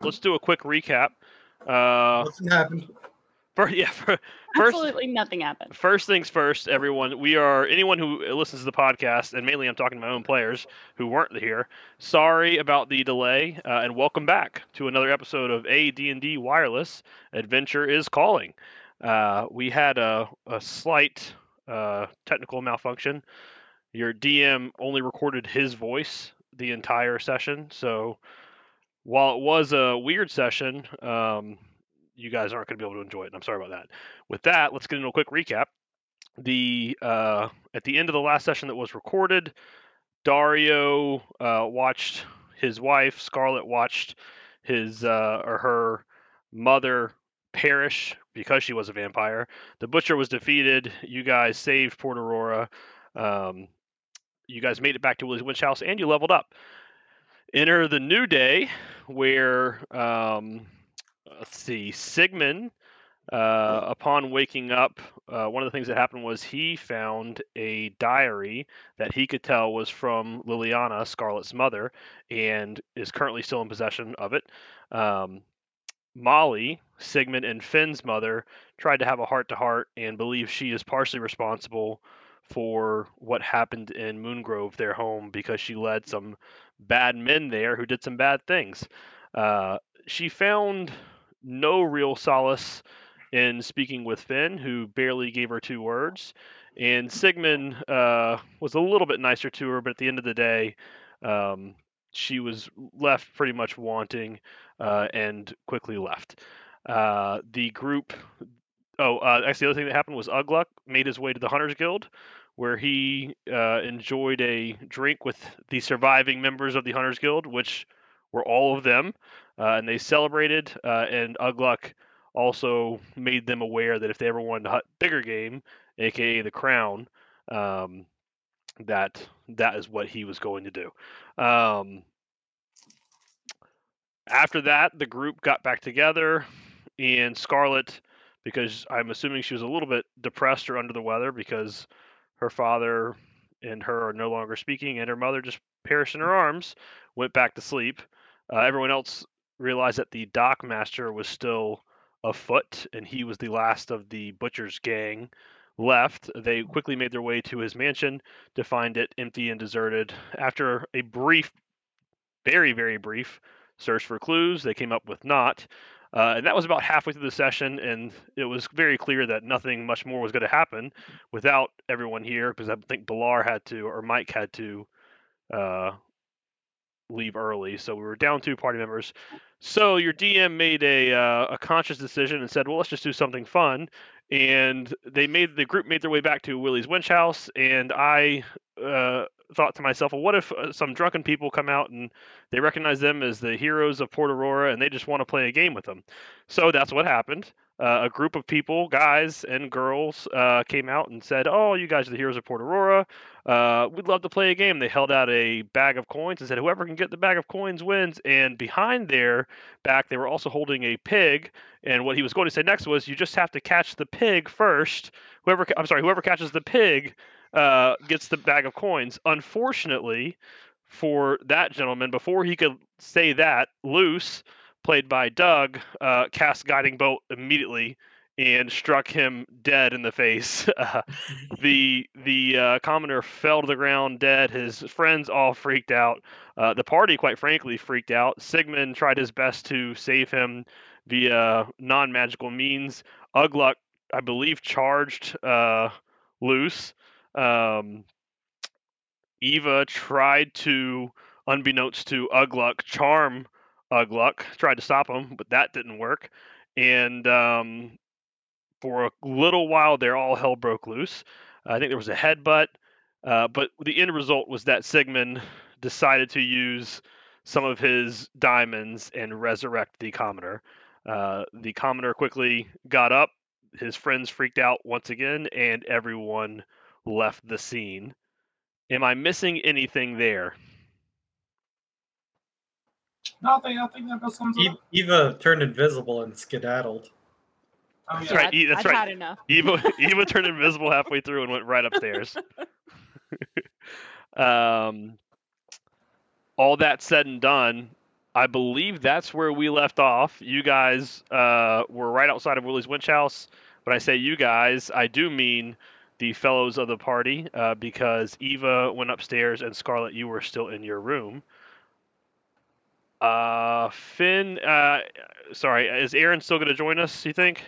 let's do a quick recap. Uh, Nothing happened. first, yeah, first, Absolutely nothing happened. First things first, everyone. We are anyone who listens to the podcast, and mainly I'm talking to my own players who weren't here. Sorry about the delay, uh, and welcome back to another episode of AD&D Wireless. Adventure is calling. Uh, we had a, a slight uh, technical malfunction. Your DM only recorded his voice the entire session, so while it was a weird session, um, you guys aren't going to be able to enjoy it. And I'm sorry about that. With that, let's get into a quick recap. The uh, at the end of the last session that was recorded, Dario uh, watched his wife Scarlet watched his uh, or her mother perish because she was a vampire. The butcher was defeated. You guys saved Port Aurora. Um, you guys made it back to Willie's Witch House, and you leveled up. Enter the new day, where um, let's see, Sigmund, uh, upon waking up, uh, one of the things that happened was he found a diary that he could tell was from Liliana, Scarlet's mother, and is currently still in possession of it. Um, Molly, Sigmund and Finn's mother, tried to have a heart to heart and believe she is partially responsible for what happened in Moongrove, their home, because she led some bad men there who did some bad things. Uh, she found no real solace in speaking with Finn, who barely gave her two words. And Sigmund uh, was a little bit nicer to her, but at the end of the day, um, she was left pretty much wanting uh, and quickly left. Uh, the group. Oh, uh, actually, the other thing that happened was Ugluck made his way to the Hunters Guild, where he uh, enjoyed a drink with the surviving members of the Hunters Guild, which were all of them, uh, and they celebrated. Uh, and Ugluck also made them aware that if they ever wanted to hunt bigger game, aka the Crown, um, that that is what he was going to do. Um, after that, the group got back together, and Scarlet, because I'm assuming she was a little bit depressed or under the weather because her father and her are no longer speaking, and her mother just perished in her arms, went back to sleep. Uh, everyone else realized that the dock master was still afoot, and he was the last of the butcher's gang left. They quickly made their way to his mansion to find it empty and deserted. After a brief, very, very brief search for clues, they came up with not. Uh, and that was about halfway through the session, and it was very clear that nothing much more was going to happen without everyone here, because I think Bilar had to, or Mike had to, uh, leave early. So we were down two party members. So your DM made a uh, a conscious decision and said, "Well, let's just do something fun." And they made the group made their way back to Willie's Winch House, and I uh, thought to myself, "Well, what if uh, some drunken people come out and they recognize them as the heroes of Port Aurora, and they just want to play a game with them?" So that's what happened. Uh, a group of people, guys and girls, uh, came out and said, "Oh, you guys are the heroes of Port Aurora. Uh, we'd love to play a game." They held out a bag of coins and said, "Whoever can get the bag of coins wins." And behind their back, they were also holding a pig. And what he was going to say next was, "You just have to catch the pig first. Whoever, I'm sorry, whoever catches the pig uh, gets the bag of coins." Unfortunately, for that gentleman, before he could say that, loose played by Doug, uh, cast Guiding Bolt immediately and struck him dead in the face. Uh, the the uh, commoner fell to the ground dead. His friends all freaked out. Uh, the party, quite frankly, freaked out. Sigmund tried his best to save him via non magical means. Ugluck, I believe, charged uh, loose. Um, Eva tried to, unbeknownst to Ugluck, charm Ugluck, tried to stop him, but that didn't work. And um, for a little while there, all hell broke loose. I think there was a headbutt, uh, but the end result was that Sigmund decided to use some of his diamonds and resurrect the commoner. Uh, the commoner quickly got up. His friends freaked out once again, and everyone left the scene. Am I missing anything there? Nothing. I think that about sums it E- up. Eva turned invisible and skedaddled. Oh, That's yeah. right. E- I'd, that's I'd right. enough. Eva Eva turned invisible halfway through and went right upstairs. um, all that said and done, I believe that's where we left off. You guys uh, were right outside of Willie's Winch House. When I say you guys, I do mean the fellows of the party uh, because Eva went upstairs and Scarlet, you were still in your room. Uh, Finn, uh, sorry, is Aaron still going to join us? You think?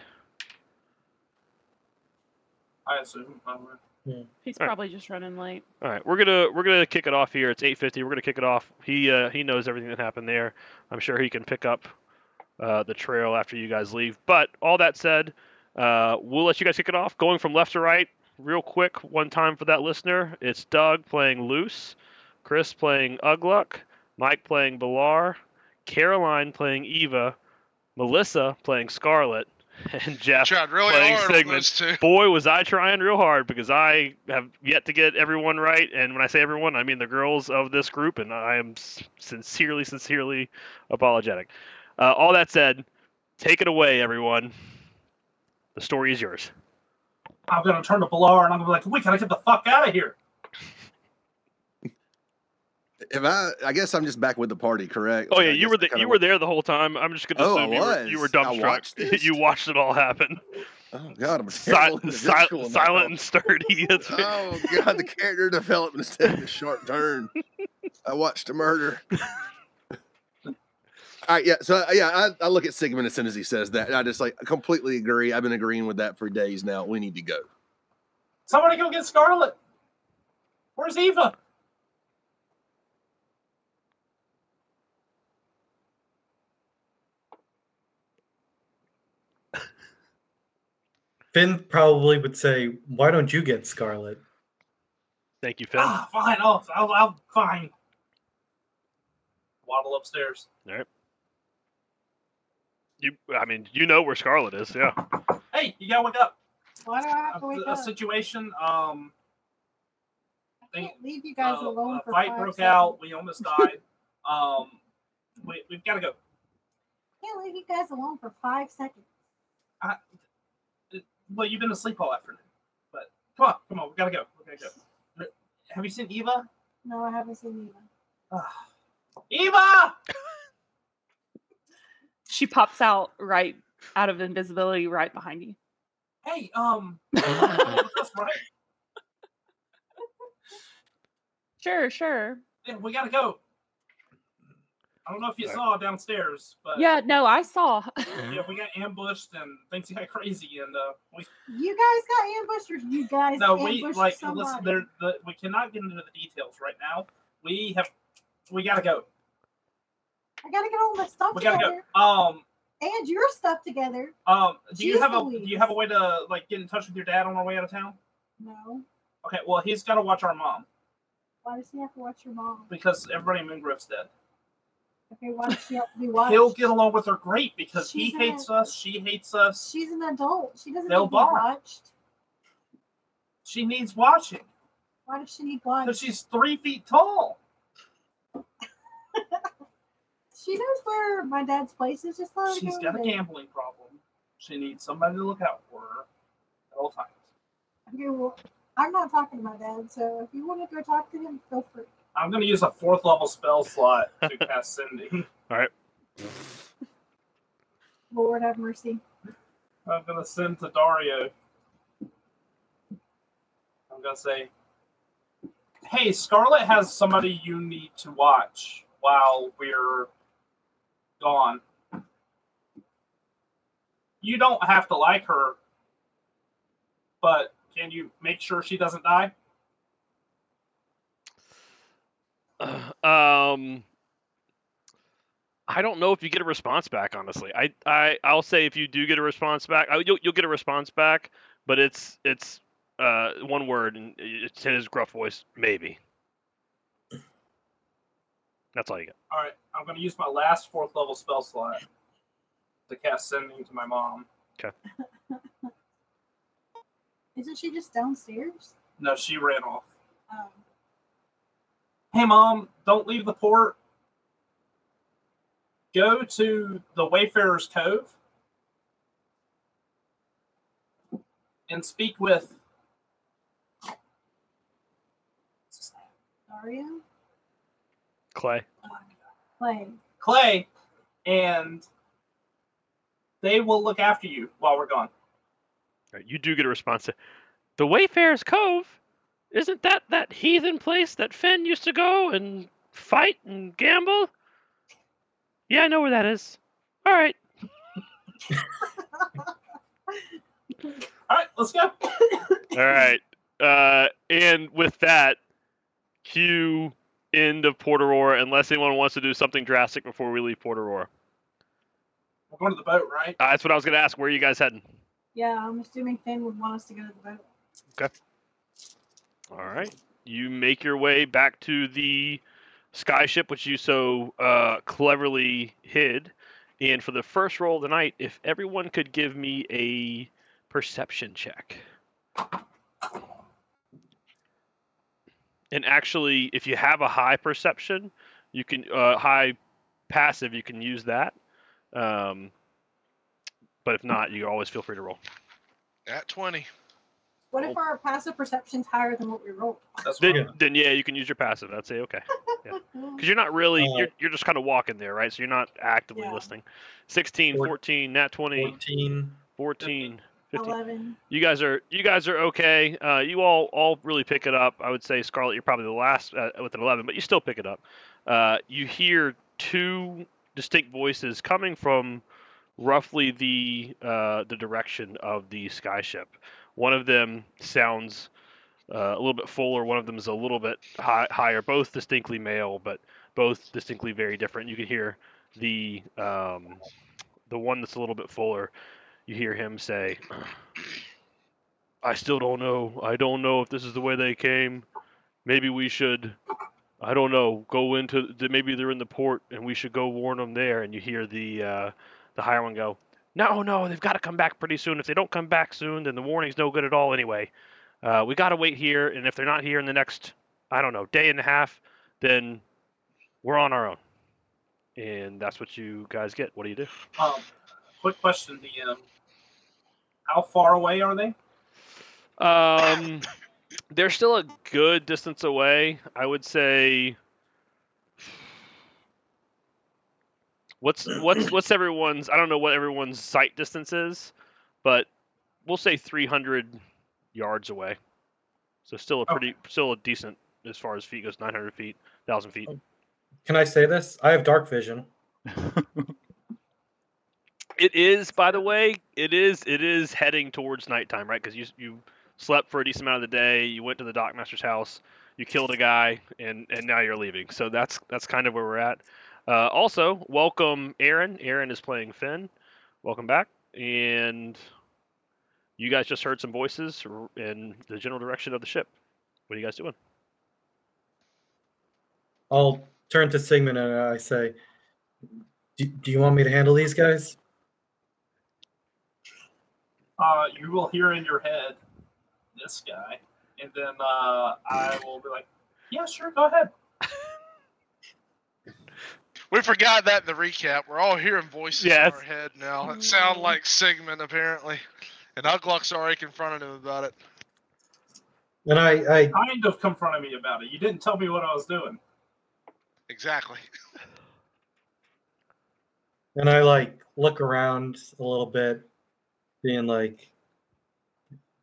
I assume. probably. He's All right. probably just running late. All right, we're gonna we're gonna kick it off here. It's 8:50. We're gonna kick it off. He uh, he knows everything that happened there. I'm sure he can pick up uh, the trail after you guys leave. But all that said, uh, we'll let you guys kick it off. Going from left to right, real quick, one time for that listener. It's Doug playing Loose, Chris playing Ugluck, Mike playing Bilar, Caroline playing Eva, Melissa playing Scarlet, and Jeff really playing Sigmund. boy was I trying real hard because I have yet to get everyone right, and when I say everyone, I mean the girls of this group, and I am sincerely, sincerely apologetic. Uh, all that said, take it away, everyone. The story is yours. I'm gonna turn to Pilar and I'm gonna be like, we gotta get the fuck out of here. If I, I guess I'm just back with the party, correct? Oh yeah, you were the, kinda you wa- were there the whole time. I'm just gonna Oh, assume you were, you were dumbstruck. watched you watched it all happen. Oh God, I'm a terrible Si- si- silent and sturdy. That's right. Oh God, the character development is taking a sharp turn. I watched a murder. All right, yeah. So uh, yeah, I, I look at Sigmund as soon as he says that. and I just like I completely agree. I've been agreeing with that for days now. We need to go. Somebody go get Scarlet. Where's Eva? Finn probably would say, "Why don't you get Scarlet?" Thank you, Finn. Ah, fine. Oh, I'll, I'll fine. Waddle upstairs. You, I mean, you know where Scarlet is. Yeah. Hey, you gotta wake up. Why do I have to A, wake a up? situation. Um, I can't leave you guys uh, alone a for fight five broke seconds. out. We almost died. um, we, we've got to go. can't leave you guys alone for five seconds. Well, you've been asleep all afternoon. But come on, come on. We gotta go. We gotta go. Have you seen Eva? No, I haven't seen Eva. Eva! She pops out right out of invisibility right behind you. Hey, um, that's right. Sure, sure. Yeah, we gotta go. I don't know if you saw downstairs, but Yeah, no, I saw. yeah, we got ambushed and things got crazy, and uh, we You guys got ambushed, or you guys no, we ambushed like somebody? listen. There, the, we cannot get into the details right now. We have, we gotta go. I gotta get all my stuff We gotta together go. Um, and your stuff together. um, do you Jeez have a do you have a way to like get in touch with your dad on our way out of town? No, Okay, well he's got to watch our mom why does he have to watch your mom? because everybody in Moongrove's dead. Okay, why does she have to be watched? He'll get along with her great because he She's a- hates us. She hates us. She's an adult. She doesn't They'll need bond. watched. She needs watching Why does she need watching? because she's three feet tall. She knows where my dad's place is. Just let her She's go got a there. gambling problem. She needs somebody to look out for her at all times. Okay, well, I'm not talking to my dad, so if you want to go talk to him, feel free. I'm going to use a fourth level spell slot to cast sending. Lord have mercy. I'm going to send to Dario. I'm going to say, hey, Scarlet has somebody you need to watch while we're gone. You don't have to like her, but can you make sure she doesn't die? um, I don't know if you get a response back. Honestly, I, I, I'll say if you do get a response back, I, you'll, you'll get a response back, but it's, it's, uh, one word, and it's in his gruff voice. Maybe. That's all you get. All right, I'm going to use my last fourth level spell slot to cast sending to my mom. Okay. Isn't she just downstairs? No, she ran off. Um, Hey, mom, don't leave the port. Go to the Wayfarer's Cove and speak with. Dario? Clay. Clay. Clay, and they will look after you while we're gone. All right, you do get a response. to The Wayfarer's Cove, isn't that that heathen place that Finn used to go and fight and gamble? Yeah, I know where that is. All right. All right, let's go. All right. Uh, and with that, cue end of Port Aurora, unless anyone wants to do something drastic before we leave Port Aurora. We're going to the boat, right? Uh, that's what I was going to ask. Where are you guys heading? Yeah, I'm assuming Finn would want us to go to the boat. Okay. All right. You make your way back to the skyship, which you so uh, cleverly hid. And for the first roll of the night, if everyone could give me a perception check. And actually, if you have a high perception, you can uh, high passive, you can use that. Um, but if not, you always feel free to roll. At 20. What if our passive perception's higher than what we rolled? That's Then, what Yeah. then yeah, you can use your passive. I'd say okay. Because you're not really, Uh, you're, you're just kind of walking there, right? So you're not actively Yeah. listening. 16, Four- 14, nat 20, 14. 14, 15. 11. You guys are you guys are okay. Uh, you all all really pick it up. I would say Scarlet, you're probably the last uh, with an 11, but you still pick it up. Uh, you hear two distinct voices coming from roughly the uh, the direction of the skyship. One of them sounds uh, a little bit fuller. One of them is a little bit high, higher. Both distinctly male, but both distinctly very different. You can hear the um, the one that's a little bit fuller. You hear him say, "I still don't know. I don't know if this is the way they came. Maybe we should." I don't know. Go into maybe they're in the port, and we should go warn them there. And you hear the uh, the higher one go, "No, no, they've got to come back pretty soon. If they don't come back soon, then the warning's no good at all anyway. Uh, we got to wait here, and if they're not here in the next, I don't know, day and a half, then we're on our own." And that's what you guys get. What do you do? Um, quick question, DM. How far away are they? Um, they're still a good distance away. I would say. What's what's what's everyone's? I don't know what everyone's sight distance is, but we'll say 300 yards away. So still a pretty, still a decent as far as feet goes. 900 feet, thousand feet. Can I say this? I have dark vision. It is, by the way, it is it is heading towards nighttime, right? Because you you slept for a decent amount of the day. You went to the dockmaster's house. You killed a guy, and and now you're leaving. So that's that's kind of where we're at. Uh, also, welcome Aaron. Aaron is playing Finn. Welcome back. And you guys just heard some voices in the general direction of the ship. What are you guys doing? I'll turn to Sigmund and I say, do, do you want me to handle these guys? Uh, you will hear in your head this guy, and then uh, I will be like, "Yeah, sure, go ahead." We forgot that in the recap. We're all hearing voices Yes. in our head now. It sound like Sigmund apparently, and Ugluk's already confronted him about it. And I, I Kind of confronted me about it. You didn't tell me what I was doing. Exactly. and I like look around a little bit, being like,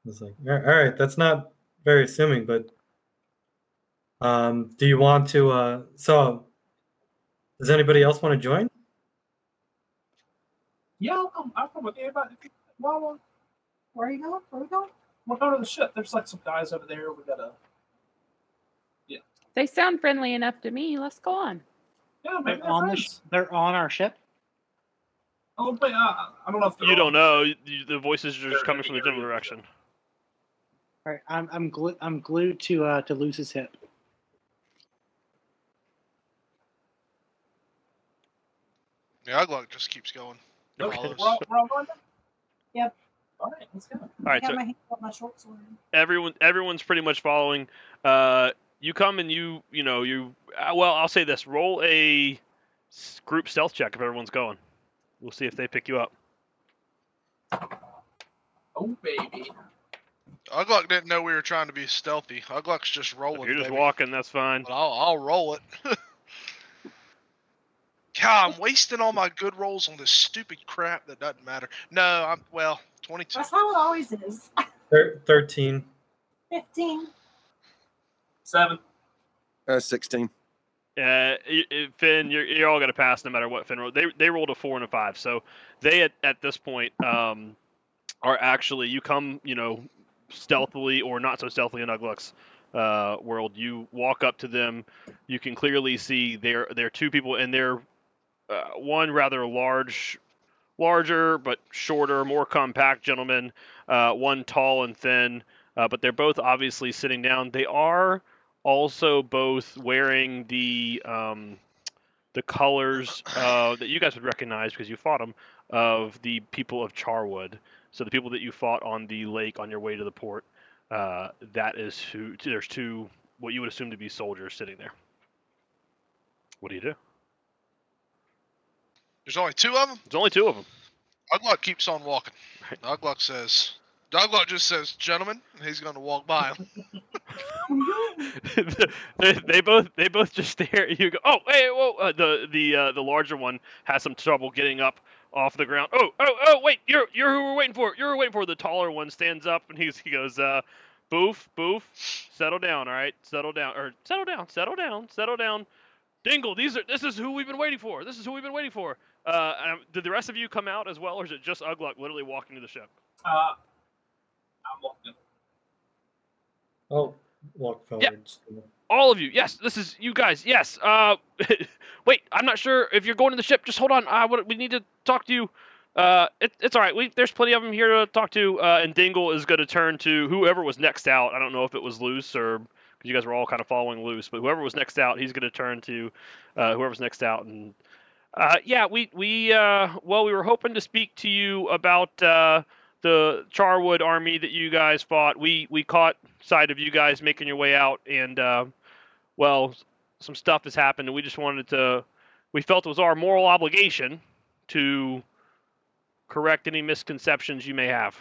it's like, all right, that's not very assuming, but um, do you want to? Uh, so, does anybody else want to join? Yeah, I'll come. I'll come with you. But well, well, Where are you going? Where are we going? We're going to the ship. There's like some guys over there. We gotta. Yeah. They sound friendly enough to me. Let's go on. Yeah, maybe They're they're on the friends. sh- they're on our ship. Oh, but uh, I don't know if You don't know. You, the voices are just coming from the the general direction. All right, I'm I'm glu- I'm glued to uh to Luce's hip. Yeah, Ugluk just keeps going. Okay, Okay. we're all, we're all going. Yep. All right, let's go. All right, I have so my hand on my short sword. everyone everyone's pretty much following uh you come and you you know you uh, well i'll say this roll a group stealth check if everyone's going we'll see if they pick you up Oh baby. Ugluk didn't know we were trying to be stealthy. Ugluk's just rolling. if you're just baby. walking that's fine But I'll, I'll roll it. God, I'm wasting all my good rolls on this stupid crap that doesn't matter. No, I'm well, 22. That's how it always is. Thir- Thirteen. 15. Seven. Uh, 16. Uh, Finn, you're, you're all gonna pass no matter what Finn rolled. They they rolled a four and a five, so they at, at this point um are actually you come you know stealthily or not so stealthily in Ugluk's uh, world. You walk up to them, you can clearly see they're they're two people, and they're uh, one rather large, larger but shorter, more compact gentleman. Uh, one tall and thin, uh, but they're both obviously sitting down. They are also both wearing the um, the colors uh, that you guys would recognize because you fought them of the people of Charwood. So the people that you fought on the lake on your way to the port. Uh, that is who. There's two what you would assume to be soldiers sitting there. What do you do? There's only two of them. There's only two of them. Ugluck keeps on walking. Right. Ugluck says, Ugluck just says, gentlemen, and he's going to walk by him. they, they both they both just stare at you. Go, oh, hey, whoa! Uh, the the uh, the larger one has some trouble getting up off the ground. Oh, oh, oh! Wait, you're you're who we're waiting for. You're who we're waiting for. The taller one stands up and he's he goes, uh, boof, boof, settle down, all right, settle down, or settle down, settle down, settle down. Dingle, these are this is who we've been waiting for. This is who we've been waiting for. Uh, um, did the rest of you come out as well, or is it just Ugluck literally walking to the ship? Uh, I'm walking. I'll walk forward. All of you, yes. This is you guys, yes. Uh, wait, I'm not sure if you're going to the ship. Just hold on. Uh, what, we need to talk to you. Uh, it, it's all right. We, there's plenty of them here to talk to. Uh, and Dingle is going to turn to whoever was next out. I don't know if it was Loose or because you guys were all kind of following Loose, but whoever was next out, he's going to turn to uh, whoever's next out. And uh, yeah, we we uh, well, we were hoping to speak to you about uh, the Charwood army that you guys fought. We we caught sight of you guys making your way out, and uh, well, some stuff has happened, and we just wanted to. We felt it was our moral obligation to correct any misconceptions you may have.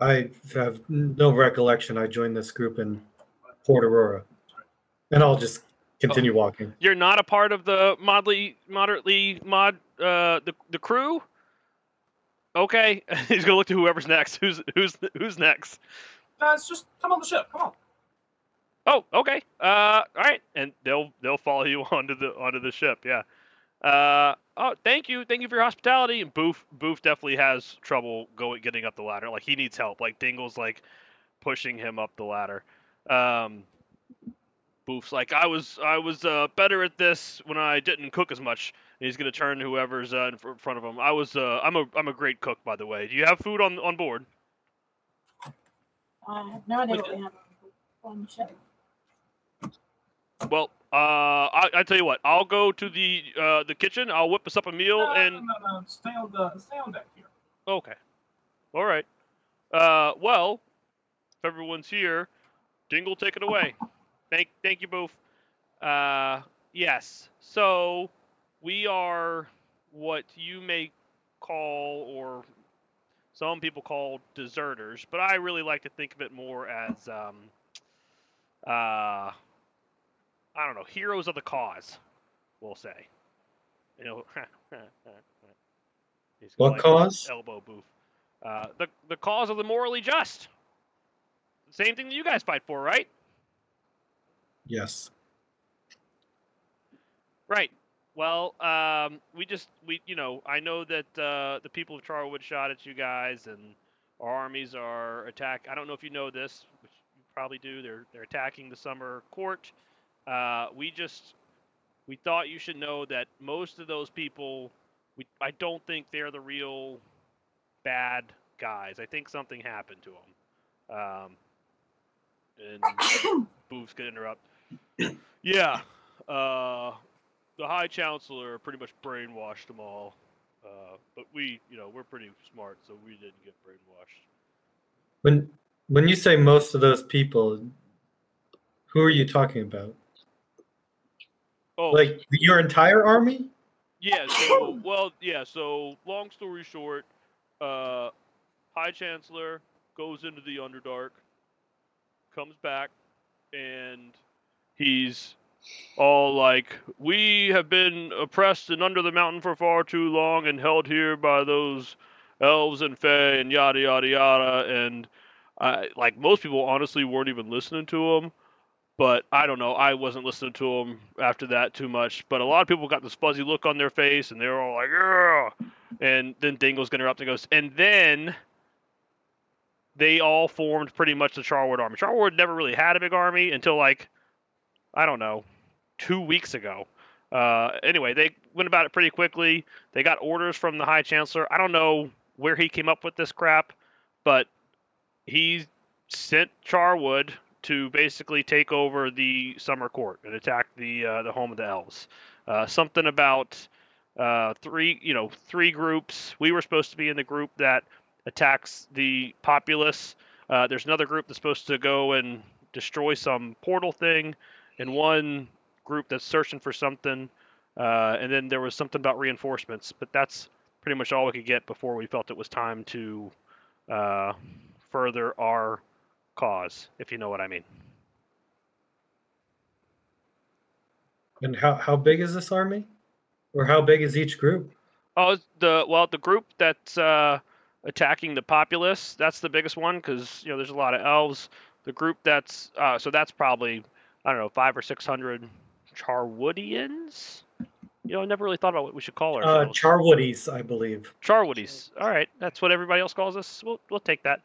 I have no recollection. I joined this group in Port Aurora, and I'll just continue walking. You're not a part of the modly, moderately mod, uh, the the crew. Okay, he's gonna look to whoever's next. Who's who's who's next? Guys, just come on the ship. Come on. Oh, okay. Uh, all right, and they'll they'll follow you onto the onto the ship. Yeah. Uh, oh, thank you, thank you for your hospitality. And Boof Boof definitely has trouble going getting up the ladder. Like he needs help. Like Dingle's like pushing him up the ladder. Um, Boof's like I was I was uh, better at this when I didn't cook as much. He's gonna turn whoever's uh, in front of him. I was uh, I'm a I'm a great cook by the way. Do you have food on on board? I have no idea We what we have on the ship. Well, uh, I, I tell you what, I'll go to the uh, the kitchen. I'll whip us up a meal No, and no, no. Stay on the stay on deck here. Okay. All right. Uh, well, if everyone's here, Dingle, take it away. Thank, thank you both. Uh, yes. So we are what you may call, or some people call, deserters, but I really like to think of it more as, um, uh, I don't know, heroes of the cause. We'll say. You know. What like cause? Elbow booth. Uh, the the cause of the morally just. Same thing that you guys fight for, right? Yes. Right. Well, um, we just we you know I know that uh, the people of Charwood shot at you guys, and our armies are attack. I don't know if you know this, which you probably do. They're they're attacking the summer court. Uh, we just we thought you should know that most of those people, we I don't think they're the real bad guys. I think something happened to them. Um, and Boof's gonna interrupt. yeah. Uh, the High Chancellor pretty much brainwashed them all. Uh, but we, you know, we're pretty smart, so we didn't get brainwashed. When when you say most of those people, who are you talking about? Oh, Like your entire army? yeah. So, well, yeah. So, long story short, uh, High Chancellor goes into the Underdark, comes back, and he's all like, "We have been oppressed and under the mountain for far too long, and held here by those elves and fae and yada yada yada." And I, like most people, honestly, weren't even listening to him. But I don't know. I wasn't listening to him after that too much. But a lot of people got this fuzzy look on their face, and they were all like. And then Dingle's gonna interrupt and goes, and then they all formed pretty much the Charwood army. Charwood never really had a big army until like I don't know, two weeks ago. Uh, anyway, they went about it pretty quickly. They got orders from the High Chancellor. I don't know where he came up with this crap, but he sent Charwood to basically take over the Summer Court and attack the uh, the home of the elves. Uh, something about uh, three, you know, three groups. We were supposed to be in the group that attacks the populace. Uh, there's another group that's supposed to go and destroy some portal thing, and one group that's searching for something. Uh, and then there was something about reinforcements, but that's pretty much all we could get before we felt it was time to uh, further our cause, if you know what I mean. And how how big is this army, or how big is each group? Oh, the well, the group that's uh, attacking the populace. That's the biggest one because you know there's a lot of elves. The group that's uh, so that's probably I don't know five or six hundred Charwoodians. You know, I never really thought about what we should call Uh, ourselves. Charwoodies, I believe. Charwoodies. All right, that's what everybody else calls us. We'll we'll take that.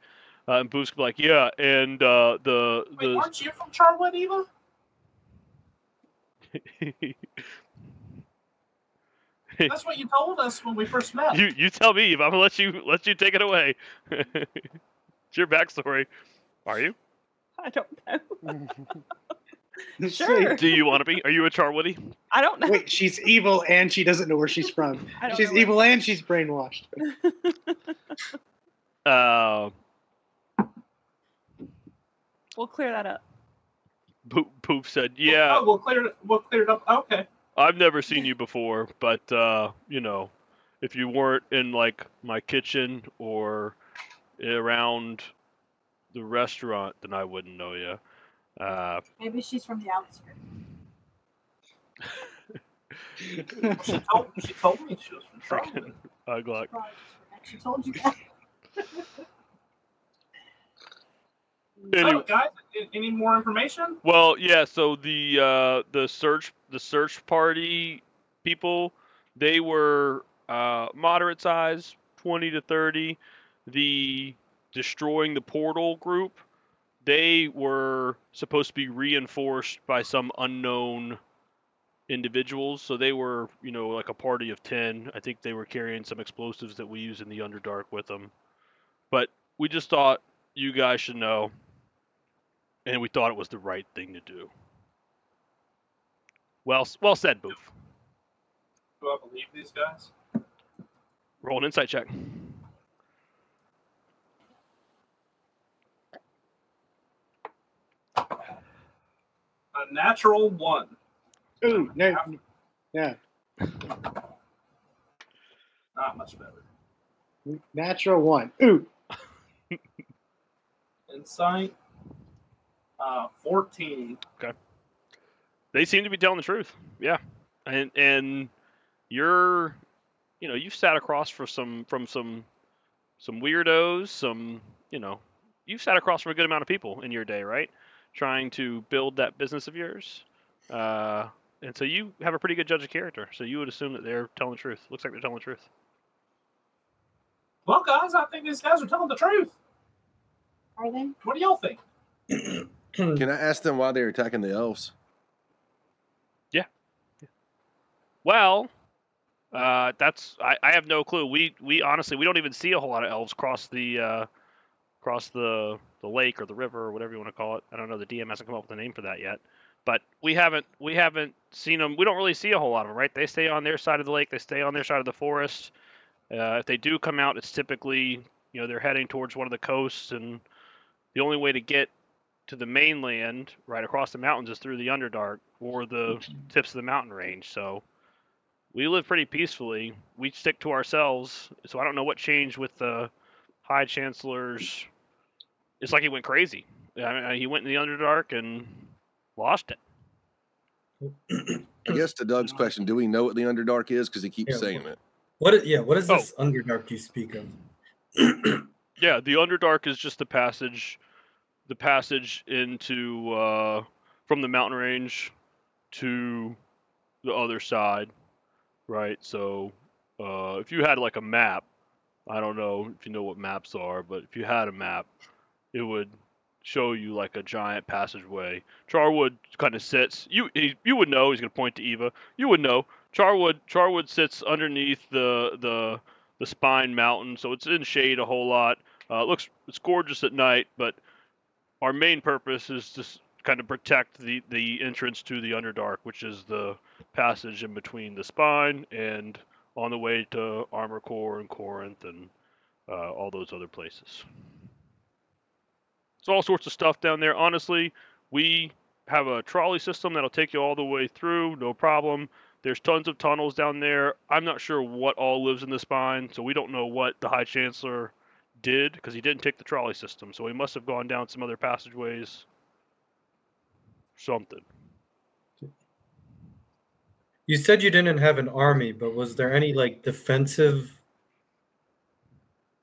Uh, and Boof's be like, yeah, and uh, the Wait, the aren't you from Charwood, Eva? That's what you told us when we first met. you you tell me if I'm gonna let you let you take it away. it's your backstory. Are you? I don't know. Say, Sure. Do you want to be? Are you a Charwoody? I don't know. Wait, she's evil and she doesn't know where she's from. She's evil and she's brainwashed. Uh, We'll clear that up. Poop, Poop said, "Yeah, Oh, we'll clear it. We'll clear it up. Okay. I've never seen you before, but uh, you know, if you weren't in like my kitchen or around the restaurant, then I wouldn't know you." Uh, Maybe she's from the outskirts. She told. She told me she was from Charwood. uh, Glock. Probably just- She told you that. Any- So, guys, any more information? Well, yeah. So the uh, the search the search party people, they were uh, moderate size, twenty to thirty. The destroying the portal group, they were supposed to be reinforced by some unknown individuals. So they were, you know, like a party of ten. I think they were carrying some explosives that we use in the Underdark with them. But we just thought you guys should know and we thought it was the right thing to do. Well, well said, Boof. Do I believe these guys? Roll an insight check. A natural one. Ooh, no, yeah. Not much better. Natural one. Ooh, Insight. Uh, fourteen. Okay. They seem to be telling the truth. Yeah, and and you're, you know, you've sat across for some from some some weirdos, some you know, you've sat across from a good amount of people in your day, right? Trying to build that business of yours. Uh, and so you have a pretty good judge of character. So you would assume that they're telling the truth. Looks like they're telling the truth. Well, guys, I think these guys are telling the truth. Are they? What do y'all think? Can I ask them why they're attacking the elves? Yeah. Well, uh, that's I, I have no clue. We we honestly we don't even see a whole lot of elves cross the uh, cross the the lake or the river or whatever you want to call it. I don't know. The DM hasn't come up with a name for that yet. But we haven't we haven't seen them. We don't really see a whole lot of them, right? They stay on their side of the lake. They stay on their side of the forest. Uh, if they do come out, it's typically you know they're heading towards one of the coasts, and the only way to get to the mainland, right across the mountains, is through the Underdark or the tips of the mountain range. So we live pretty peacefully. We stick to ourselves. So I don't know what changed with the High Chancellor's. It's like he went crazy. I mean, he went in the Underdark and lost it. I guess to Doug's question, do we know what the Underdark is? Because he keeps Yeah, saying it. What? Yeah. What is Oh. this Underdark you speak of? Yeah, the Underdark is just the passage, the passage into uh, from the mountain range to the other side, right? So, uh, if you had like a map, I don't know if you know what maps are, but if you had a map, it would show you like a giant passageway. Charwood kind of sits. You he, you would know. He's gonna point to Eva. You would know. Charwood Charwood sits underneath the the the Spine Mountain, so it's in shade a whole lot. Uh, it looks it's gorgeous at night, but our main purpose is to kind of protect the the entrance to the Underdark, which is the passage in between the Spine and on the way to Armor Core and Corinth and uh, all those other places. It's all sorts of stuff down there. Honestly, we have a trolley system that'll take you all the way through, no problem. There's tons of tunnels down there. I'm not sure what all lives in the spine, so we don't know what the High Chancellor did because he didn't take the trolley system. So he must have gone down some other passageways. Something. You said you didn't have an army, but was there any like defensive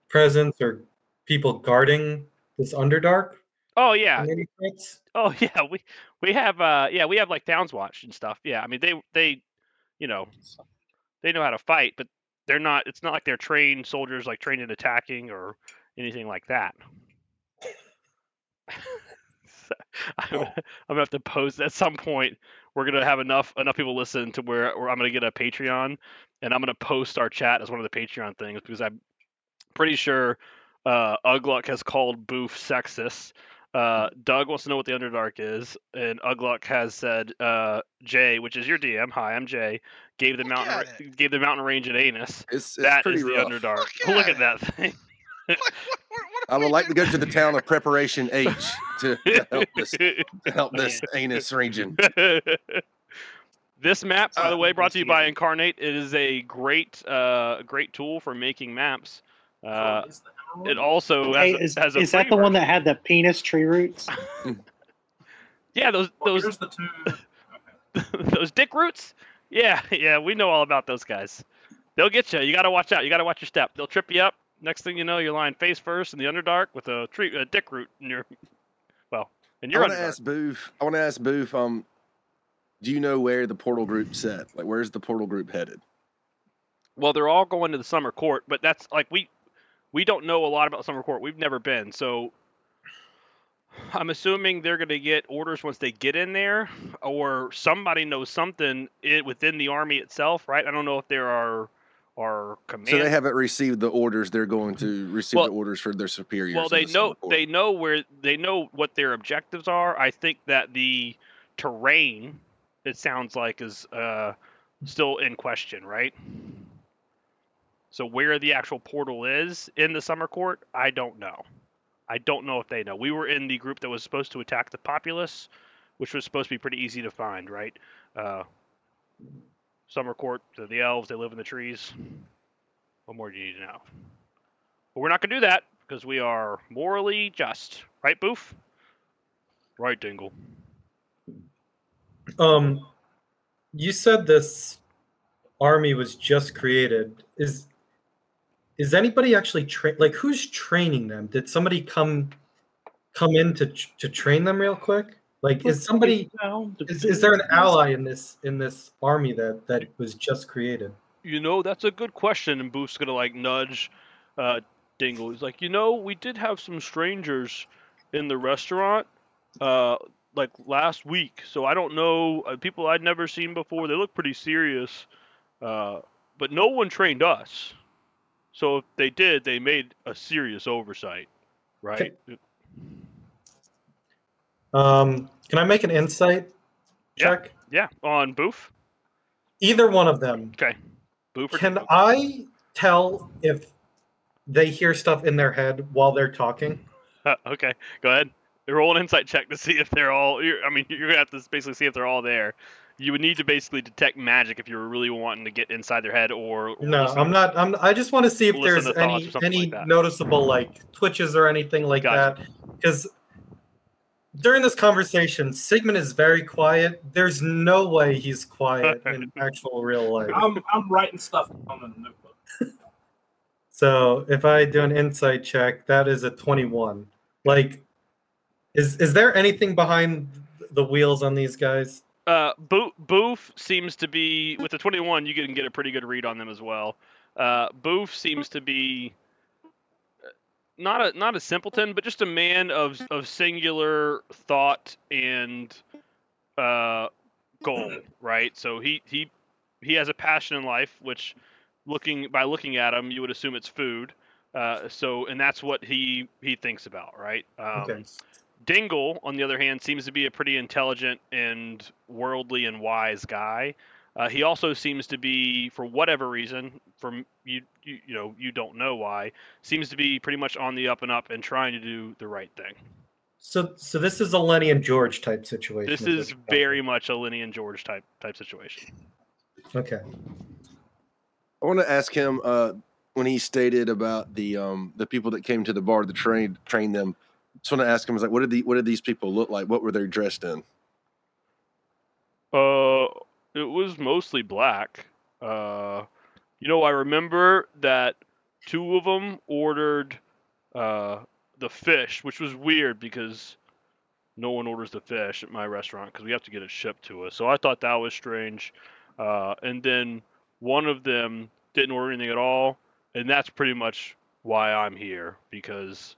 presence or people guarding this Underdark? Oh yeah, Oh yeah, we we have uh yeah we have like Towns Watch and stuff. Yeah, I mean they they, you know, they know how to fight, but they're not. It's not like they're trained soldiers like trained in attacking or anything like that. So, I'm, gonna- I'm gonna have to post at some point. We're gonna have enough enough people listen to where, where I'm gonna get a Patreon, and I'm gonna post our chat as one of the Patreon things because I'm pretty sure uh, Ugluck has called Boof sexist. Uh, Doug wants to know what the Underdark is, and Ugluck has said uh, Jay, which is your DM. Hi, I'm Jay. Gave the Look mountain ra- gave the mountain range an anus. It's, it's That pretty is the. Underdark. Look Look at at that thing. What, what, what I would we like to go to the town of Preparation H to, to help this to help this anus region. this map, by the Uh, way, brought to you by. Inkarnate. It is a great, uh, great tool for making maps. Uh, Is the emerald? It also Hey, has, a- is, has a is that free the one that had the penis tree roots? Yeah, those Well, those here's the two. those dick roots. Yeah, yeah, we know all about those guys. They'll get you. You got to watch out. You got to watch your step. They'll trip you up. Next thing you know, you're lying face first in the underdark with a tree, a dick root in your, well, in I your want to ask Boof. I want to ask Boof. Um, do you know where the portal group set? Like, where's the portal group headed? Well, they're all going to the summer court, but that's like we we don't know a lot about summer court. We've never been, so I'm assuming they're going to get orders once they get in there, or somebody knows something i within the army itself, right? I don't know if there are are command. So they haven't received the orders. They're going to receive Well- the orders for their superiors. well, they the know they know where they know what their objectives are. I think that the terrain, it sounds like, is uh, still in question, right? So where the actual portal is in the summer court, I don't know. I don't know if they know. We were in the group that was supposed to attack the populace, which was supposed to be pretty easy to find, right? Uh, summer court, the, elves, they live in the trees. What more do you need to know? But we're not going to do that because we are morally just, right, Boof? Right, Dingle. Um, you said this army was just created. Is is anybody actually train? Like, who's training them? Did somebody come come in to to train them real quick? Like, is somebody is, is there an ally in this in this army that that was just created? You know, that's a good question. And Boof's gonna like nudge uh, Dingle. He's like, you know, we did have some strangers in the restaurant, uh, like last week. So I don't know uh, people I'd never seen before. They look pretty serious, uh, but no one trained us. So if they did, they made a serious oversight, right? Um, can I make an insight check? Yeah, on Boof. Either one of them. Okay, Boof. or Can Dingle? I tell if they hear stuff in their head while they're talking? Uh, okay, go ahead. Roll an insight check to see if they're all. I mean, you're gonna have to basically see if they're all there. You would need to basically detect magic if you were really wanting to get inside their head, or or No, listen- I'm not. I'm. I just want to see if there's to thoughts or any any like noticeable like twitches or anything like Gotcha. that. Because during this conversation, Sigmund is very quiet. There's no way he's quiet in actual real life. I'm I'm writing stuff down in the notebook. So if I do an insight check, that is a 21. Like, is is there anything behind the wheels on these guys? Uh, Bo- Boof seems to be with the 21. You can get a pretty good read on them as well. Uh, Boof seems to be uh, not a not a simpleton, but just a man of of singular thought and uh, goal. Right. So he he he has a passion in life, which looking by looking at him, you would assume it's food. Uh, so and that's what he he thinks about. Right. Um, Okay. Dingle, on the other hand, seems to be a pretty intelligent and worldly and wise guy. Uh, he also seems to be, for whatever reason, from you, you, you know, you don't know why, seems to be pretty much on the up and up and trying to do the right thing. So so this is a Lennie and George type situation. This is, you're very much a Lennie and George type type situation. okay. I want to ask him uh, when he stated about the um, the people that came to the bar to train train them. I just want to ask him, like, what did the what did these people look like? What were they dressed in? Uh, it was mostly black. Uh, you know, I remember that two of them ordered uh the fish, which was weird because no one orders the fish at my restaurant because we have to get it shipped to us. So I thought that was strange. Uh, and then one of them didn't order anything at all, and that's pretty much why I'm here because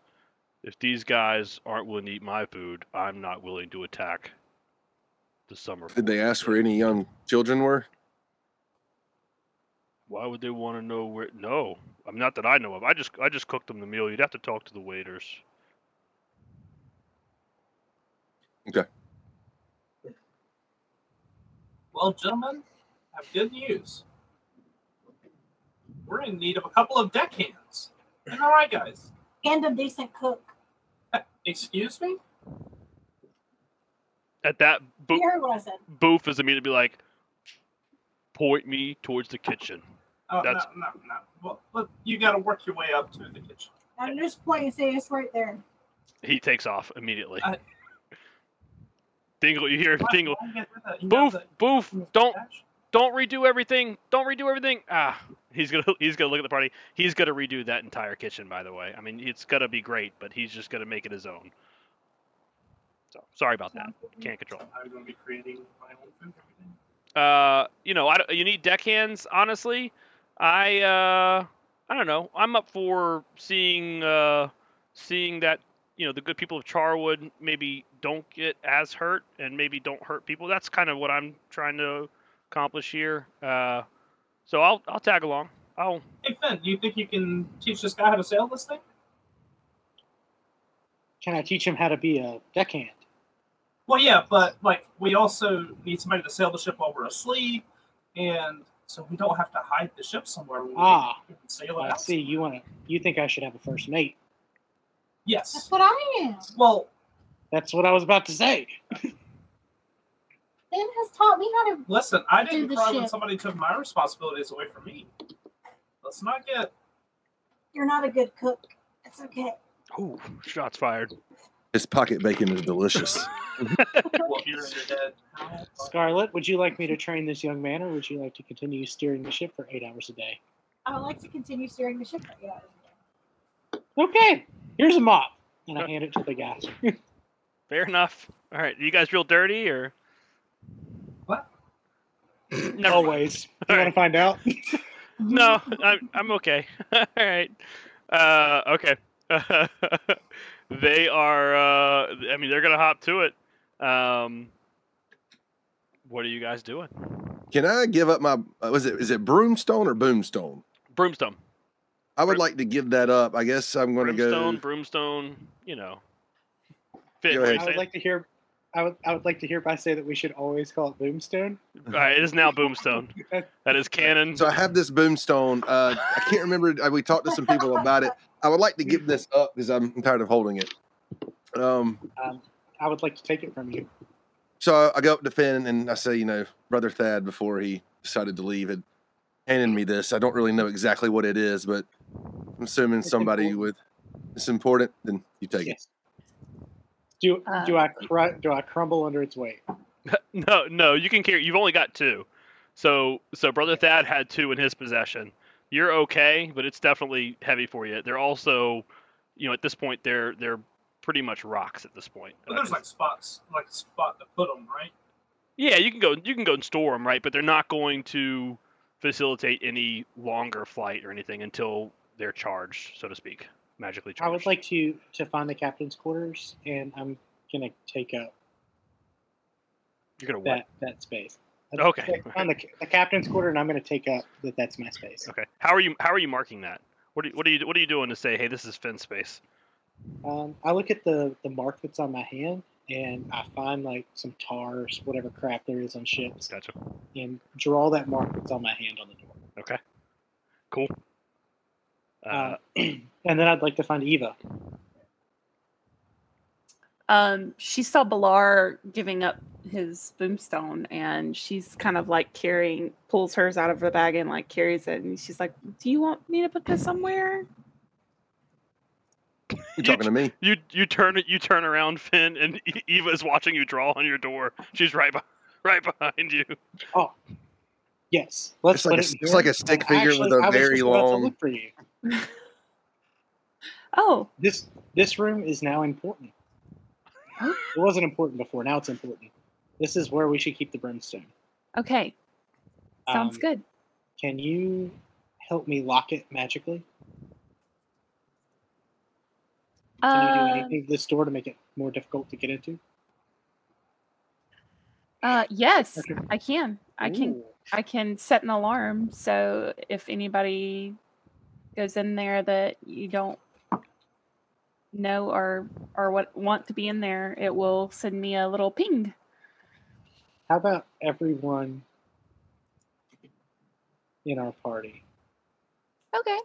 if these guys aren't willing to eat my food, I'm not willing to attack the summer. Did they ask where any young children were? Why would they want to know where? No, I'm not that I know of. I just I just cooked them the meal. You'd have to talk to the waiters. Okay. Well, gentlemen, I have good news. We're in need of a couple of deckhands. Am I right, guys? And a decent cook. Uh, Excuse me? At that, You Bo- heard what I said. Boof is immediately like, point me towards the kitchen. Oh, That's- no, no, no. Well, look, you got to work your way up to the kitchen. I'm just pointing say it's right there. He takes off immediately. I- Dingle, you hear Why- Dingle. why get rid of that? You Boof, Boof, don't dash? Don't redo everything. Don't redo everything. Ah, he's gonna he's gonna look at the party. He's gonna redo that entire kitchen. By the way, I mean it's gonna be great, but he's just gonna make it his own. So sorry about that. Can't control. I'm to be creating my own food. uh, you know, I, you need deckhands. Honestly, I uh, I don't know. I'm up for seeing uh, seeing that you know the good people of Charwood maybe don't get as hurt and maybe don't hurt people. That's kind of what I'm trying to accomplish here. Uh, so I'll I'll tag along. I'll Hey, Finn, do you think you can teach this guy how to sail this thing? Can I teach him how to be a deckhand? Well, yeah, but like we also need somebody to sail the ship while we're asleep, and so we don't have to hide the ship somewhere. We Ah, we can sail it I out. see. You want to? You think I should have a first mate? Yes. That's what I am. Well, That's what I was about to say. Ben has taught me how to. listen, I didn't the cry when ship. somebody took my responsibilities away from me. Let's not get. You're not a good cook. It's okay. ooh, shots fired. This pocket bacon is delicious. Well, you're in your head. How- Scarlet, would you like me to train this young man, or would you like to continue steering the ship for eight hours a day? I would like to continue steering the ship for eight hours a day. Okay, here's a mop, and I hand it to the guy. Fair enough. All right, you guys real dirty or? What? Never mind. Always. You All want to find out? No, I'm I'm okay. All right. Uh, okay. they are. Uh, I mean, they're gonna hop to it. Um, what are you guys doing? Can I give up my? Uh, was it is it broomstone or boomstone? Broomstone. I would Broom- like to give that up. I guess I'm going to Brimstone. go. Broomstone. You know. Fit. Go ahead. I would like to hear. I would. I would like to hereby say that we should always call it Boomstone. All right, it is now Boomstone. That is canon. So I have this boomstone. Uh, I can't remember. uh, We talked to some people about it. I would like to give this up because I'm tired of holding it. Um, Um, I would like to take it from you. so I go up to Finn and I say, you know, brother Thad, before he decided to leave, had handed me this. I don't really know exactly what it is, but I'm assuming It's somebody important. with it's important. Then you take it. Yes. Do Uh, do I cru- do I crumble under its weight? No, no, you can carry. You've only got two. So, so brother Thad had two in his possession. You're okay, but it's definitely heavy for you. They're also, you know, at this point, they're they're pretty much rocks at this point. But there's like spots, like a spot to put them, right? yeah, you can go, you can go and store them, right? But they're not going to facilitate any longer flight or anything until they're charged, so to speak, magically charged. I would like to to find the captain's quarters, and I'm gonna take up You're gonna what? that that space. Okay. Find the, the captain's quarter, and I'm gonna take up that. That's my space. Okay. How are you? How are you marking that? What are, what are you what are you doing to say, hey, this is Finn space? Um, I look at the the mark that's on my hand, and I find like some tars, whatever crap there is on ships, Gotcha. and draw that mark that's on my hand on the door. Okay. Cool. Uh, Uh, and then I'd like to find Eva. Um, she saw Balar giving up his boomstone, and she's kind of like carrying, pulls hers out of the bag and like carries it, and she's like, "Do you want me to put this somewhere?" You're talking to me? you you turn it you turn around, Finn, and Eva is watching you draw on your door. She's right behind right behind you. Oh, yes, let's It's like a- it it's like a stick And figure with a I was very just about to long- for you. Oh, This this room is now important. It wasn't important before. Now it's important. This is where we should keep the brimstone. okay, sounds Um, good. Can you help me lock it magically? Can you do Uh, anything to this door to make it more difficult to get into? uh, yes, Okay. I can. I can. Ooh. I can set an alarm so if anybody goes in there that you don't know or or what want to be in there, it will send me a little ping. How about everyone in our party, Okay.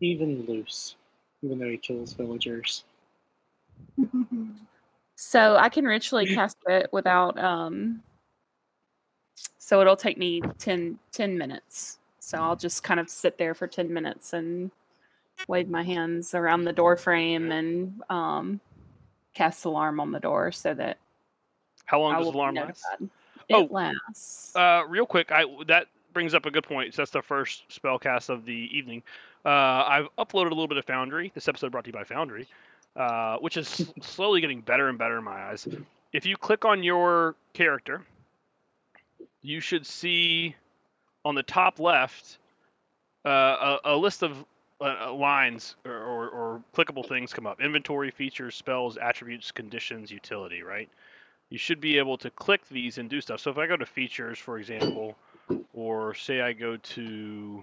even Luce, even though he kills villagers? So I can ritually cast it without um so it'll take me 10, 10 minutes. So I'll just kind of sit there for 10 minutes and wave my hands around the door frame and um cast alarm on the door so that How long I does alarm last? It Oh, lasts. Uh, real quick, I that brings up a good point. So that's the first spell cast of the evening. Uh, I've uploaded a little bit of Foundry. This episode brought to you by Foundry, uh, which is slowly getting better and better in my eyes. If you click on your character, you should see on the top left uh, a, a list of uh, uh, lines or, or, or clickable things come up: inventory, features, spells, attributes, conditions, utility. Right? you should be able to click these and do stuff. So if I go to features, for example, or say I go to,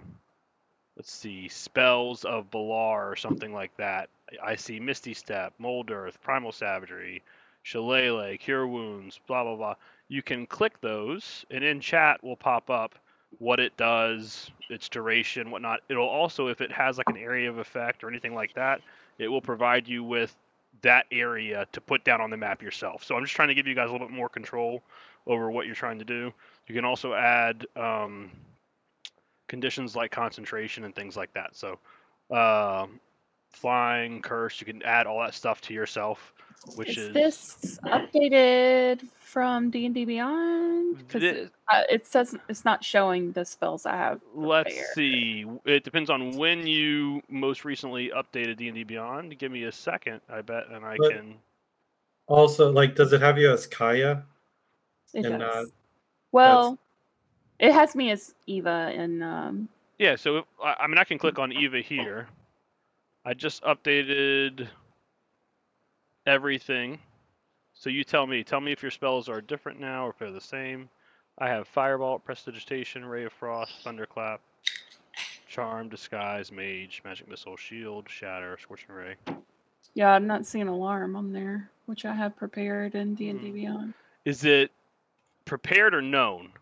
let's see, spells of Balar or something like that, I see Misty Step, Mold Earth, Primal Savagery, Shillelagh, Cure Wounds, blah, blah, blah. You can click those, and in chat will pop up what it does, its duration, whatnot. It'll also, if it has like an area of effect or anything like that, it will provide you with that area to put down on the map yourself. So I'm just trying to give you guys a little bit more control over what you're trying to do. You can also add um, conditions like concentration and things like that. So um flying, curse, you can add all that stuff to yourself, which is is this updated from D and D Beyond? Because Thi- it, uh, it says it's not showing the spells I have. Let's prepared. see. It depends on when you most recently updated D&D Beyond. Give me a second, I bet, and I But- can. Also, like, does it have you as Kaya? It and, does. uh, well, it has me as Eva and um, Yeah, so if, I, I mean, I can click on Eva here. I just updated everything. So you tell me. Tell me if your spells are different now or if they're the same. I have Firebolt, Prestidigitation, Ray of Frost, Thunderclap, Charm, Disguise, Mage, Magic Missile, Shield, Shatter, Scorching Ray. yeah, I'm not seeing alarm on there, which I have prepared in D and D Hmm. Beyond. Is it prepared or known?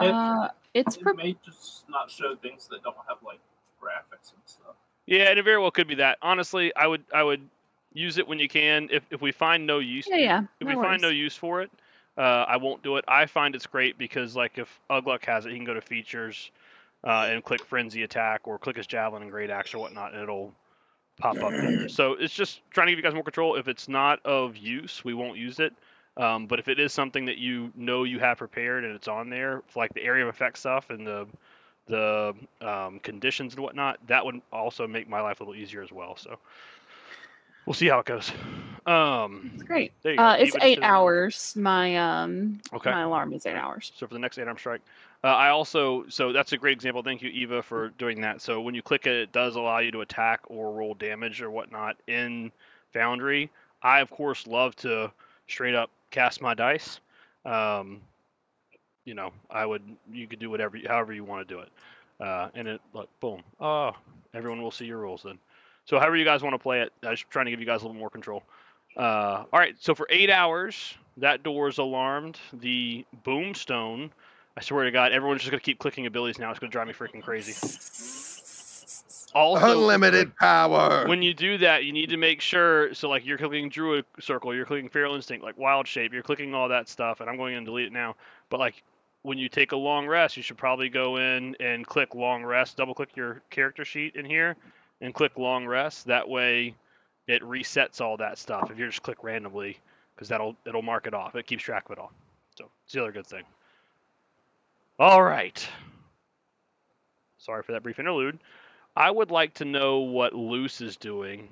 It- Uh, it's It pre- may just not show things that don't have like graphics and stuff. Yeah, and it very well could be that. Honestly, I would I would use it when you can. If if we find no use, yeah, yeah. if no we find no use for it, uh, I won't do it. I find it's great because like if Ugluck has it, he can go to features uh, and click frenzy attack or click his javelin and great axe or whatnot, and it'll pop up there. So it's just trying to give you guys more control. If it's not of use, we won't use it. Um, but if it is something that you know you have prepared and it's on there, like the area of effect stuff and the the um, conditions and whatnot, that would also make my life a little easier as well. So we'll see how it goes. Um, It's great. there you go. Uh, it's eight to- hours. My um Okay. my alarm is eight hours. So for the next eight arm strike, uh, I also so that's a great example. Thank you, Eva, for doing that. So when you click it, it does allow you to attack or roll damage or whatnot in Foundry. I of course love to straight up cast my dice. Um, you know, I would you could do whatever however you want to do it, uh, and it like boom, oh, everyone will see your rules then. So however you guys want to play it, I'm just trying to give you guys a little more control. Uh, all right, so for eight hours, that door is alarmed. The boomstone. I swear to God, everyone's just gonna keep clicking abilities now. It's gonna drive me freaking crazy. Also, Unlimited power. when you do that, you need to make sure. So, like, you're clicking Druid Circle, you're clicking Feral Instinct, like Wild Shape, you're clicking all that stuff, and I'm going to delete it now. But like, when you take a long rest, you should probably go in and click Long Rest. Double click your character sheet in here, and click Long Rest. That way, it resets all that stuff. If you just click randomly, because that'll it'll mark it off. It keeps track of it all. So it's the other good thing. All right. Sorry for that brief interlude. I would like to know what Luce is doing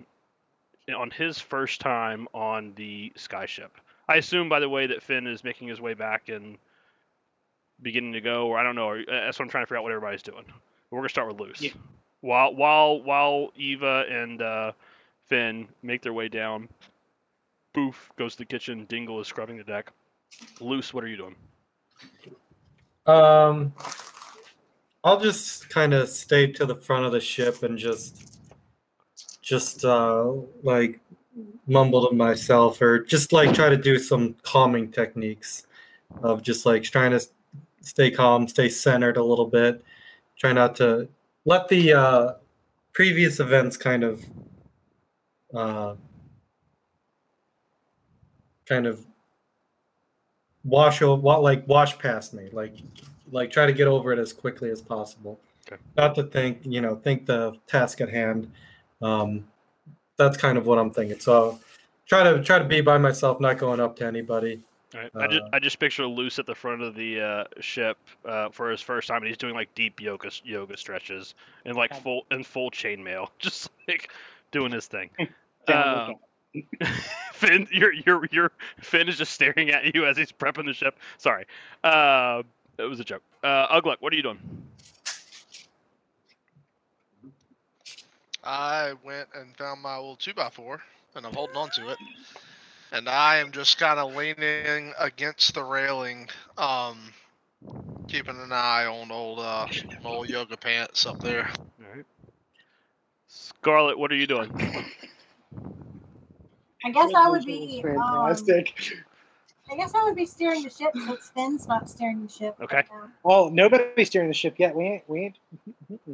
on his first time on the skyship. I assume, by the way, that Finn is making his way back and beginning to go, or I don't know. Or, uh, that's what I'm trying to figure out what everybody's doing. We're gonna start with Luce. Yeah. While while while Eva and uh, Finn make their way down, Boof goes to the kitchen. Dingle is scrubbing the deck. Luce, what are you doing? Um, I'll just kind of stay to the front of the ship and just, just uh, like mumble to myself or just like try to do some calming techniques of just like trying to s- stay calm, stay centered a little bit, try not to let the uh, previous events kind of, uh, kind of wash over, like wash past me, like like try to get over it as quickly as possible. Okay. Not to think, you know, think the task at hand. Um, that's kind of what I'm thinking. So try to try to be by myself, not going up to anybody. All right. I just Uh, I just picture Luce at the front of the uh, ship uh, for his first time, and he's doing like deep yoga yoga stretches and like Um, full and full chainmail, just like doing his thing. Down Uh, Finn, your your your Finn is just staring at you as he's prepping the ship. Sorry, uh, it was a joke. Uh, Ugluck, what are you doing? I went and found my old two x four, and I'm holding on to it. And I am just kind of leaning against the railing, um, keeping an eye on old uh, old yoga pants up there. All right. Scarlet, what are you doing? I guess I would be. Um, fantastic. I guess I would be steering the ship since Finn's not steering the ship. Okay. right now. Oh, nobody's steering the ship yet. We ain't. We ain't.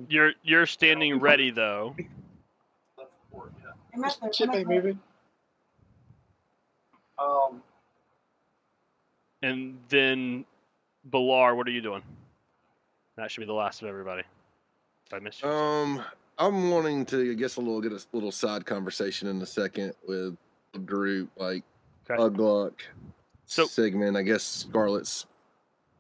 You're you're standing ready though. Left forward, yeah. I'm at the, Ship I'm at ain't moving. Um, And then, Balar, what are you doing? That should be the last of everybody. If I missed you. Um, I'm wanting to, I guess, a little get a little side conversation in a second with a group like Okay. Ugluck, So- Sigmund. I guess Scarlet's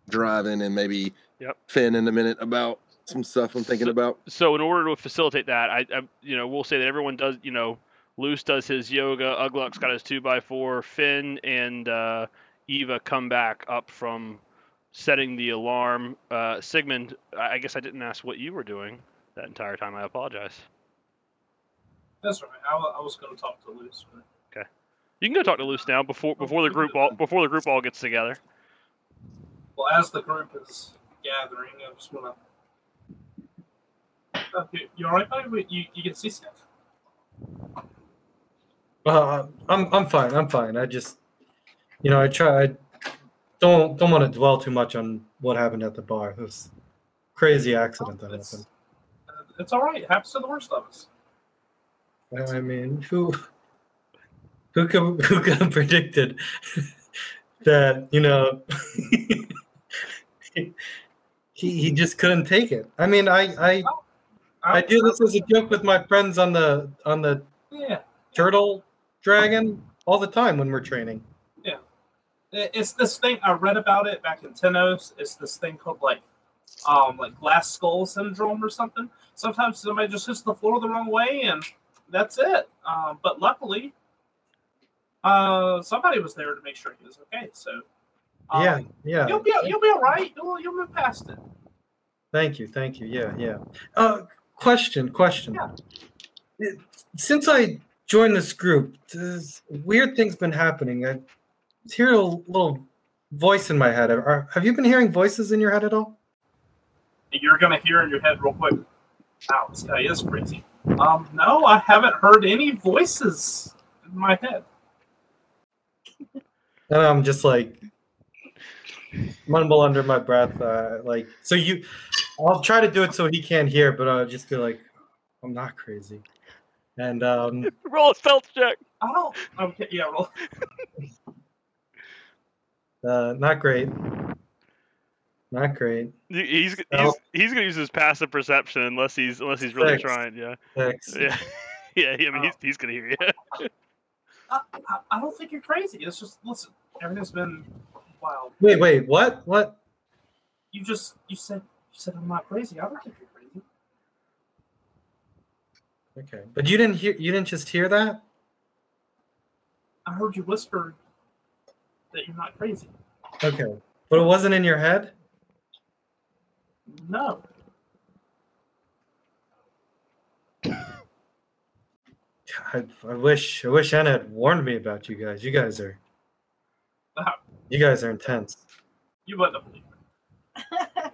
driving, and maybe Yep. Finn in a minute about some stuff I'm thinking So- about. so in order to facilitate that, I, I you know we'll say that everyone does you know Luce does his yoga, Ugluck's got his two by four, Finn and uh, Eva come back up from setting the alarm. Uh, Sigmund, I guess I didn't ask what you were doing that entire time. I apologize. that's right. I, I was going to talk to Luce, but You can go talk to Luce now before before the group all before the group all gets together. well, as the group is gathering, I just want to. You, all right, buddy? You, you can see stuff. Uh, I'm I'm fine. I'm fine. I just, you know, I try. I don't don't want to dwell too much on what happened at the bar. It was a crazy accident that It's, happened. uh, it's all right. It happens to the worst of us. I mean, who who could who could have predicted that? You know, he he just couldn't take it. I mean, I I I do this as a joke with my friends on the on the Yeah, turtle dragon all the time when we're training. Yeah, it's this thing I read about it back in Tenos. It's this thing called like, um, like glass skull syndrome or something. Sometimes somebody just hits the floor the wrong way, and that's it. Um, but luckily, uh, somebody was there to make sure he was okay. So, um, yeah, yeah. you'll be you'll be all right. You'll you'll move past it. Thank you, thank you. Yeah, yeah. Uh, question, question. Yeah. Since I joined this group, this weird thing's been happening. I hear a little voice in my head. Are, have you been hearing voices in your head at all? You're gonna hear in your head real quick. Wow, this guy is crazy. Um, no, I haven't heard any voices in my head. And I'm just like mumble under my breath, uh, like so. You, I'll try to do it so he can't hear, but I'll just be like, I'm not crazy, and um, Roll a stealth check. I don't. Okay, yeah, roll. uh, not great, not great. He- He's he's, he's gonna use his passive perception unless he's unless he's really Six. trying. Yeah, Six. yeah, yeah. I mean, he's Oh. he's gonna hear you. I, I, I don't think you're crazy. It's just listen. Everything's been wild. Wait, wait, what? What? You just you said you said I'm not crazy. I don't think you're crazy. Okay, but you didn't hear. You didn't just hear that. I heard you whisper that you're not crazy. Okay, but it wasn't in your head. No. I, I wish. I wish Anna had warned me about you guys. You guys are. Uh, You guys are intense. You wouldn't believe it.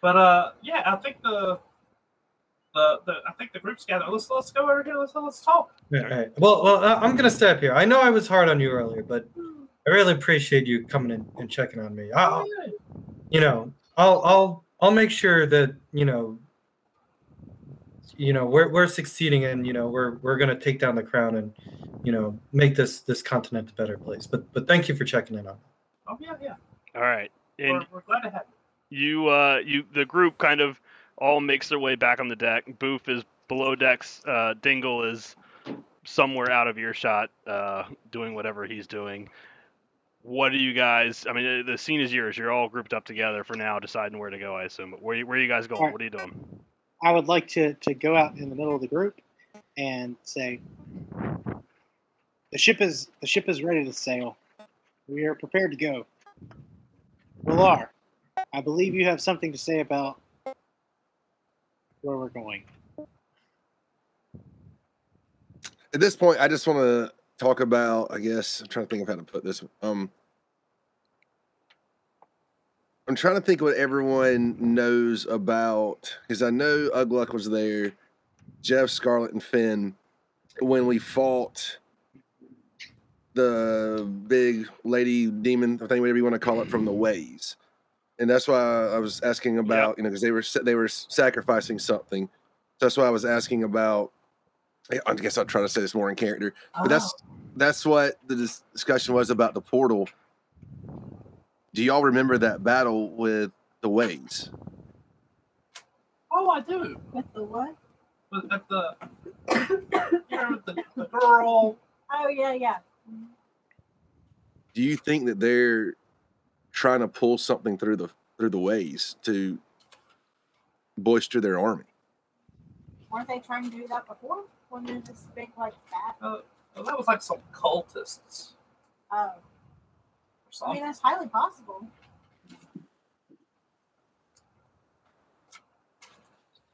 But uh, yeah, I think the the, the I think the group's gathered. Let's let's go over here. Let's let's talk. All right. Well, well, I- I'm gonna step here. I know I was hard on you earlier, but I really appreciate you coming in and checking on me. I'll, Yeah. you know, I'll, I'll, I'll make sure that you know, you know, we're we're succeeding, and you know, we're we're gonna take down the crown and, you know, make this this continent a better place. But but thank you for checking in on. me. Oh yeah, yeah. All right, and We're, we're glad to have you. you uh you the group kind of all makes their way back on the deck. Boof is below decks. Uh, Dingle is somewhere out of earshot, uh, doing whatever he's doing. What do you guys? I mean, the scene is yours. You're all grouped up together for now, deciding where to go. I assume. But where where are you guys going? Alright. What are you doing? I would like to, to go out in the middle of the group and say, the ship is the ship is ready to sail. We are prepared to go. Balar, I believe you have something to say about where we're going. At this point, I just want to talk about. I guess I'm trying to think of how to put this. Um, I'm trying to think what everyone knows about because I know Ugluck was there, Jeff, Scarlet, and Finn when we fought the big lady demon, I think whatever you want to call it, from the ways. And that's why I was asking about, you know, because they were they were sacrificing something. So that's why I was asking about. Eh, I guess I'll try to say this more in character, but that's oh. that's what the dis- discussion was about the portal. Do y'all remember that battle with the waves? Oh, I do. With the what? With at the you know the, the girl. Oh yeah, yeah. Do you think that they're trying to pull something through the through the ways to boister their army? Weren't they trying to do that before? When there's this big like bat? Uh, well, that was like some cultists Oh, or I mean that's highly possible.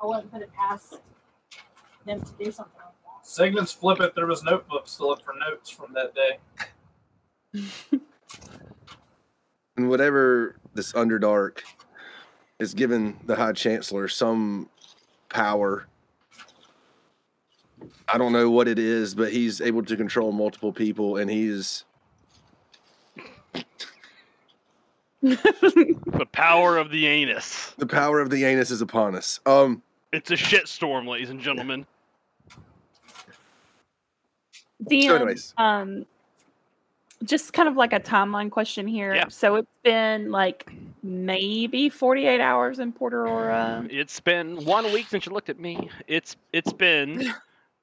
I wouldn't put it past them to do something like that. Sigmund's flipping through his notebooks to look for notes from that day. And whatever this Underdark is giving the High Chancellor some power. I don't know what it is, but he's able to control multiple people, and he's The power of the anus. the power of the anus is upon us. Um, It's a shitstorm, ladies and gentlemen. The So anyways. um just kind of like a timeline question here. Yeah. So it's been like maybe 48 hours in Port Aurora. It's been one week since you looked at me. It's it's been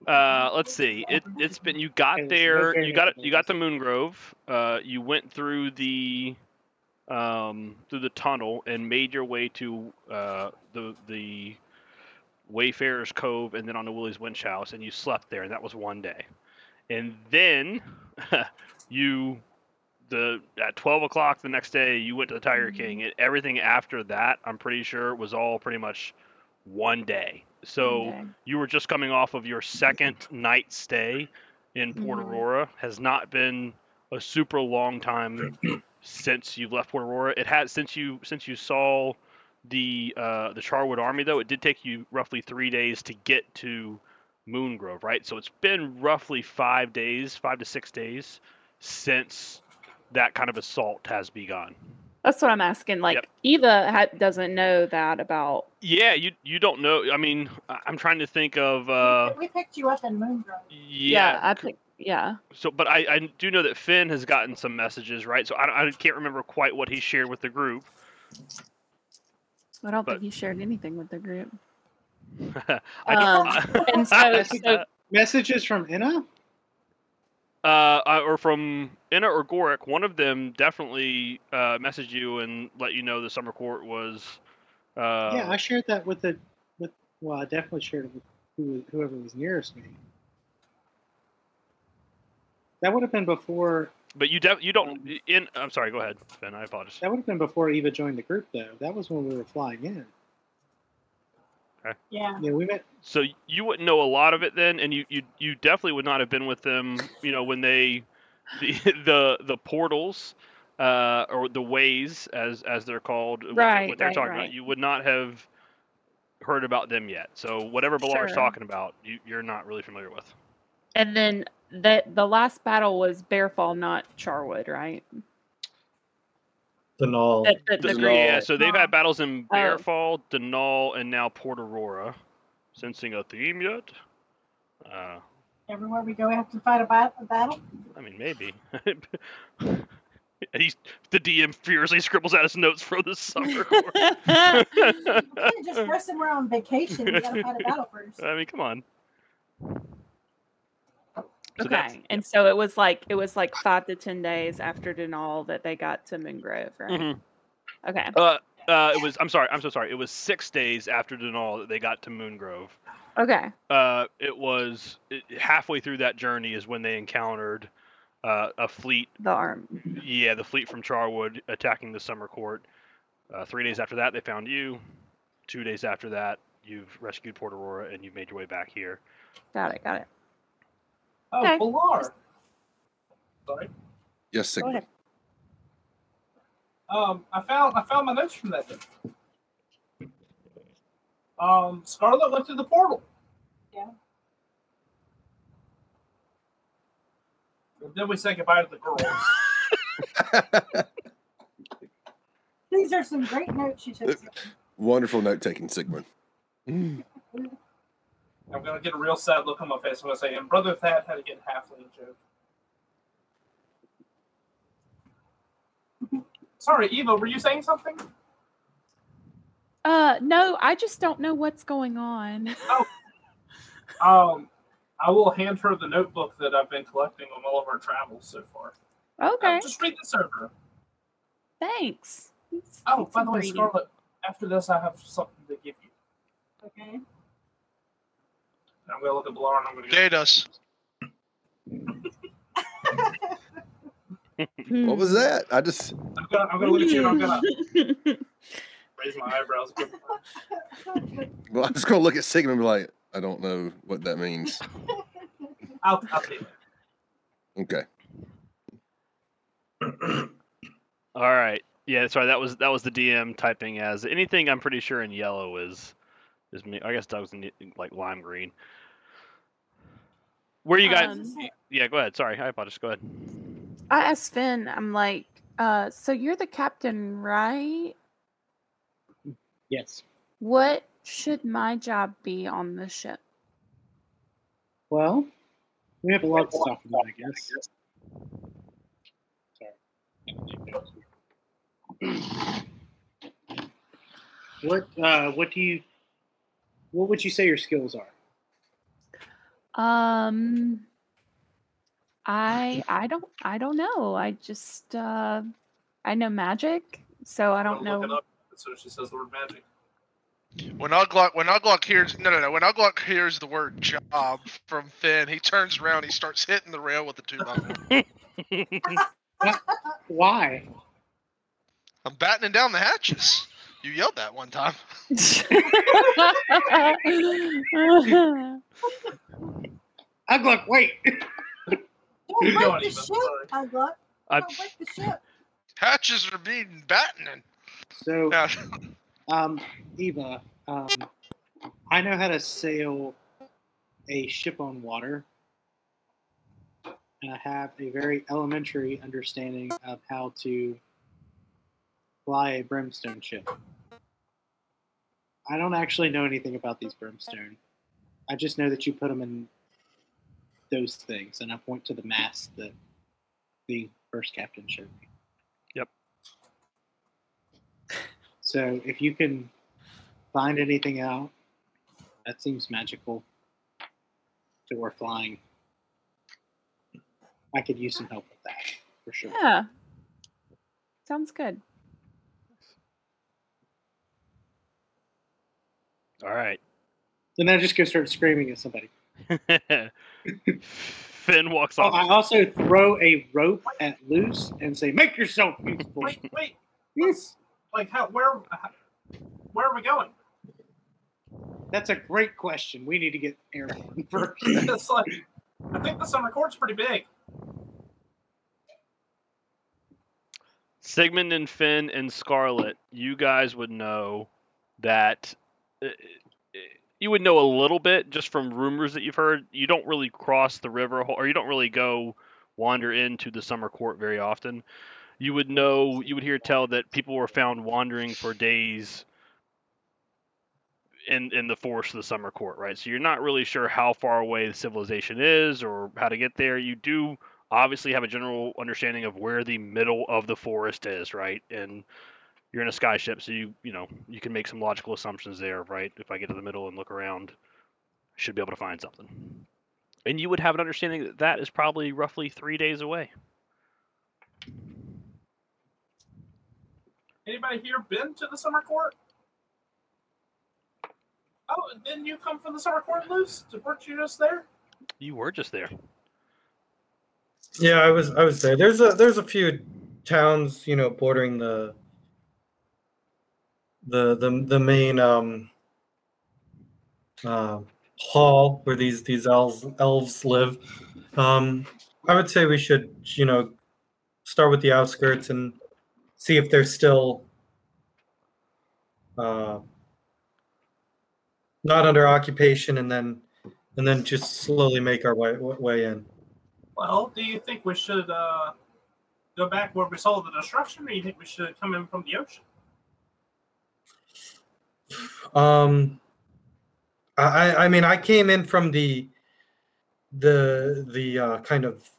uh let's see. It it's been you got there, you got you got to Moongrove. Uh you went through the um through the tunnel and made your way to uh the the Wayfarer's Cove and then on the Willie's Winch House and you slept there and that was one day. And then you the at 12 o'clock the next day you went to the tiger king. It, everything after that i'm pretty sure was all pretty much one day. So Okay. you were just coming off of your second night stay in port Mhm. aurora. Has not been a super long time since you've left port aurora. It has since you since you saw the uh, the charwood army though it did take you roughly three days to get to moongrove right? So it's been roughly five days five to six days since that kind of assault has begun. That's what I'm asking. Like Yep. Eva ha- doesn't know that about. Yeah, you you don't know. I mean, I- I'm trying to think of. uh we picked you up in Moongrove. Yeah. I think. Yeah. So, but I, I do know that Finn has gotten some messages, right? So I, I can't remember quite what he shared with the group. I don't But- think he shared anything with the group. I Um, and so, so Messages from Inna? Uh, or from Inna or Gorik, one of them definitely uh, messaged you and let you know the summer court was. Uh, yeah, I shared that with the with. Well, I definitely shared it with who, whoever was nearest me. That would have been before. but you def- you don't. In I'm sorry. Go ahead, Ben. I apologize. That would have been before Eva joined the group, though. That was when we were flying in. Yeah. Yeah, we met. So you wouldn't know a lot of it then, and you you, you definitely would not have been with them. You know when they the the, the portals uh, or the ways as as they're called. what- Right, What they're right, talking right. about. You would not have heard about them yet. So whatever Balar's Sure. talking about, you, you're not really familiar with. and then the the last battle was Bearfall, not Charwood, right? Denal. All- Yeah, so they've had battles in Oh. Bearfall, Denal, and now Port Aurora. Sensing a theme yet? Uh, Everywhere we go, we have to fight a, bat- a battle. I mean, maybe. He's, the DM furiously scribbles out his notes for the summer. court. You can't just go somewhere on vacation. You gotta fight a battle first. I mean, come on. So okay, and so it was like it was like five to ten days after Denal that they got to Moongrove, right? Mhm. Okay, Uh, uh, it was. I'm sorry. I'm so sorry. It was six days after Denal that they got to Moongrove. okay, Uh, it was it, halfway through that journey is when they encountered uh, a fleet the arm. Yeah, the fleet from Charwood attacking the Summer Court. Uh, three days after that, they found you. Two days after that, you've rescued Port Aurora and you've made your way back here. Got it, got it. Oh, Okay. Balar. Sorry. Yes, Go Sigmund. ahead. Um, I found I found my notes from that. Day. Um, Scarlet went through the portal. Yeah. And then we say goodbye to the girls. These are some great notes you took. Wonderful note taking, Sigmund. I'm gonna get a real sad look on my face. I'm gonna say, and Brother Thad had to get halfling joke. Sorry, Eva, were you saying something? Uh, no, I just don't know what's going on. oh, Um, I will hand her the notebook that I've been collecting on all of our travels so far. Okay, Um, just read this over. thanks. It's- Oh, it's by the way, reading. Scarlet, after this, I have something to give you. Okay. And I'm gonna look at Blar and I'm gonna go. Date us. What was that? I just I'm gonna, I'm gonna look at you and I'm gonna raise my eyebrows. well, I'm just gonna look at Sigmund and be like, I don't know what that means. I'll, I'll take it. Okay. All right. Yeah, sorry. That was that was the DM typing as anything. I'm pretty sure in yellow is is me. I guess Doug's in like lime green. Where you guys? Um, yeah, go ahead. Sorry, I apologize. Go ahead. I asked Finn, I'm like, uh, so you're the captain, right? Yes. What should my job be on the ship? Well, we have a lot to talk about, I guess. What uh, what do you what would you say your skills are? Um, I I don't I don't know. I just uh, I know magic, so I don't I'll look it know. up as soon she says the word magic. When Ugluck when Ugluck hears no no no when Ugluck hears the word job from Finn, he turns around, he starts hitting the rail with the two by four. Why? I'm battening down the hatches. You yelled that one time. Ugluck, wait. Don't Keep break the ship, sorry. Ugla. I- Don't break the ship. Hatches are being battening. So, Yeah. um, Eva, um, I know how to sail a ship on water, and I have a very elementary understanding of how to fly a brimstone ship. I don't actually know anything about these brimstone. I just know that you put them in those things, and I point to the mast that the first captain showed me. Yep. So if you can find anything out, that seems magical. So we're flying. I could use some help with that for sure. yeah, sounds good. All right. Then I just go start screaming at somebody. Finn walks Oh, off. I also throw a rope at Luce and say, "Make yourself useful." Wait, wait. Let's, like, how? Where? How, where are we going? That's a great question. We need to get airborne first. it's like, I think the summer court's pretty big. Sigmund and Finn and Scarlet, you guys would know that Uh, uh, you would know a little bit just from rumors that you've heard. You don't really cross the river or you don't really go wander into the summer court very often. You would know, you would hear tell that people were found wandering for days in in the forest of the summer court, right? So you're not really sure how far away the civilization is or how to get there. You do obviously have a general understanding of where the middle of the forest is, right? And you're in a skyship, so you you know you can make some logical assumptions there, right? If I get to the middle and look around, I should be able to find something. And you would have an understanding that that is probably roughly three days away. Anybody here been to the summer court? Oh, didn't you come from the summer court, Luce? Weren't you just there? You were just there. Yeah, I was I was there. There's a there's a few towns, you know, bordering the the the the main um uh, hall where these these elves elves live. Um I would say we should, you know, start with the outskirts and see if they're still uh not under occupation and then and then just slowly make our way way in. Well, do you think we should uh, go back where we saw the destruction, or do you think we should come in from the ocean? Um, I I mean I came in from the the the uh, kind of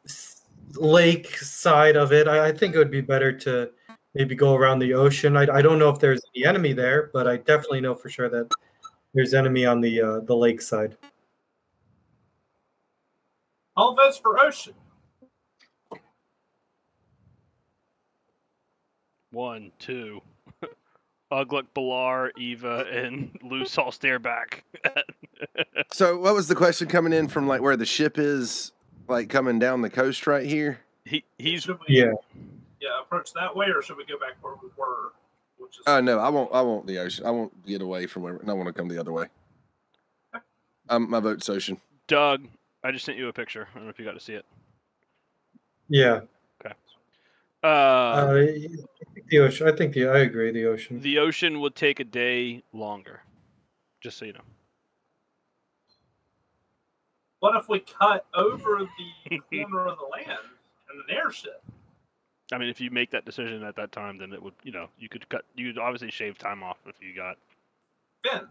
lake side of it. I, I think it would be better to maybe go around the ocean. I, I don't know if there's any enemy there, but I definitely know for sure that there's enemy on the uh, the lake side. All votes for ocean. One, two. Ugluck, Balar, Eva, and Luce all stare back. So, what was the question coming in from like where the ship is, like coming down the coast right here? he he's Should we, Yeah. yeah, approach that way, or should we go back where we were? Which is Oh no, I won't. I won't the ocean. I won't get away from where. I want to come the other way. Um, my vote's ocean. Doug. I just sent you a picture. I don't know if you got to see it. Yeah. Uh, Uh, I think the ocean. I think the I agree. The ocean. the ocean would take a day longer. Just so you know. What if we cut over the corner of the land in an airship? I mean, if you make that decision at that time, then it would, you know, you could cut. You'd obviously shave time off if you got. Finn,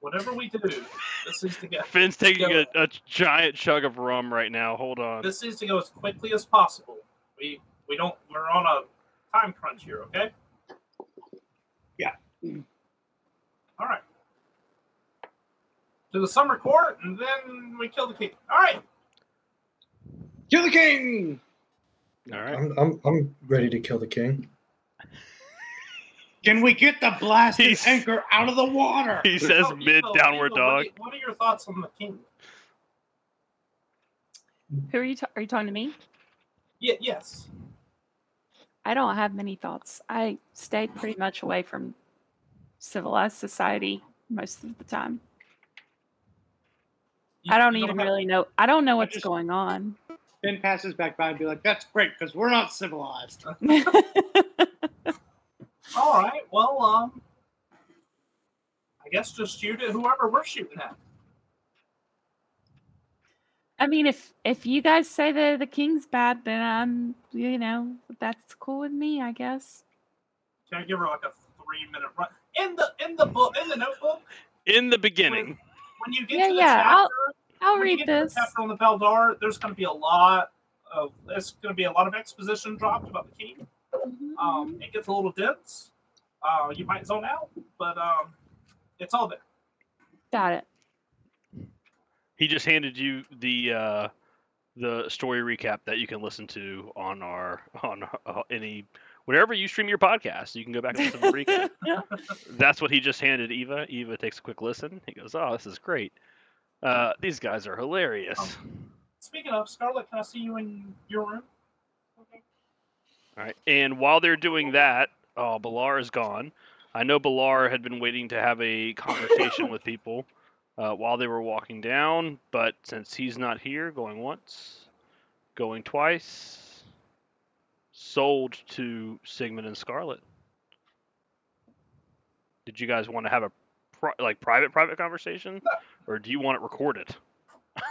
whatever we do, this needs to go. Finn's taking Go. a, a giant chug of rum right now. Hold on. This needs to go as quickly as possible. We We don't. We're on a time crunch here. Okay. Yeah. All right. To the summer court, and then we kill the king. All right. Kill the king! All right. I'm, I'm I'm ready to kill the king. Can we get the blasted He's- anchor out of the water? He says So, mid Evo, downward Evo, dog. What, are- what are your thoughts on the king? Who are you? Ta- are you talking to me? Yeah. Yes. I don't have many thoughts. I stay pretty much away from civilized society most of the time. You- I don't you even have- really know. I don't know what's just- going on. Ben passes back by and be like, "That's great because we're not civilized." All right. Well, um, I guess just shoot at whoever we're shooting at. I mean, if if you guys say that the king's bad, then I'm, you know, that's cool with me, I guess. Can I give her like a three minute run in the in the book in the notebook In the beginning, when you get Yeah, to the yeah, chapter? I'll- I'll when you read get to the this. chapter on the Beldar, there's going to be a lot of there's going to be a lot of exposition dropped about the king. Um, it gets a little dense. Uh, you might zone out, but um, it's all there. Got it. He just handed you the uh, the story recap that you can listen to on our on uh, any wherever you stream your podcast. You can go back and listen to the recap. That's what he just handed Eva. Eva takes a quick listen. He goes, "Oh, this is great. Uh, these guys are hilarious." Speaking of Scarlet, can I see you in your room? All right. And while they're doing that, oh, Balar is gone. I know Balar had been waiting to have a conversation with people uh, while they were walking down, but since he's not here, going once, going twice, sold to Sigmund and Scarlet. Did you guys want to have a pri- like private private conversation, or do you want it recorded?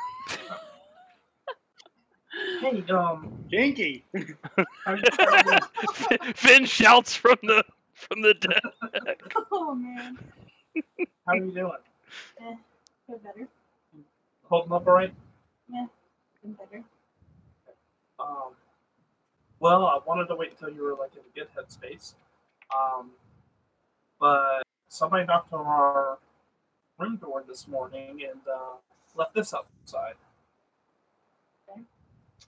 Hey, um, Kinky. how you, how Finn shouts from the from the deck. Oh man, how are you doing? Feel better. Holding up all right? Feel better. Um, well, I wanted to wait until you were like in a good headspace. Um, but somebody knocked on our room door this morning and uh, left this outside. Okay.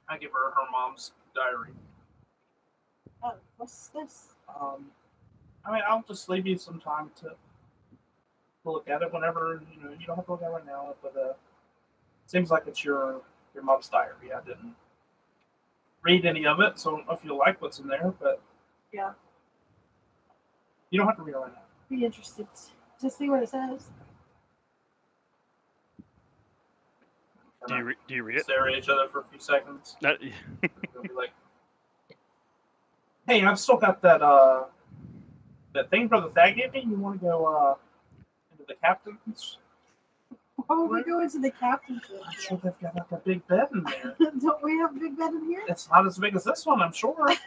I give her her mom's diary. Oh, what's this? Um, I mean, I'll just leave you some time to, to look at it whenever you know. You don't have to look at it right now, but uh, seems like it's your your mom's diary. I didn't read any of it, so I don't know if you like what's in there, but Yeah. you don't have to read it right now. Be interested to see what it says. Do you re- do you read it? Stare at each other for a few seconds. That- They'll be like, "Hey, I've still got that uh that thing Brother Thag gave me. You want to go uh into the captain's? Why would we go into the captain's room? I'm sure they've got like a big bed in there. Don't we have a big bed in here? It's not as big as this one, I'm sure.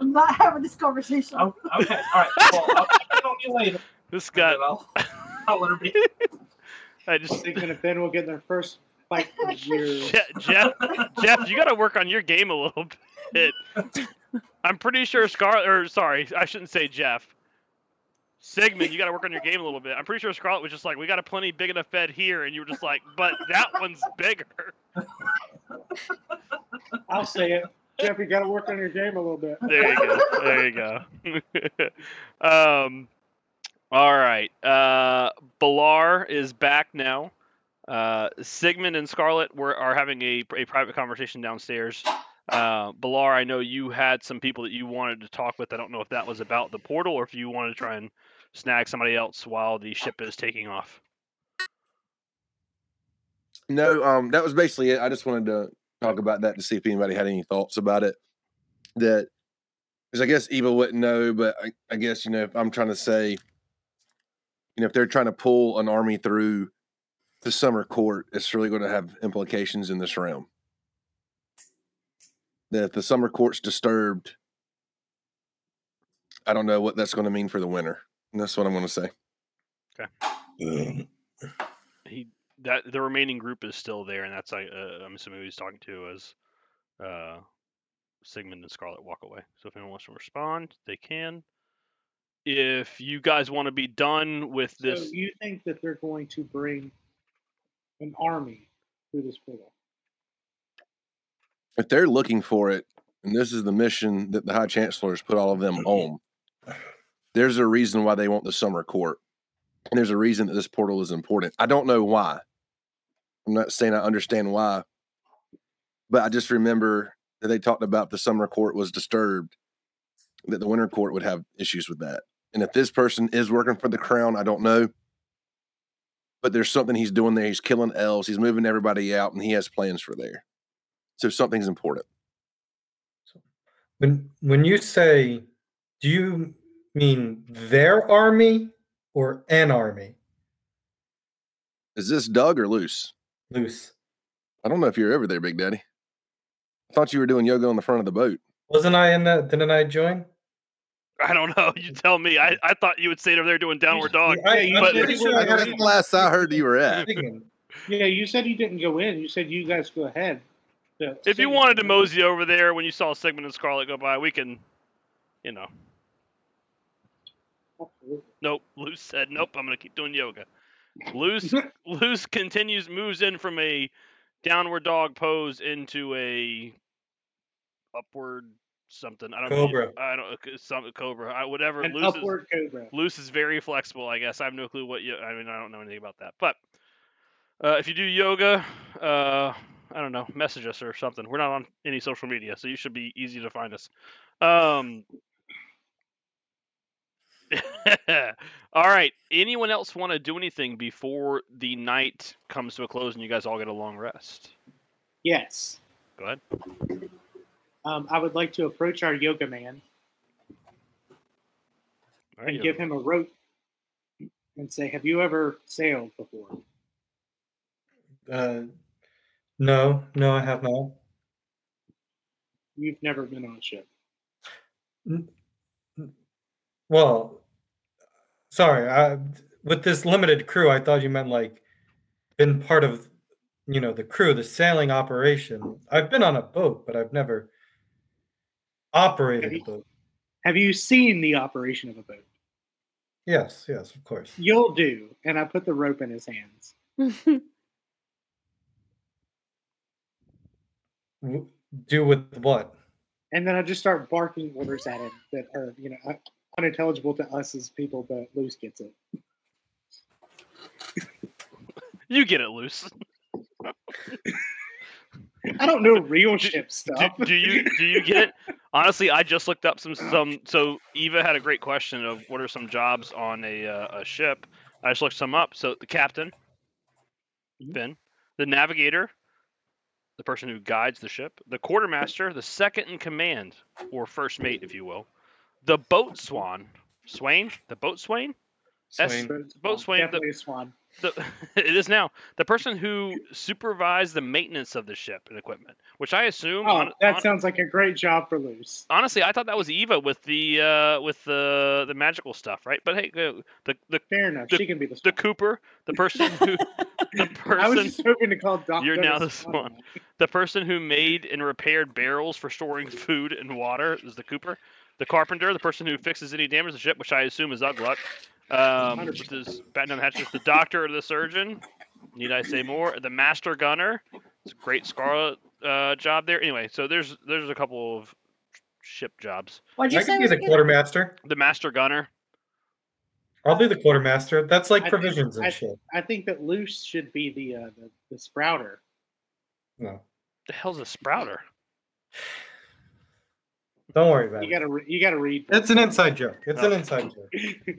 I'm not having this conversation. Oh, okay, all right. Well, I'll check on you later. this guy, I'll, I'll let her be. I just Sigmund and Ben will get their first fight in years. Je- Jeff, Jeff, you got to work on your game a little bit. I'm pretty sure Scarlet, or sorry, I shouldn't say Jeff. Sigmund, you got to work on your game a little bit. I'm pretty sure Scarlet was just like, we got a plenty big enough bed here, and you were just like, but that one's bigger. I'll say it. Jeff, you got to work on your game a little bit. There you go. There you go. um, all right. Uh, Balar is back now. Uh, Sigmund and Scarlet were are having a, a private conversation downstairs. Uh, Balar, I know you had some people that you wanted to talk with. I don't know if that was about the portal or if you wanted to try and snag somebody else while the ship is taking off. No, um, that was basically it. I just wanted to talk about that to see if anybody had any thoughts about it. That, because I guess Eva wouldn't know, but I, I guess you know if I'm trying to say, you know, if they're trying to pull an army through the summer court, it's really going to have implications in this realm. That if the summer court's disturbed, I don't know what that's going to mean for the winter. And that's what I'm going to say. Okay. He that the remaining group is still there, and that's I uh, I'm assuming he's talking to as uh, Sigmund and Scarlet walk away. So if anyone wants to respond, they can. If you guys want to be done with So this, you think that they're going to bring an army through this portal? If they're looking for it, and this is the mission that the High Chancellor has put all of them on, there's a reason why they want the summer court. And there's a reason that this portal is important. I don't know why. I'm not saying I understand why, but I just remember that they talked about the summer court was disturbed, that the winter court would have issues with that. And if this person is working for the crown, I don't know. But there's something he's doing there. He's killing elves. He's moving everybody out, and he has plans for there. So something's important. When when you say, do you mean their army or an army? Is this Doug or Luce? Luce. I don't know if you're ever there, Big Daddy. I thought you were doing yoga on the front of the boat. Wasn't I in that? Didn't I join? I don't know. You tell me. I, I thought you would stay over there doing downward dog. I, you I'm but- pretty sure I That's the last I heard you were at. Yeah, you said you didn't go in. You said you guys go ahead. to If you wanted to mosey over there when you saw Sigmund and Scarlet go by, we can, you know. Absolutely. Nope. Luce said, nope, I'm going to keep doing yoga. Luce, Luce continues, moves in from a downward dog pose into a upward something. I don't know. Cobra. I don't uh, some cobra. I, whatever. An Luce is, upward cobra. Luce is very flexible, I guess. I have no clue what you. I mean, I don't know anything about that. But uh, if you do yoga, uh, I don't know, message us or something. We're not on any social media, so you should be easy to find us. Um. all right. Anyone else want to do anything before the night comes to a close and you guys all get a long rest? Yes. Go ahead. Um, I would like to approach our yoga man All right. and give him a rope and say, "Have you ever sailed before?" Uh, no, no, I have not. You've never been on a ship. Well, sorry. I, with this limited crew, I thought you meant like been part of, you know, the crew, the sailing operation. I've been on a boat, but I've never operated a you- boat. Have you seen the operation of a boat? Yes, yes, of course. You'll do. And I put the rope in his hands. Do with what? And then I just start barking orders at him that are, you know, un- unintelligible to us as people, but Luce gets it. You get it, Luce. I don't know real Do- ship stuff. do you do you get it? Honestly, I just looked up some some. So Eva had a great question of what are some jobs on a uh, a ship. I just looked some up. So the captain, Mhm. Finn, the navigator, the person who guides the ship, the quartermaster, the second in command or first mate, if you will, the boatswain, swain, the boatswain, S- Swain. But it's Boat swan, swing, the- a swan. the it is now the person who supervised the maintenance of the ship and equipment, which I assume. Oh, hon- that hon- sounds like a great job for Luce. honestly, I thought that was Eva with the uh, with the the magical stuff, right? But hey, the the Fair enough. the- she can be the the. Cooper, the person who the person. I was just hoping to call Doc. You're now the swan. the person who made and repaired barrels for storing food and water is the Cooper. The carpenter, the person who fixes any damage to the ship, which I assume is Ugluck, Um, with his batten down the hatches. The doctor or the surgeon. Need I say more? The master gunner. It's a great Scarlet uh, job there. Anyway, so there's there's a couple of ship jobs. What'd you I say? could be the quartermaster. The master gunner. I'll be the quartermaster. That's like I think- provisions and I- shit. I think that Luce should be the uh, the, the sprouter. No, The hell's a sprouter? Don't worry about You it. gotta re- you gotta read. It's an inside joke. It's an inside joke.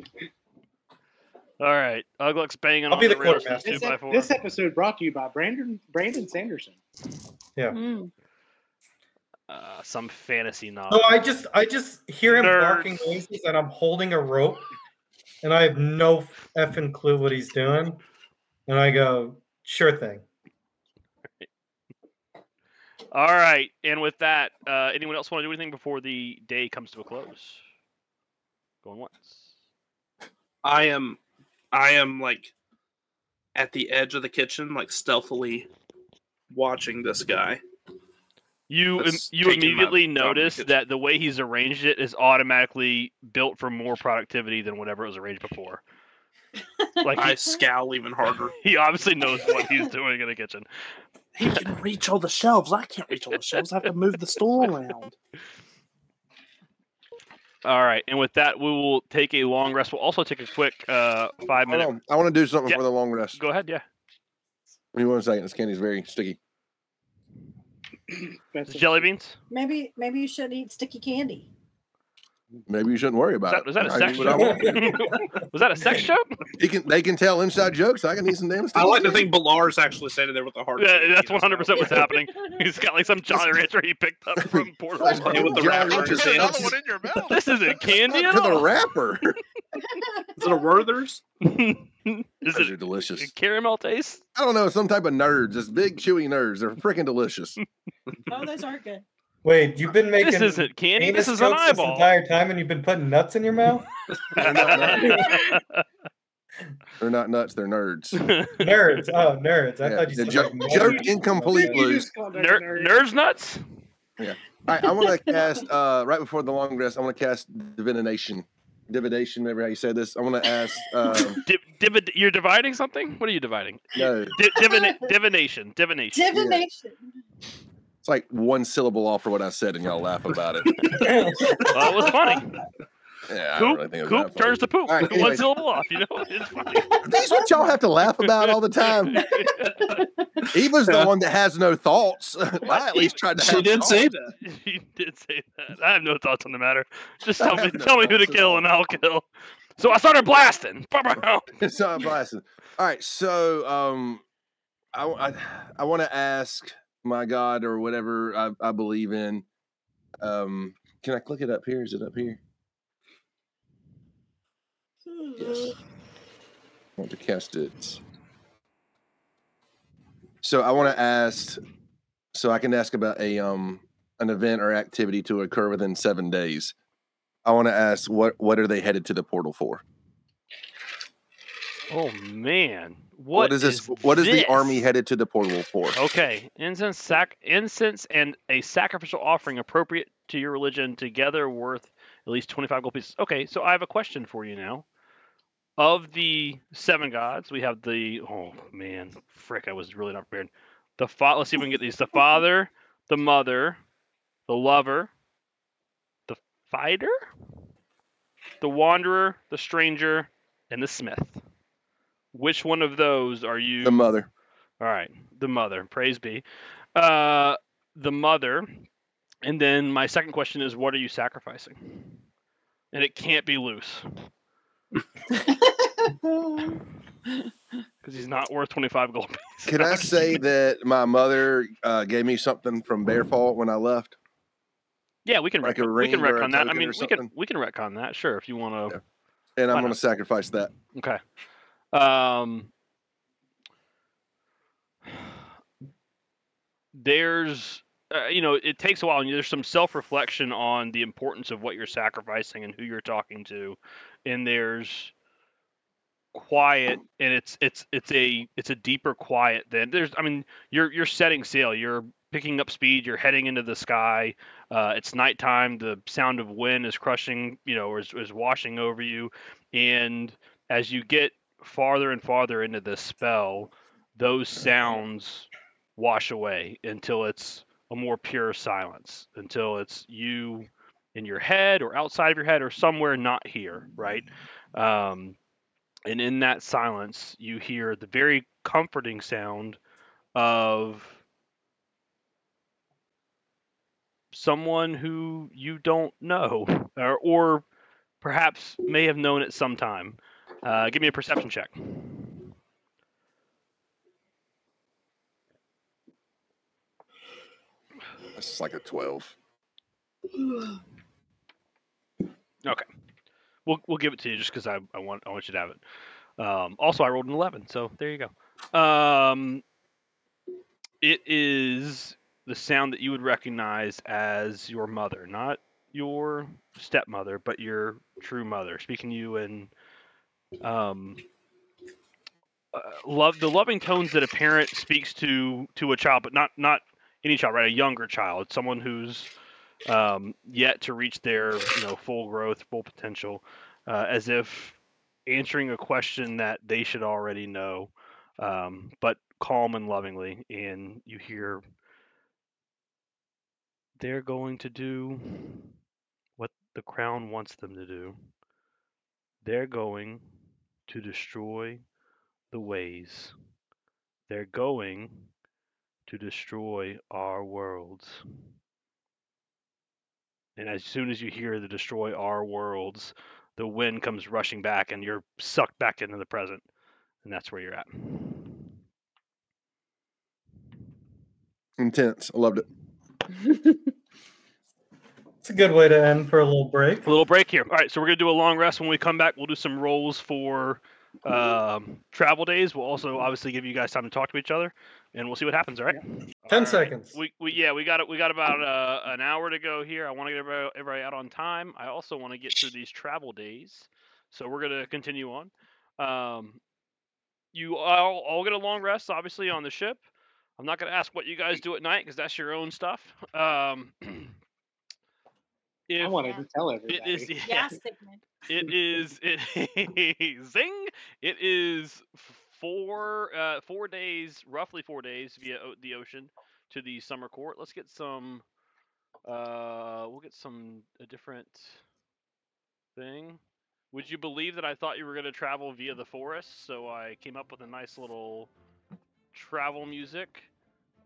All right, Ugluck's banging I'll on be the the rails quartermaster. this, ep- this episode brought to you by Brandon Brandon Sanderson. Mm. Uh, some fantasy novel. So I just I just hear him Nerds. barking noises and I'm holding a rope and I have no effing clue what he's doing. And I go, sure thing. All right, and with that, uh, anyone else want to do anything before the day comes to a close? Going once. I am I am like at the edge of the kitchen, like stealthily watching this guy. You im- you immediately job the notice that the way he's arranged it is automatically built for more productivity than whatever it was arranged before. Like I he, scowl even harder. he obviously knows what he's doing in the kitchen. He can reach all the shelves. I can't reach all the shelves. I have to move the stool around. All right, and with that, we will take a long rest. We'll also take a quick uh, five Hold minute. on. I want to do something Yeah. for the long rest. Go ahead, yeah. Give me one second. This candy's very sticky. That's Is jelly beans? Maybe maybe you should eat sticky candy. Maybe you shouldn't worry Was about that, was that a it. I sex do what I was that a sex show? He can, they can tell inside jokes. I can eat some damn stuff. I like to candy. think Balar's actually standing there with the heart. Yeah, that's in one his hundred percent mouth. what's happening. He's got like some Jolly Rancher he picked up from Puerto Rico. With the Jolly wrapper Rancher his another one in your mouth. This isn't candy to at the all. wrapper. Is it a Werther's? Is Those are it delicious. a caramel taste? I don't know, some type of nerds. It's big chewy nerds. They're freaking delicious. Oh, those aren't good. Wait, you've been making This isn't candy. This is an jokes this eyeball. entire time, and you've been putting nuts in your mouth. They're not nuts. They're not nuts. They're nerds. nerds. Oh, nerds. I Yeah, thought you said joke- like, joke nerds. incomplete. You Blue. just called us Ner- nerds. nerds nuts. All right, I want to cast uh, right before the long rest. I want to cast divination, divination. Maybe how you say this. I want to ask. Um, Div- divid- you're dividing something. What are you dividing? no, Di- divina- divination. Divination. Divination. It's like one syllable off for what I said, and y'all laugh about it. Well, it was funny. Yeah, I Coop, really think it was Coop that turns to poop. All right, One anyways. syllable off. You know, it's funny. These what y'all have to laugh about all the time. Eva's the one that has no thoughts. I at least tried to. She have did say thoughts. that. She did say that. I have no thoughts on the matter. Just tell me, no tell me who to kill, and I'll kill. So I started blasting. it's not blasting. All right, so um, I I, I want to ask my God or whatever I, I believe in. Um, can I click it up here? Is it up here? Yes. I want to cast it. So I want to ask. So I can ask about a um an event or activity to occur within seven days. I want to ask what what are they headed to the portal for? Oh man, what is this? what is the army headed to the portal for? Okay, incense, sac- incense, and a sacrificial offering appropriate to your religion, together worth at least twenty-five gold pieces. Okay, so I have a question for you now. Of the seven gods, we have the oh man, frick, I was really not prepared. The fa- let's see if we can get these: the father, the mother, the lover, the fighter, the wanderer, the stranger, and the smith. Which one of those are you? The mother. All right, the mother. Praise be. Uh, the mother. And then my second question is, what are you sacrificing? And it can't be Luce because he's not worth twenty-five gold pieces. Can I say that my mother uh, gave me something from Bearfall when I left? Yeah, we can like a retcon, we can ring or retcon that. I mean, we can we can retcon that. Sure, if you want to. And I'm going to sacrifice that. Okay. Um, there's, uh, you know, it takes a while, and there's some self-reflection on the importance of what you're sacrificing and who you're talking to, and there's quiet, and it's it's it's a it's a deeper quiet than there's. I mean, you're you're setting sail, you're picking up speed, you're heading into the sky. Uh, it's nighttime. The sound of wind is crushing, you know, or is, is washing over you, and as you get farther and farther into this spell, those sounds wash away until it's a more pure silence, until it's you in your head or outside of your head or somewhere not here, right? Um, and in that silence, you hear the very comforting sound of someone who you don't know or, or perhaps may have known at some time. Uh, give me a perception check. It's like a 12. Okay, we'll we'll give it to you just because I, I want I want you to have it. Um, also, I rolled an eleven, so there you go. Um, it is the sound that you would recognize as your mother, not your stepmother, but your true mother, speaking to you in um, uh, love the loving tones that a parent speaks to to a child, but not not any child, right? A younger child, someone who's um, yet to reach their you know full growth, full potential, uh, as if answering a question that they should already know, um, but calm and lovingly. And you hear they're going to do what the crown wants them to do. They're going to destroy the ways. They're going to destroy our worlds. And as soon as you hear the destroy our worlds, the wind comes rushing back and you're sucked back into the present. And that's where you're at. Intense. I loved it. It's a good way to end for a little break. A little break here. All right, so we're gonna do a long rest. When we come back, we'll do some rolls for um, travel days. We'll also obviously give you guys time to talk to each other, and we'll see what happens. All right. Ten All right. seconds. We, we yeah we got it. We got about uh, an hour to go here. I want to get everybody, everybody out on time. I also want to get through these travel days, so we're gonna continue on. Um, you all all get a long rest, obviously on the ship. I'm not gonna ask what you guys do at night because that's your own stuff. Um, I if wanted to tell everybody. it is Yeah, Sigmund. it is it zing it is four uh four days roughly four days via o- the ocean to the summer court. Let's get some uh we'll get some a different thing. Would you believe that i thought you were going to travel via the forest? So i came up with a nice little travel music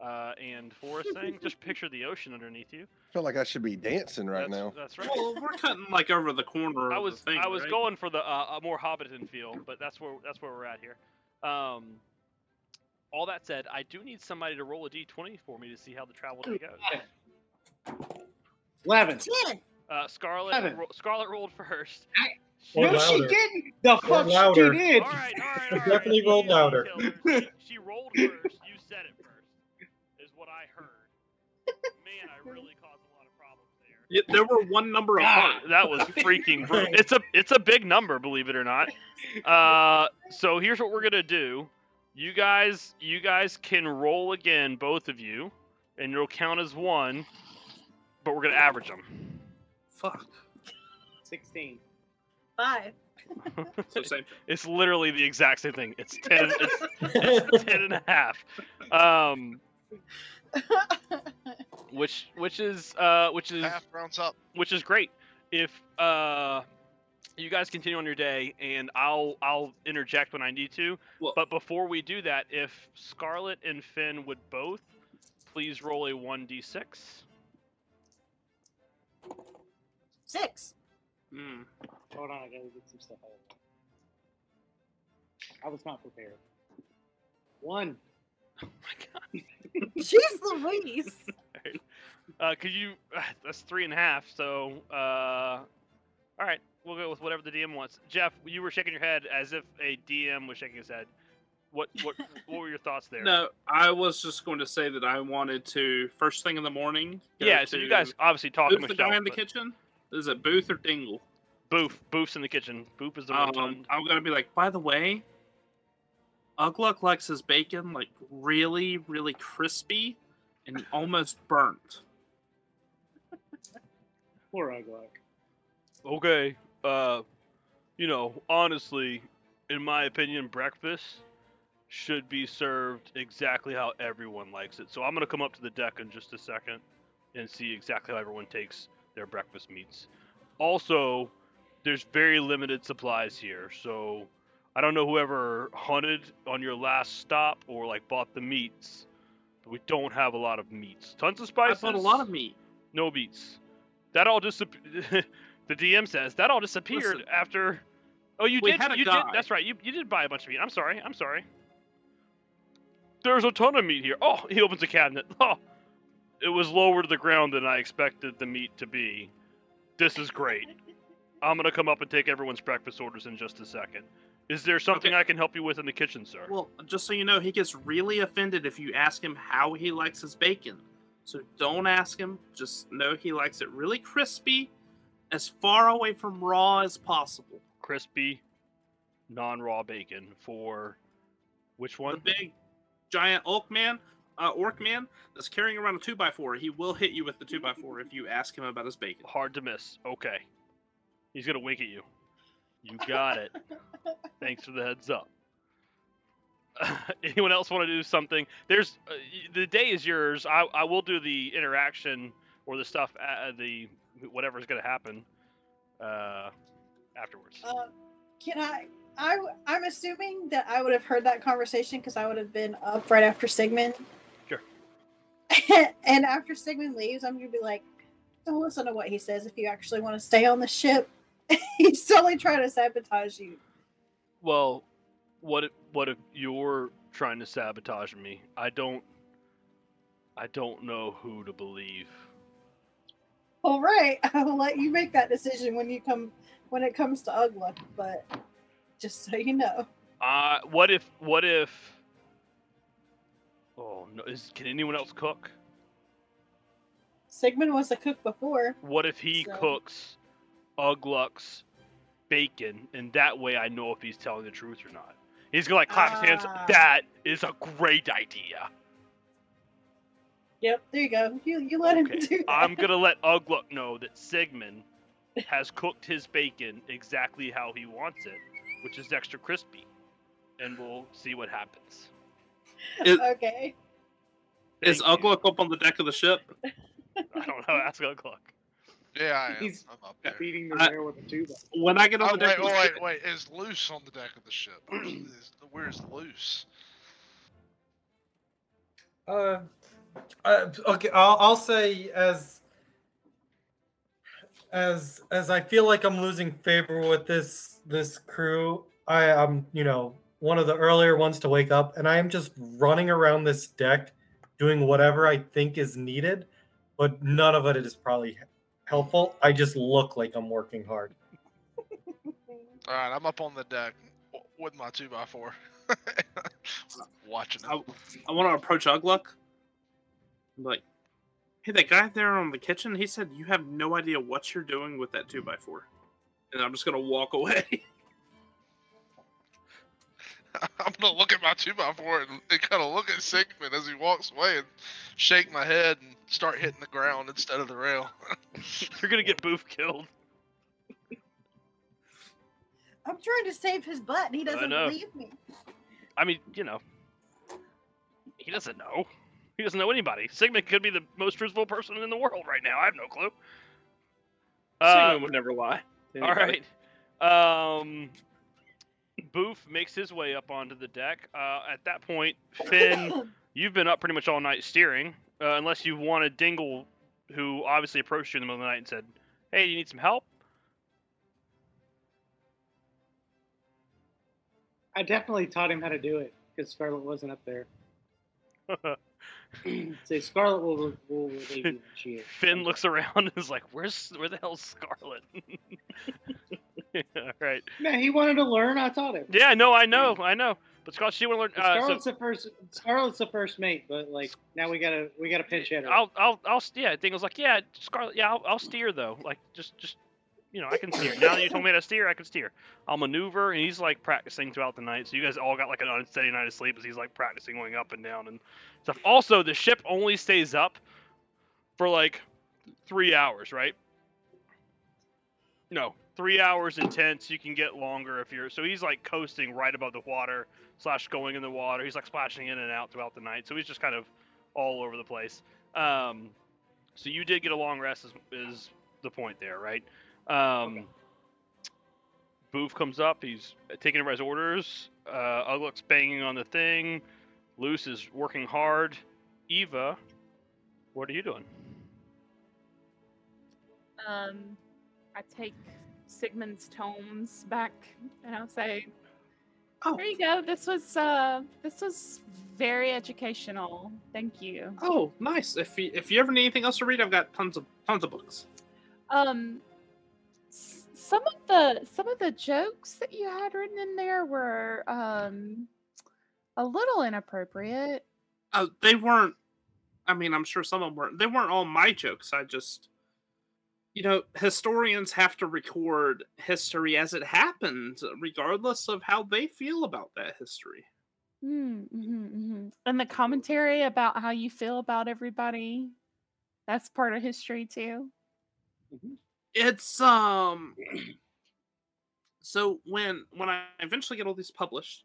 uh and forest thing. Just picture the ocean underneath you I feel like I should be dancing right that's, now. that's right Well, we're cutting like over the corner. I of was the thing, I was right? going for the uh, a more Hobbiton feel, but that's where that's where we're at here. Um, all that said, I do need somebody to roll a d20 for me to see how the travel day goes. Eleven. Uh, Scarlet Seven. ro- Scarlet rolled first. Or no, she didn't. The fuck louder. she did. All right, all right, all right. definitely rolled louder. She, she rolled first. You said it problems there. Were one number apart. That was freaking brutal. It's a it's a big number, believe it or not. Uh, so here's what we're gonna do. You guys, you guys can roll again, both of you, and it'll count as one. But we're gonna average them. Fuck. Sixteen. Five. So same. It's literally the exact same thing. It's ten. It's, it's ten and a half. Um, which which is uh which is Half rounds up. which is great. If uh, you guys continue on your day, and I'll I'll interject when I need to. Well- but before we do that, if Scarlet and Finn would both please roll a one d six. Six. Mm. Hold on, I gotta get some stuff out. of there. I was not prepared. One. Oh my god. Jeez Louise. Uh, could you? That's three and a half. So, uh, all right, we'll go with whatever the DM wants. Jeff, you were shaking your head as if a DM was shaking his head. What what what were your thoughts there? No, I was just going to say that I wanted to first thing in the morning. Yeah. So you guys obviously talk Who's the guy in the but- kitchen? Is it Boof or Dingle? Boof. Boof's in the kitchen. Boof is the one. Um, I'm gonna be like, by the way, Ugluck likes his bacon like really, really crispy and almost burnt. Poor Ugluck. Okay. Uh, you know, honestly, in my opinion, breakfast should be served exactly how everyone likes it. So I'm gonna come up to the deck in just a second and see exactly how everyone takes their breakfast meats. Also, there's very limited supplies here, so I don't know whoever hunted on your last stop or like bought the meats, but we don't have a lot of meats. Tons of spices. I bought a lot of meat. no meats. That all disappeared. the DM says that all disappeared Listen, after. Oh, you did. you guy. did. That's right. You you did buy a bunch of meat. I'm sorry. I'm sorry. There's a ton of meat here. Oh, he opens a cabinet. Oh, it was lower to the ground than I expected the meat to be. This is great. I'm gonna come up and take everyone's breakfast orders in just a second. Is there something Okay. I can help you with in the kitchen, sir? Well, just so you know, he gets really offended if you ask him how he likes his bacon. So don't ask him. Just know he likes it really crispy, as far away from raw as possible. Crispy, non-raw bacon for which one? The big, giant oak man. uh, orc man that's carrying around a two by four. He will hit you with the two by four if you ask him about his bacon. Hard to miss. Okay. He's gonna wink at you. You got it. Thanks for the heads up. Anyone else want to do something? There's uh, the day is yours. I I will do the interaction or the stuff uh, the whatever's gonna happen uh afterwards. Uh, can I'm assuming that I would have heard that conversation because I would have been up right after Sigmund. Sure. and after Sigmund leaves, I'm gonna be like, "Don't listen to what he says. If you actually want to stay on the ship, he's totally trying to sabotage you." Well, what if, what if you're trying to sabotage me? I don't I don't know who to believe. All right, I will let you make that decision when you come when it comes to Ugla. But just so you know, Uh what if what if Oh no is can anyone else cook? Sigmund was a cook before. What if he So- cooks Ugluck's bacon and that way I know if he's telling the truth or not? He's gonna like clap his hands. Ah. That is a great idea. Yep, there you go. You you let Okay, him do that. I'm gonna let Ugluck know that Sigmund has cooked his bacon exactly how he wants it, which is extra crispy, and we'll see what happens. okay. Is Thank you. Ugluck up on the deck of the ship? I don't know. Ask Ugluck. Yeah, I am. He's I'm up there. Beating the I- rail with a two by. When I get on Oh, the deck wait, of the wait, ship, wait, Is Luce on the deck of the ship? Is, where's Luce? Uh, uh, okay, I'll, I'll say as as as I feel like I'm losing favor with this this crew. I am, you know, one of the earlier ones to wake up, and I am just running around this deck, doing whatever I think is needed, but none of it is probably helpful. I just look like I'm working hard. All right, I'm up on the deck with my two by four, watching it. I, I want to approach Ugluck. I'm like, hey, that guy there on the kitchen, he said you have no idea what you're doing with that two by four, and I'm just gonna walk away. I'm gonna look at my two by four and, and kind of look at Sigmund as he walks away and shake my head and start hitting the ground instead of the rail. You're gonna get Boof killed. I'm trying to save his butt, and he doesn't know. believe me. I mean, you know, he doesn't know. He doesn't know anybody. Sigmund could be the most truthful person in the world right now. I have no clue. Uh, Sigmund would never lie. to All anybody. right. Um, Boof makes his way up onto the deck. Uh, at that point, Finn, you've been up pretty much all night steering, uh, unless you wanted Dingle, who obviously approached you in the middle of the night and said, "Hey, you need some help?" I definitely taught him how to do it because Scarlet wasn't up there. Say Scarlet will will relieve you when she is. Finn looks around and is like, "Where's where the hell's Scarlet?" all right. Man, he wanted to learn. I taught him. Yeah, no, I know, I know. But Scarlet, she want to learn. Uh, Scarlet's so the first. Scarlet's the first mate, but like now we gotta we gotta pinch hit her. I'll, I'll, I'll. Yeah, Dingle's like, yeah, Scarlet. Yeah, I'll, I'll steer though. Like, just, just, you know, I can steer. Now that you told me how to steer, I can steer. I'll maneuver, and he's like practicing throughout the night. So you guys all got like an unsteady night of sleep as he's like practicing going up and down and stuff. Also, the ship only stays up for like three hours, right? No, three hours intense. You can get longer if you're. So he's like coasting right above the water, slash going in the water. He's like splashing in and out throughout the night. So he's just kind of all over the place. Um, so you did get a long rest, is, is the point there, right? Um, Boof comes up. He's taking everybody's orders. Uh, Ugluck's banging on the thing. Luce is working hard. Eva, what are you doing? Um, I take Sigmund's tomes back and I'll say, Oh. "There you go. This was uh, this was very educational. Thank you." Oh, nice. If you, if you ever need anything else to read, I've got tons of tons of books. Um, some of the some of the jokes that you had written in there were um a little inappropriate. Uh, they weren't. I mean, I'm sure some of them weren't. They weren't all my jokes. I just, you know, historians have to record history as it happened, regardless of how they feel about that history. Mm-hmm, hmm And the commentary about how you feel about everybody, that's part of history too. It's um. So when when I eventually get all these published,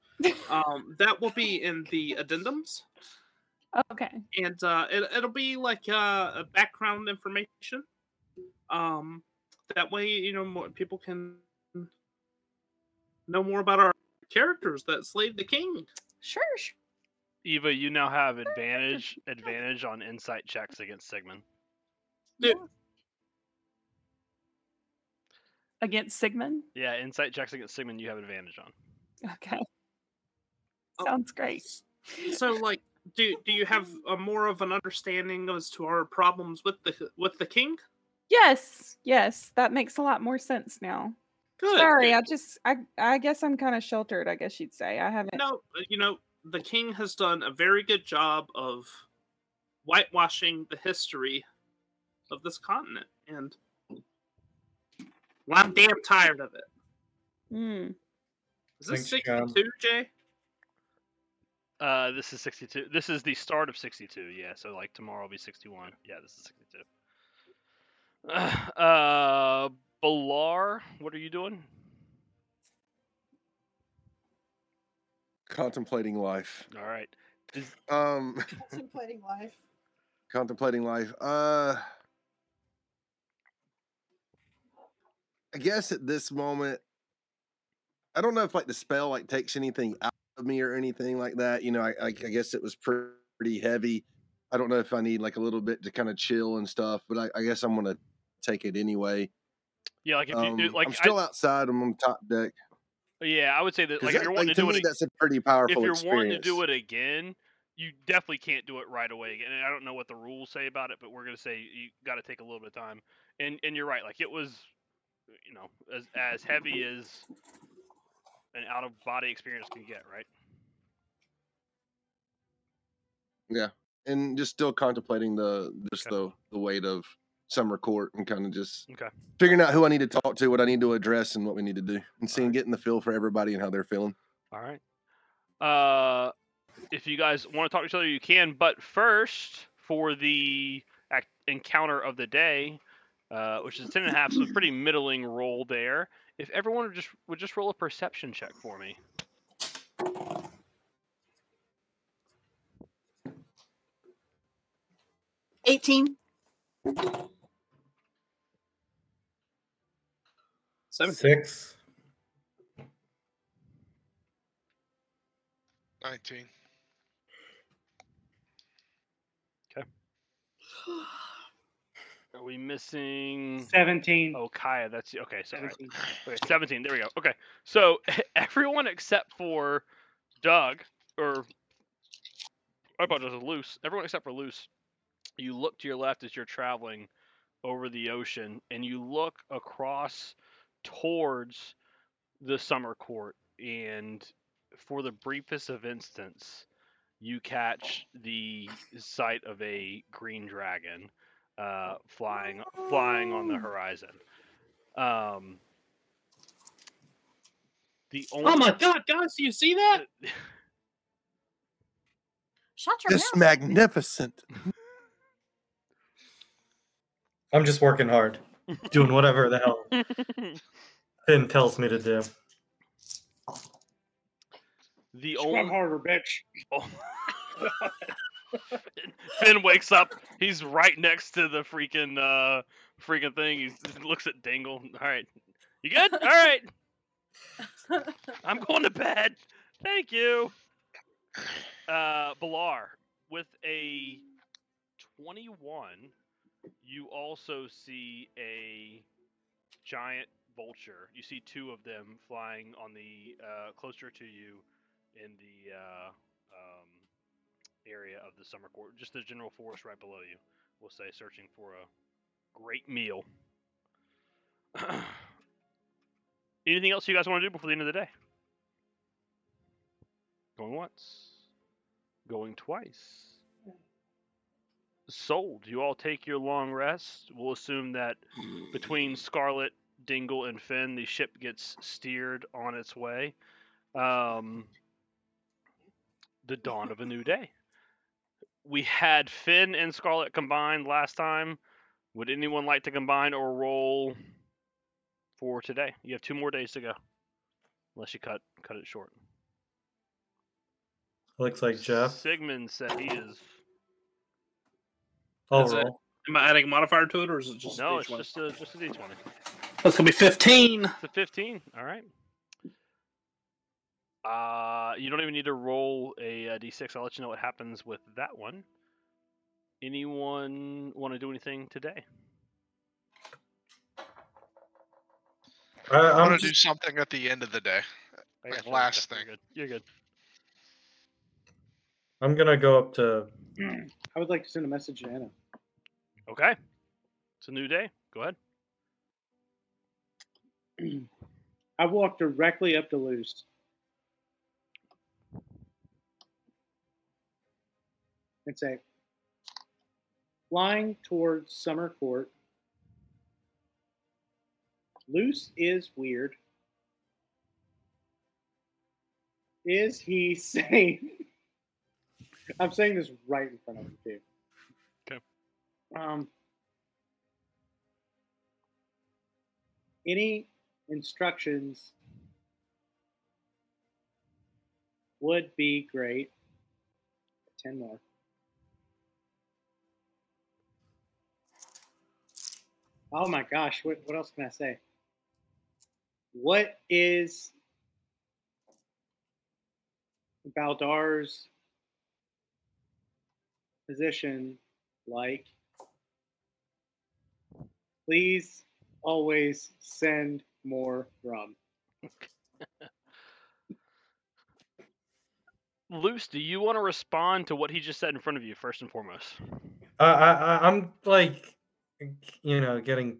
um, that will be in the addendums, Okay. and uh, it, it'll be like uh, a background information. Um, that way, you know, more people can know more about our characters that slayed the king. Sure. sure. Eva, you now have advantage advantage on insight checks against Sigmund. Yeah. Against Sigmund? Yeah, insight checks against Sigmund you have advantage on. Okay. Oh. Sounds great. so like, do do you have a more of an understanding as to our problems with the with the king? Yes, yes, that makes a lot more sense now. Good. Sorry. I just I I guess I'm kind of sheltered, I guess you'd say. I haven't No, uh, you know, the king has done a very good job of whitewashing the history of this continent, and well, I'm damn tired of it. Hmm. Is this Thanks, John. 62, Jay? Uh, this is 62. This is the start of 62. Yeah, so like tomorrow will be 61. Yeah, this is 62. Uh, Balar, what are you doing? Contemplating life. All right. Um, Contemplating life. contemplating life. Uh, I guess at this moment, I don't know if like the spell like takes anything out of me or anything like that. You know, I I, I guess it was pretty heavy. I don't know if I need like a little bit to kind of chill and stuff, but I, I guess I'm gonna take it anyway. Yeah, like if Um, you do, like I'm I- still outside. I'm on top deck. yeah, I would say that like if you're wanting like, to do me, it, that's a pretty if powerful you're experience. wanting to do it again, you definitely can't do it right away. And I don't know what the rules say about it, but we're gonna say you got to take a little bit of time. And and you're right, like it was, you know, as as heavy as an out of body experience can get, right? Yeah, and just still contemplating the just Okay. the the weight of summer court and kind of just Okay. figuring out who I need to talk to, what I need to address, and what we need to do, and seeing getting the feel for everybody and how they're feeling. All right. Uh, if you guys want to talk to each other, you can. But first, for the ac- encounter of the day, uh, which is ten and a half, so a pretty middling roll there. If everyone would just would just roll a perception check for me. Eighteen. Seven. Six. 19. Are we missing? 17. Oh, Kaya. That's okay. Sorry. 17. Okay, 17. There we go. Okay. So everyone except for Doug, or I apologize, Luce. Everyone except for Luce, you look to your left as you're traveling over the ocean, and you look across towards the summer court, and for the briefest of instants, you catch the sight of a green dragon uh, flying flying on the horizon. Um, the only Oh my god, guys, do you see that? Shut your This mouth. magnificent. I'm just working hard, doing whatever the hell Finn tells me to do. the Scrub only harder, bitch. oh. Finn wakes up. He's right next to the freaking uh freaking thing. He's, he looks at Dingle. All right, you good? All right, I'm going to bed. Thank you. Uh, Balar with a 21. You also see a giant vulture. You see two of them flying on the uh, closer to you in the uh, um, area of the summer court, just the general forest right below you. We'll say searching for a great meal. Anything else you guys want to do before the end of the day? Going once. Going twice. Sold. You all take your long rest. We'll assume that between Scarlet, Dingle, and Finn, the ship gets steered on its way. Um, the dawn of a new day. We had Finn and Scarlet combined last time. Would anyone like to combine or roll for today? You have two more days to go, unless you cut cut it short. Looks like Jeff. Sigmund said he is. I'll roll. Am I adding a modifier to it, or is it just No, each it's one? just a just a d twenty. That's gonna be fifteen. It's a fifteen. All right. Uh, you don't even need to roll a, uh d6. I'll let you know what happens with that one. Anyone want to do anything today? I, I I'm gonna do something at the end of the day. Like you. last thing. You're good. You're good. I'm gonna go up to. I would like to send a message to Anna. Okay. It's a new day. Go ahead. I walk directly up to Luce. And say, flying towards Summer Court. Luce is weird. Is he safe? I'm saying this right in front of him too. Okay. Um. Any instructions would be great. Ten more. Oh my gosh! What what else can I say? What is Baldar's position like? Please always send more rum. Luce, do you want to respond to what he just said in front of you first and foremost? I, I I- I'm like, you know, getting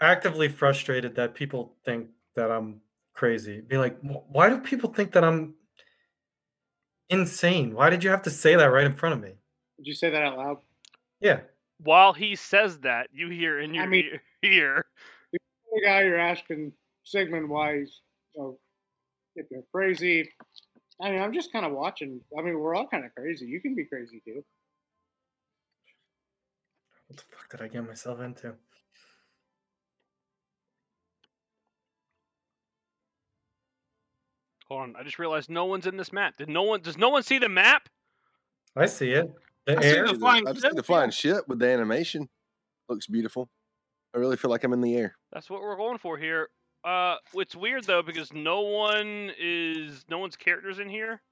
actively frustrated that people think that I'm crazy. Be like, why do people think that I'm insane? Why did you have to say that right in front of me? Did you say that out loud? Yeah. While he says that, you hear in your mean- ear, ear The guy you're asking Sigmund why he's you know, if they're crazy. I mean, I'm just kind of watching. I mean, we're all kind of crazy. You can be crazy too. What the fuck did I get myself into? Hold on, I just realized no one's in this map. Did no one? Does no one see the map? I see it. The I see air. the I flying just see ship, the flying ship with the animation. Looks beautiful. I really feel like I'm in the air. That's what we're going for here. Uh, it's weird though because no one is no one's characters in here.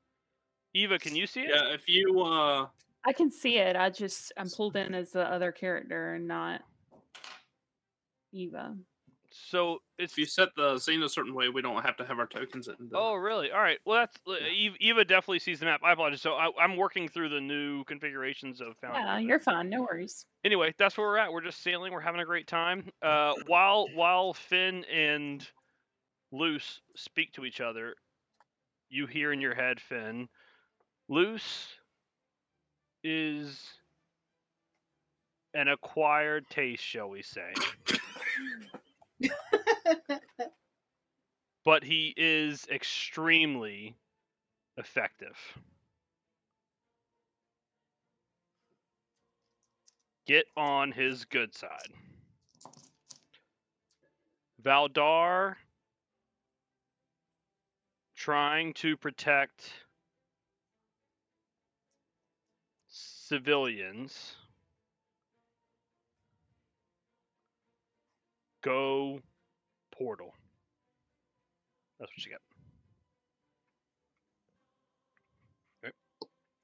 Eva, can you see it? Yeah, if you uh I can see it. I just I'm pulled in as the other character and not Eva. So it's if you set the scene a certain way, we don't have to have our tokens in. The, Oh, really? All right. Well, that's uh, Eva definitely sees the map. I apologize. So I, I'm working through the new configurations of Foundry. Yeah, you're fine. No worries. Anyway, that's where we're at. We're just sailing. We're having a great time. Uh, while while Finn and Luce speak to each other, you hear in your head, Finn, Luce is an acquired taste, shall we say? but he is extremely effective. Get on his good side. Valdar trying to protect civilians. Go portal. That's what you get. Okay.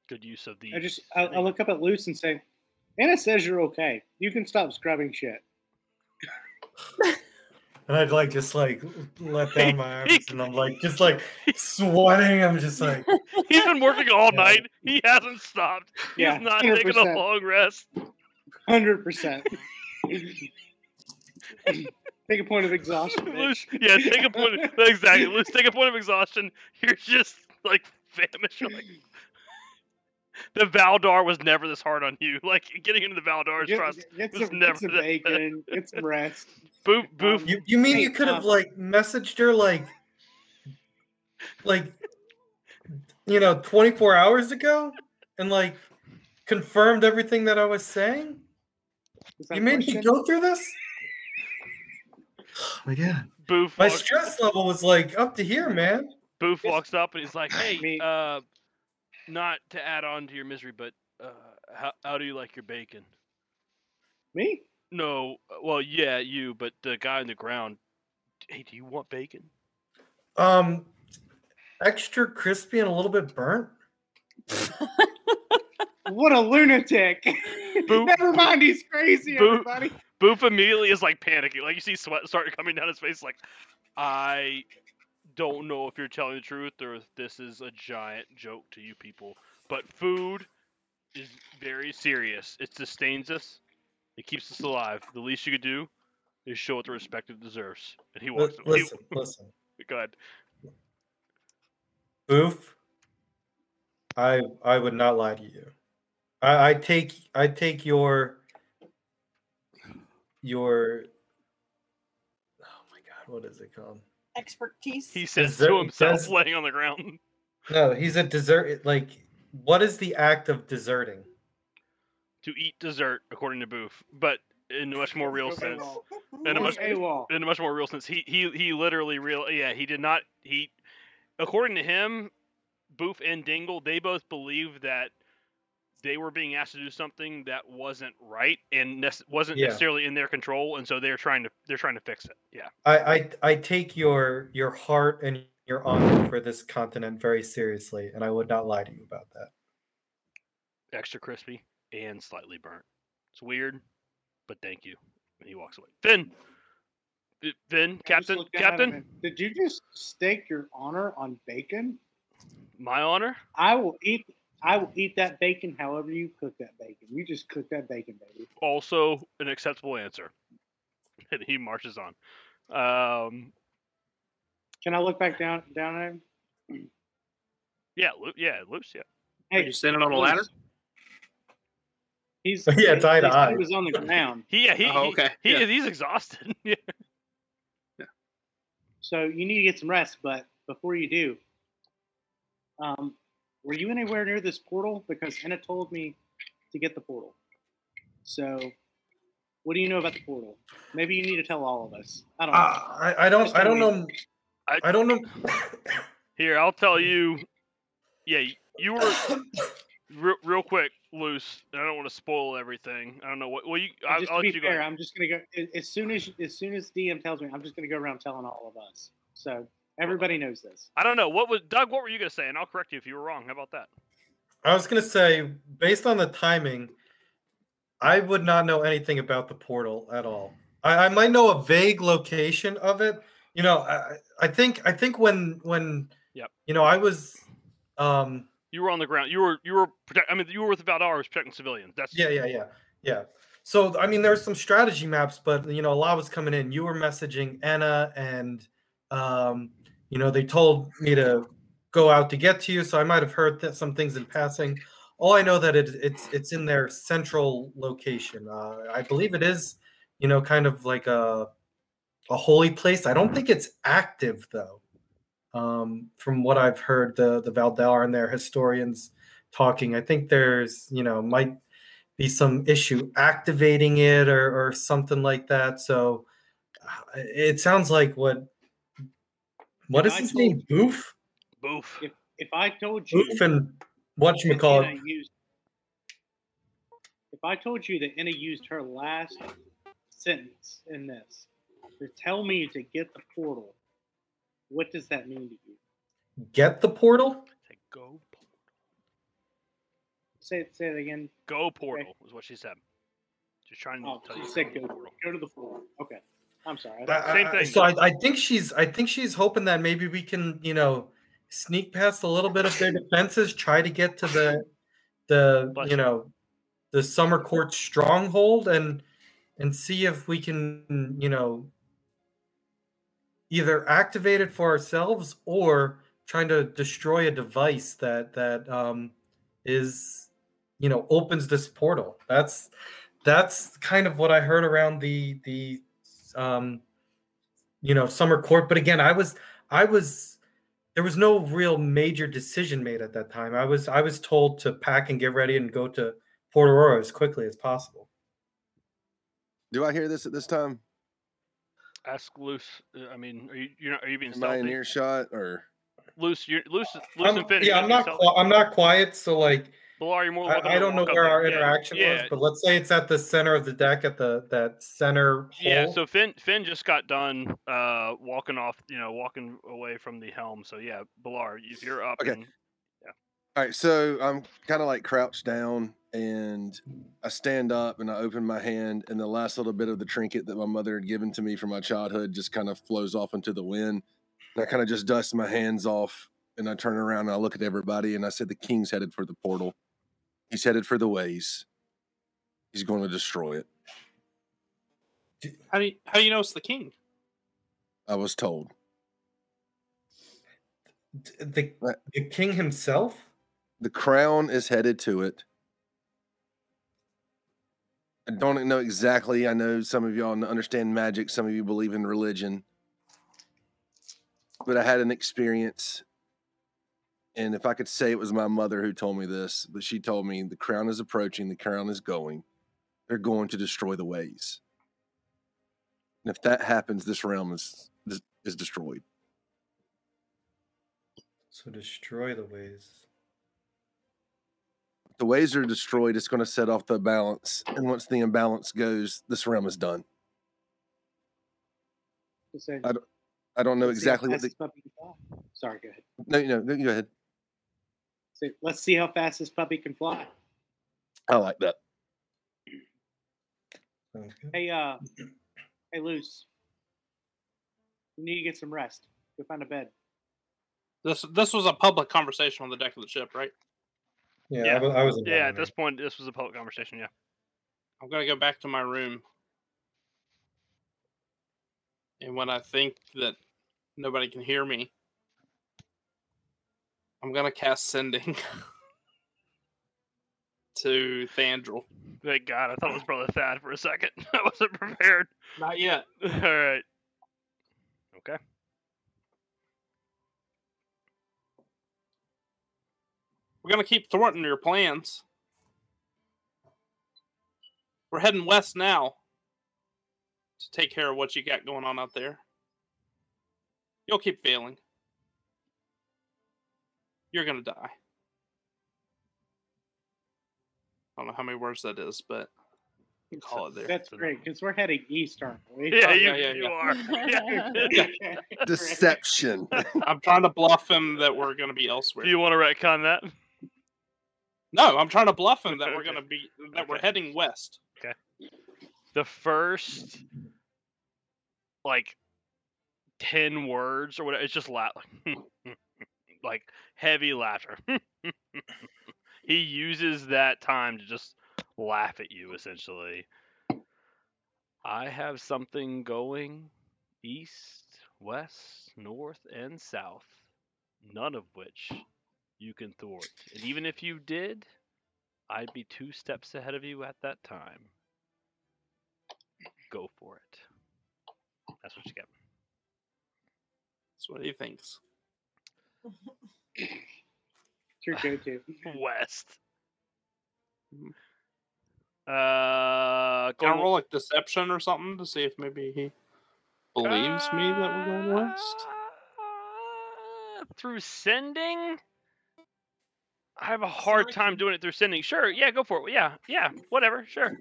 Good use of the. I just I, I look up at Luce and say, Anna says you're okay. You can stop scrubbing shit. And I'd like just like let down my arms and I'm like just like sweating. I'm just like He's been working all Yeah. night. He hasn't stopped. He's Yeah, not taking a long rest. Hundred percent. Take a point of exhaustion. Luce, yeah, take a point. Of, exactly. Luce, take a point of exhaustion. You're just like famished. You're like, the Valdar was never this hard on you. Like getting into the Valdar's Get, trust. get was some, never get some that- bacon, get some rest. Boof, boof. Um, you, you mean Hey, you could have uh, like messaged her like like you know, 24 hours ago and like confirmed everything that I was saying? You made me go through this? Oh my god. Boof My walks, stress level was like up to here, man. Boof walks up and he's like, "Hey, uh, not to add on to your misery, but uh, how how do you like your bacon?" Me? No, uh, well, yeah, you, but the guy on the ground. Hey, do you want bacon? Um extra crispy and a little bit burnt. What a lunatic! Boo- Never mind, he's crazy. Boo- Everybody. Boof immediately is like panicking. Like you see sweat starting coming down his face. Like, I don't know if you're telling the truth or if this is a giant joke to you people. But food is very serious. It sustains us. It keeps us alive. The least you could do is show it the respect it deserves. And he wants away. listen, listen. Go ahead. Boof. I I would not lie to you. I, I take I take your your oh my god, what is it called? Expertise. He says there- to himself, does- laying on the ground. No, he's a dessert like what is the act of deserting? to eat dessert, according to Boof, but in a much more real sense. well, In a much in a much more real sense, he he he literally real yeah he did not he, according to him, Boof and Dingle they both believe that they were being asked to do something that wasn't right and nec- wasn't Yeah. necessarily in their control, and so they're trying to they're trying to fix it. Yeah, I, I I take your your heart and your honor for this continent very seriously, and I would not lie to you about that. extra crispy and slightly burnt. It's weird, but thank you. And he walks away. Finn, Finn, Captain, looked down at him Captain, Did you just stake your honor on bacon? my honor. I will eat. I will eat that bacon however you cook that bacon. You just cook that bacon, baby. also an acceptable answer. And he marches on. Um, Can I look back down down at him? yeah, Lu- yeah, Luce, yeah. Are Hey, you standing on a ladder? He's Yeah, it's eye to his eye. feet was on the ground. He, yeah, he, Oh, okay, he, yeah. he's exhausted. yeah. So you need to get some rest. But before you do, um, were you anywhere near this portal? Because Anna told me to get the portal. So, what do you know about the portal? Maybe you need to tell all of us. I don't know. Uh, I, I don't I don't know I- I don't know Here, I'll tell you. Yeah, you were real, real quick, Luce. and I don't want to spoil everything. I don't know what. Well, you. I, just I'll to be let you go. fair, I'm just gonna go as soon as as soon as DM tells me. I'm just gonna go around telling all of us. So everybody knows this. I don't know what was Doug. What were you gonna say? And I'll correct you if you were wrong. How about that? I was gonna say, based on the timing, I would not know anything about the portal at all. I, I might know a vague location of it. You know, I, I think I think when when Yep. you know I was um You were on the ground. You were. You were. Protect, I mean, you were with Valdar, was protecting civilians. That's yeah yeah yeah yeah. So I mean, there's some strategy maps, but you know, a lot was coming in. You were messaging Anna, and um, you know, they told me to go out to get to you. So I might have heard th- some things in passing. All I know that it, it's it's in their central location. Uh, I believe it is, you know, kind of like a a holy place. I don't think it's active though. Um, from what I've heard, the the Valdar and their historians talking, I think there's you know might be some issue activating it or or something like that. So uh, it sounds like what what If is I his told name? Boof. boof. If if I told you Boof and what you that call it? if I told you that Anna used her last sentence in this to tell me to get the portal, what does that mean to you? Get the portal. Say go. por- Say it. Say it again. Go portal is what she said. She's trying to Oh, tell you you. said go go. portal. Go to the portal. Okay. I'm sorry. I But- Same I- I- thing. So I, I think she's I think she's hoping that maybe we can you know sneak past a little bit of their defenses, try to get to the the Bless you you. know the summer court stronghold and and see if we can you know either activate it for ourselves or trying to destroy a device that that um, is you know opens this portal. That's that's kind of what I heard around the the um, you know summer court. But again, I was I was there was no real major decision made at that time. I was I was told to pack and get ready and go to Port Aurora as quickly as possible. Do I hear this at this time? Ask Luce. uh, I mean, are you you're not, are you being Am I in earshot or? Luce, you're Luce. Luce I'm- and Finn. yeah, you I'm not stealthy? qui- I'm not quiet, so like Balar, you're more I, I don't know where our interaction yeah, was, but let's say it's at the center of the deck at the that center hole. Yeah, so Finn Finn just got done uh walking off, you know, walking away from the helm. So yeah, Balar, if you're up Okay. and All right, so I'm kind of like crouched down and I stand up and I open my hand and the last little bit of the trinket that my mother had given to me from my childhood just kind of flows off into the wind. And I kind of just dust my hands off and I turn around and I look at everybody and I said, The king's headed for the portal. He's headed for the ways. He's going to destroy it. How do you, how do you know it's the king? I was told. The uh, the king himself. The crown is headed to it. I don't know exactly. I know some of y'all understand magic, some of you believe in religion. But I had an experience. And if I could say it was my mother who told me this, but she told me the crown is approaching, the crown is going. They're going to destroy the ways. And if that happens, this realm is is, is destroyed. So destroy the ways. the ways are destroyed, it's going to set off the balance. And once the imbalance goes, this realm is done. Just say, I I don't know "Let's see how exactly what the. this puppy can fly." Sorry, go ahead. No, no, no, go ahead. Say, let's see how fast this puppy can fly. I like that. Hey, uh, hey, Luce. You need to get some rest. Go find a bed. This this was a public conversation on the deck of the ship, right? Yeah, Yeah. I, wa- I was. yeah, at this it. point, this was a public conversation. Yeah. I'm gonna go back to my room, and when I think that nobody can hear me, I'm gonna cast sending to Thandril. Thank God, I thought it was Brother Thad for a second. I wasn't prepared. Not yet. All right. Okay. We're gonna keep thwarting your plans. We're heading west now to take care of what you got going on out there. You'll keep failing. You're gonna die. I don't know how many words that is, but you call it there. That's great because we're heading east, aren't we? Yeah, Oh, you, yeah, yeah, you yeah. are. Deception. I'm trying to bluff him that we're gonna be elsewhere. Do you want to retcon that? No, I'm trying to bluff him that we're gonna be that we're heading west. Okay. The first, like, 10 words or whatever, it's just la- like heavy laughter. he uses that time to just laugh at you, essentially. I have something going east, west, north, and south, none of which you can thwart. And even if you did, I'd be two steps ahead of you at that time. Go for it. That's what you get. That's what he thinks. It's your go-to. West. Uh, Can I roll like deception or something to see if maybe he believes me that we're going west? Uh, Through sending? I have a hard time doing it through sending. Sure, yeah, go for it. Yeah, yeah, whatever, sure.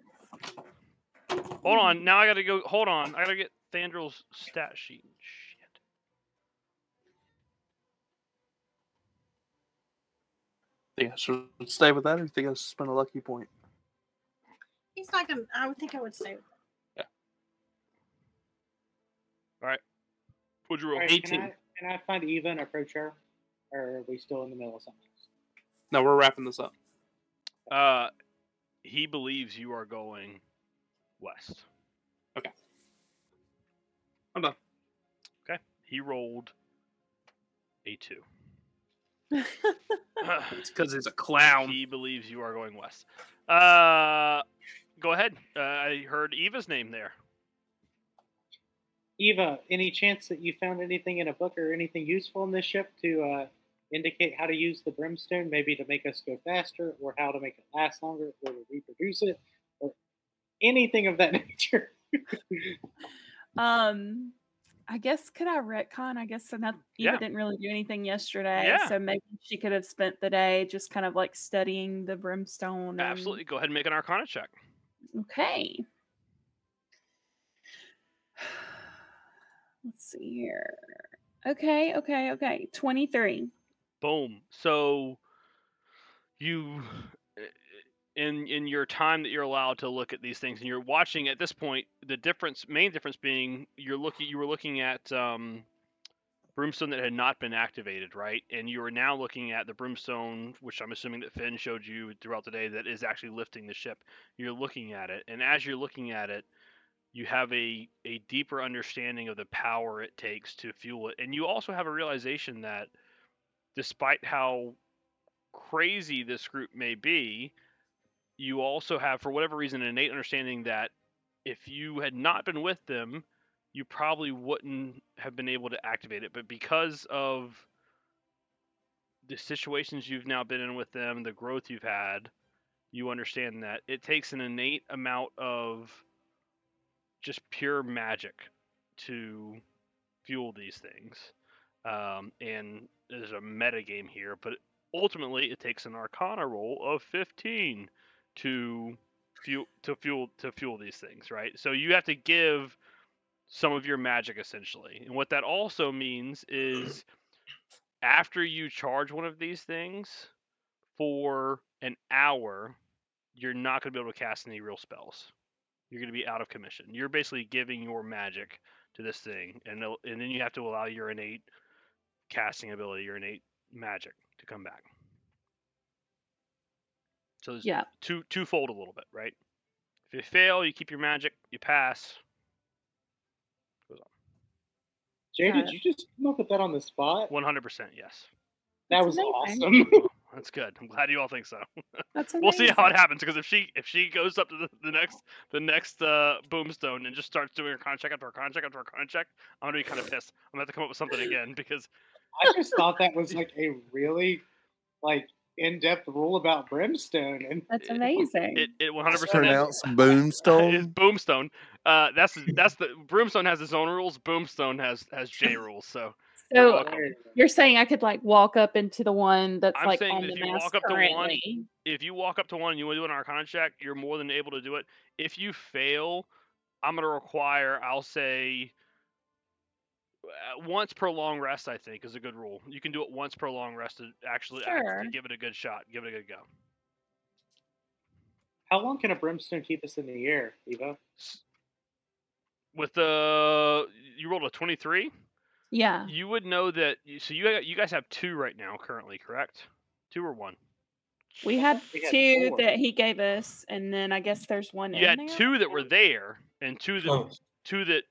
Hold on, now I gotta go. Hold on, I gotta get Thandril's stat sheet. Think I should stay with that, or think I should spend a lucky point? He's not gonna. I would think I would stay with What'd you roll? Alright, can, 18. I, can I find Eva and approach her? Or are we still in the middle of something? No, we're wrapping this up. Uh, he believes you are going west. Okay. I'm done. Okay. He rolled a two. It's because he's a clown. he believes you are going west. Uh, go ahead. Uh, I heard Eva's name there. Eva, any chance that you found anything in a book or anything useful in this ship to uh, indicate how to use the brimstone, maybe to make us go faster, or how to make it last longer, or to reproduce it, or anything of that nature? Um, I guess could I retcon? I guess so. Not Eva Yeah. didn't really do anything yesterday, Yeah. so maybe she could have spent the day just kind of like studying the brimstone. and- Absolutely. Go ahead and make an Arcana check. Okay. Let's see here. Okay, okay, okay. 23. Boom. So you in in your time that you're allowed to look at these things and you're watching at this point the difference main difference being you're looking you were looking at um broomstone that had not been activated right? And you are now looking at the broomstone which i'm assuming that finn showed you throughout the day that is actually lifting the ship. You're looking at it and as you're looking at it you have a a deeper understanding of the power it takes to fuel it. And you also have a realization that despite how crazy this group may be, you also have, for whatever reason, an innate understanding that if you had not been with them, you probably wouldn't have been able to activate it. But because of the situations you've now been in with them, the growth you've had, you understand that it takes an innate amount of just pure magic to fuel these things. Um, and there's a meta game here, but ultimately it takes an arcana roll of 15 to fuel to fuel to fuel these things right? So you have to give some of your magic essentially. And what that also means is after you charge one of these things for an hour you're not going to be able to cast any real spells. You're going to be out of commission. You're basically giving your magic to this thing and and then you have to allow your innate casting ability your innate magic to come back. So there's Yeah. two twofold a little bit, right? If you fail, you keep your magic. You pass. Jay, did you just come up with that on the spot? One hundred percent, yes. That That's was amazing. awesome. That's good. I'm glad you all think so. That's We'll see how it happens because if she if she goes up to the, the next the next uh, boomstone and just starts doing her contract after her contract after her contract, check, I'm gonna be kind of pissed. I'm gonna have to come up with something again because I just thought that was like a really like in-depth rule about brimstone, and That's amazing. it it 100 It's percent pronounced is Boomstone. Boomstone. Uh, that's that's the Broomstone has its own rules. Boomstone has has J rules. So you're so you're saying I could like walk up into the one that's I'm like saying on that the if you walk up to one, if you walk up to one and you want to do an Arcana check, you're more than able to do it. If you fail, I'm gonna require. I'll say uh, Uh, once per long rest. I think is a good rule. You can do it once per long rest to actually Sure. to give it a good shot. Give it a good go. how long can a brimstone keep us in the air, Eva? With the you rolled a 23. Yeah. You would know that. So you you guys have two right now currently, correct? Two or one? We had We had two four. that he gave us, and then I guess there's one You in had there. two that were there, and two that Oh, two that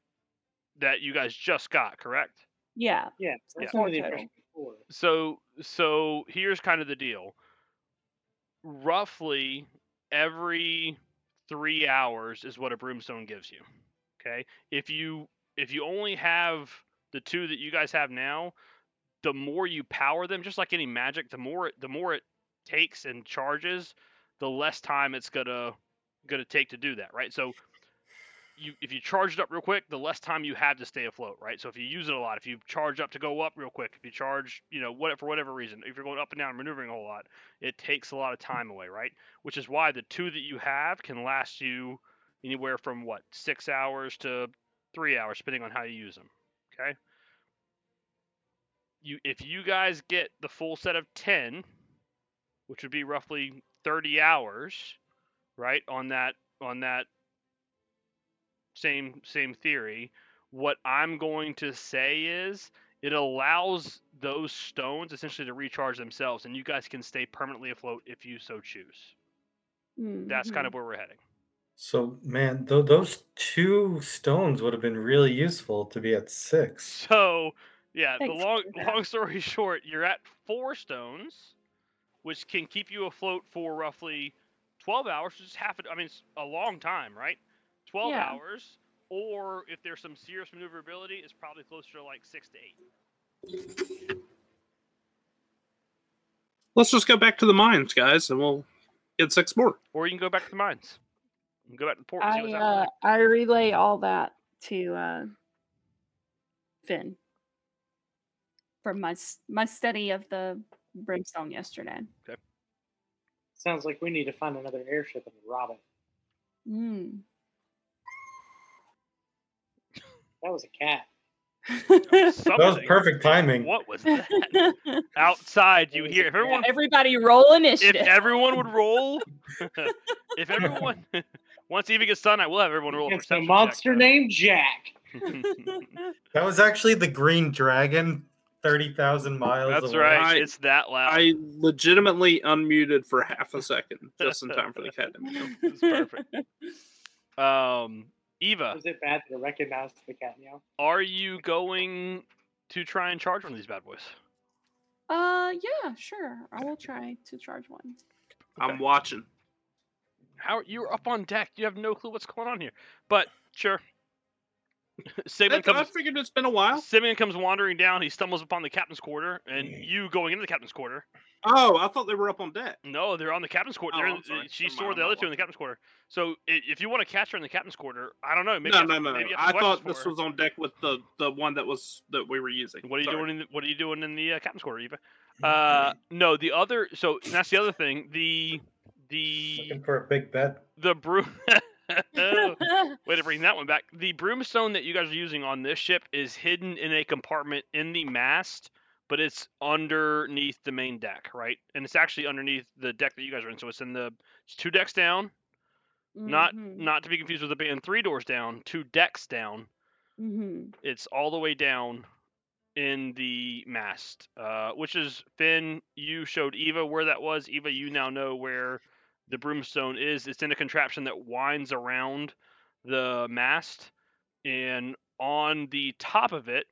that you guys just got, correct? Yeah. Yeah, Yeah. that's Four one of the total. impressions. So so here's kind of the deal. Roughly every three hours is what a broomstone gives you. Okay, if you if you only have the two that you guys have now, the more you power them, just like any magic, the more it, the more it takes and charges, the less time it's gonna gonna take to do that, right? So you if you charge it up real quick, the less time you have to stay afloat, right? So if you use it a lot, if you charge up to go up real quick, if you charge, you know, what for whatever reason, if you're going up and down, maneuvering a whole lot, it takes a lot of time away, right? Which is why the two that you have can last you anywhere from what six hours to three hours, depending on how you use them. Okay. You if you guys get the full set of ten, which would be roughly thirty hours, right on that on that same same theory. What I'm going to say is it allows those stones essentially to recharge themselves, and you guys can stay permanently afloat if you so choose. That's kind Mhm. of where we're heading. so man, th- those two stones would have been really useful to be at six. So yeah, the long long story short, you're at four stones, which can keep you afloat for roughly twelve hours, which is half. A, I mean, it's a long time, right? Twelve Yeah. hours, or if there's some serious maneuverability, it's probably closer to like six to eight. Let's just go back to the mines, guys, and we'll get six more. Or you can go back to the mines. You go back to the port and see I what's uh. I relay all that to uh, Finn from my my study of the brimstone yesterday. Okay. Sounds like we need to find another airship and rob it. Mm. That was a cat. That was Something. perfect timing. What was that? Outside, you hear a if everyone Everybody roll if everyone would roll, if everyone once Eva gets done, I will have everyone roll a It's a monster check, named Jack. That was actually the Green Dragon, thirty thousand miles. That's away. right. I- it's that loud. I legitimately unmuted for half a second just in time for the cat to. It's perfect. Um, Eva, Was it bad to recognize the cat meow? are you going to try and charge one of these bad boys? uh, yeah, sure. I will try to charge one. I'm watching. How you're up on deck? You have no clue what's going on here. But sure. Sigmund I figured it's been a while. Simeon comes wandering down. He stumbles upon the captain's quarter, and you going into the captain's quarter. Oh, I thought they were up on deck. No, they're on the captain's quarter. Oh, I'm sorry. She Never stored the other two in the captain's quarter. So if you want to catch her in the captain's quarter, I don't know. Maybe no, have no, no. maybe I thought this was on deck with the the one that was that we were using. What are you Sorry. doing? In the, what are you doing in the uh, captain's quarter, Eva? Uh, no, the other. So that's the other thing. The the Looking for a big bet. the broom. Way to bring that one back. The broomstone that you guys are using on this ship is hidden in a compartment in the mast, but it's underneath the main deck, right? And it's actually underneath the deck that you guys are in. So it's in the it's two decks down, not Mhm, not to be confused with the band three doors down, two decks down. mhm. It's all the way down in the mast, uh, which is Finn. You showed Eva where that was. Eva, you now know where the broomstone is. It's in a contraption that winds around the mast, and on the top of it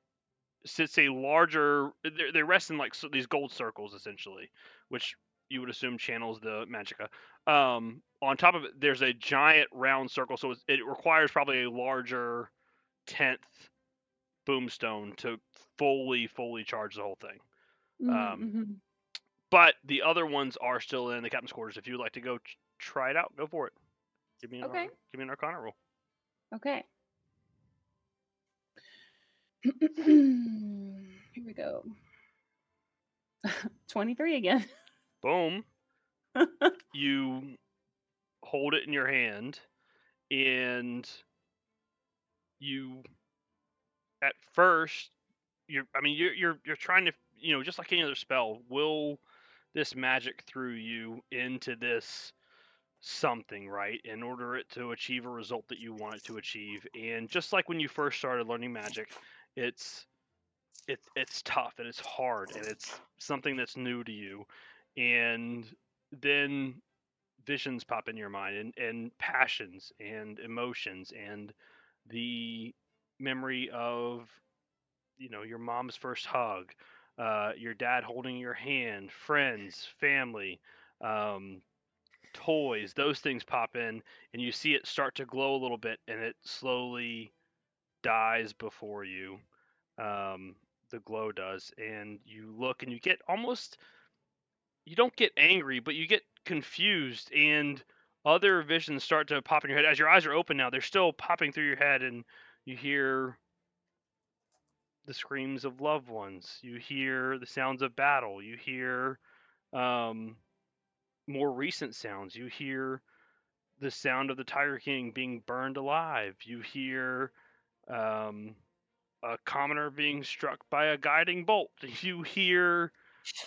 sits a larger. They they rest in like so these gold circles essentially, which you would assume channels the magica. Um, on top of it, there's a giant round circle, so it requires probably a larger tenth boomstone to fully fully charge the whole thing. Mhm, Um, mhm. But the other ones are still in the captain's quarters. If you would like to go ch- try it out, go for it. Give me an Okay. Ar- give me an Arcana roll. Okay. Here we go. 23 again. Boom. you hold it in your hand, and you at first you're I mean you're you're you're trying to you know just like any other spell will this magic through you into this something right? In order it to achieve a result that you want it to achieve. And just like when you first started learning magic it's it's it's tough and it's hard and it's something that's new to you. And then visions pop in your mind and, and passions and emotions and the memory of you know your mom's first hug uh, your dad holding your hand friends family um, toys those things pop in and you see it start to glow a little bit and it slowly dies before you um, the glow does and you look and you get almost you don't get angry but you get confused and other visions start to pop in your head. As your eyes are open now they're still popping through your head and you hear the screams of loved ones. You hear the sounds of battle. You hear um, more recent sounds. You hear the sound of the tiger king being burned alive. You hear um, a commoner being struck by a guiding bolt. You hear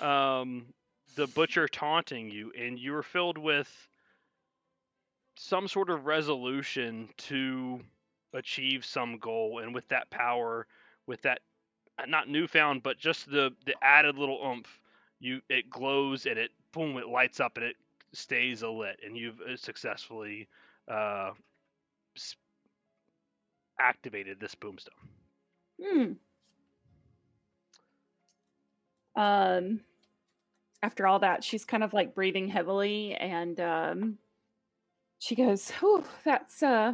um, the butcher taunting you and you're filled with some sort of resolution to achieve some goal and with that power with that uh, not newfound but just the the added little oomph you it glows and it boom it lights up and it stays alit and you've uh, successfully uh activated this boomstone Hmm. Um, after all that, she's kind of like breathing heavily, and um, she goes, "Oh, that's uh,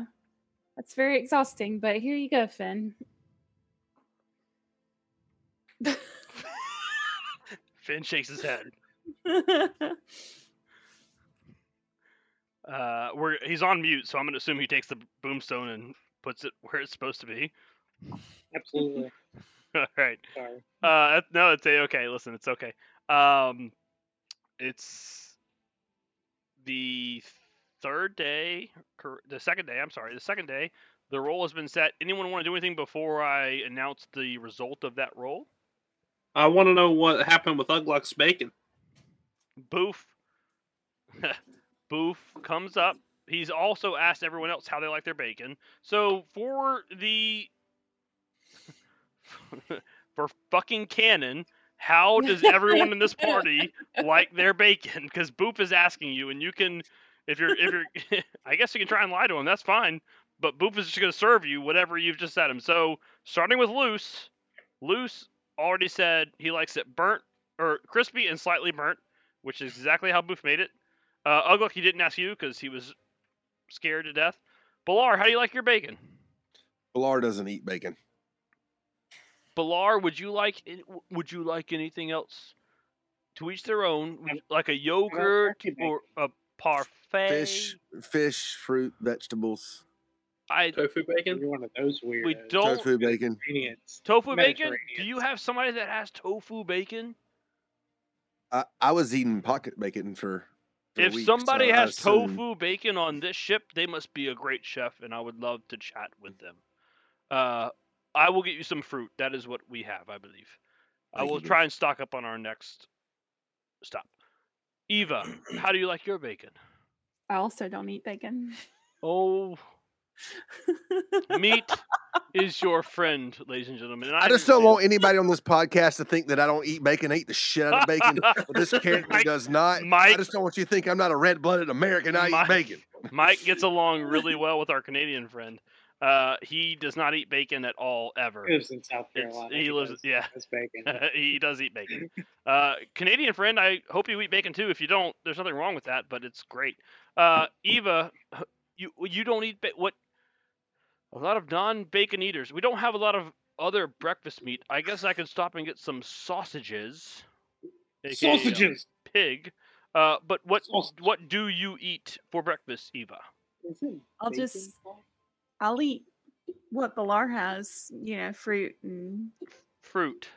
That's very exhausting, but here you go, Finn. Finn shakes his head. Uh, we're he's on mute, so I'm gonna assume he takes the boomstone and puts it where it's supposed to be. Absolutely. All right. Sorry. Uh, no, it's a, okay. Listen, it's okay. Um, it's the third day, cor- the second day. I'm sorry, the second day. The roll has been set. Anyone want to do anything before I announce the result of that roll? I want to know what happened with Ugluck's bacon. Boof. Boof comes up. He's also asked everyone else how they like their bacon. So for the for fucking canon, how does everyone in this party like their bacon? Because Boof is asking you, and you can, if you're, if you're, I guess you can try and lie to him. That's fine. But Boof is just going to serve you whatever you've just said him. So starting with Luce, Luce already said he likes it burnt or crispy and slightly burnt, which is exactly how Boof made it. Uh, Ugluck, he didn't ask you because he was scared to death. Balar, how do you like your bacon? Balar doesn't eat bacon. Balar, would you like would you like anything else? To each their own. Like a yogurt or a parfait? Fish, fish, fruit, vegetables, I Tofu bacon? You're one of those weirdos. we don't tofu, bacon. Ingredients. tofu bacon. Do you have somebody that has tofu bacon? I, I was eating pocket bacon for. for a If week, somebody so has assume- tofu bacon on this ship, they must be a great chef, and I would love to chat with them. Uh, I will get you some fruit. That is what we have, I believe. I Thank will you, try and stock up on our next stop. Eva, how do you like your bacon? I also don't eat bacon. Oh, meat is your friend, ladies and gentlemen. and I just don't want anybody on this podcast to think that I don't eat bacon. I eat the shit out of bacon. but this character Mike- does not. Mike, I just don't want you to think I'm not a red blooded American. I Mike- eat bacon. Mike gets along really well with our Canadian friend. Uh, he does not eat bacon at all ever. He lives in South It's- Carolina. he lives- does- yeah. bacon. he does eat bacon. Uh, Canadian friend, I hope you eat bacon too. If you don't, there's nothing wrong with that, but it's great. Uh, Eva, you you don't eat ba- what? A lot of non-bacon eaters. We don't have a lot of other breakfast meat. I guess I could stop and get some sausages. aka, uh, Sausages. pig. Uh, but what Sausage. what do you eat for breakfast, Eva? I'll just- I'll eat what Balar has, you know, fruit and. Fruit.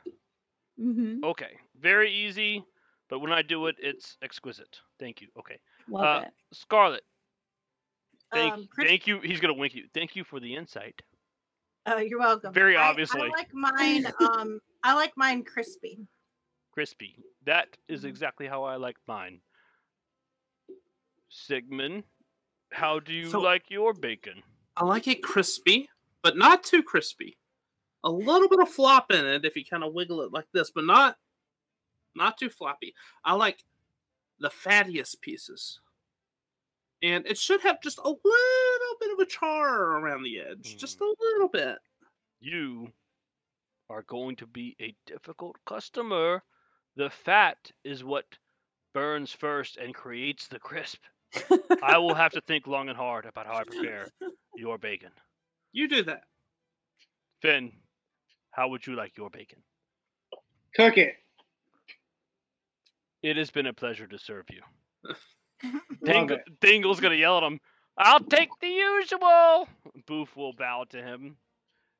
hmm Okay, very easy. But when I do it, it's exquisite. Thank you. Okay, Love Uh, it. Scarlet. Thank, Um, Chris- thank you. He's gonna wink you. Thank you for the insight. Oh, you're welcome. Very I- obviously. I like mine. Um, I like mine crispy. Crispy. That is Mm-hmm. exactly how I like mine. Sigmund, how do you So- like your bacon? I like it crispy, but not too crispy. A little bit of flop in it if you kind of wiggle it like this, but not not too floppy. I like the fattiest pieces. And it should have just a little bit of a char around the edge. Just hmm. a little bit. You are going to be a difficult customer. The fat is what burns first and creates the crisp. I will have to think long and hard about how I prepare your bacon. You do that. Finn, how would you like your bacon? Cook it. It has been a pleasure to serve you. Dingle. Dingle's gonna yell at him. I'll take the usual. Boof will bow to him,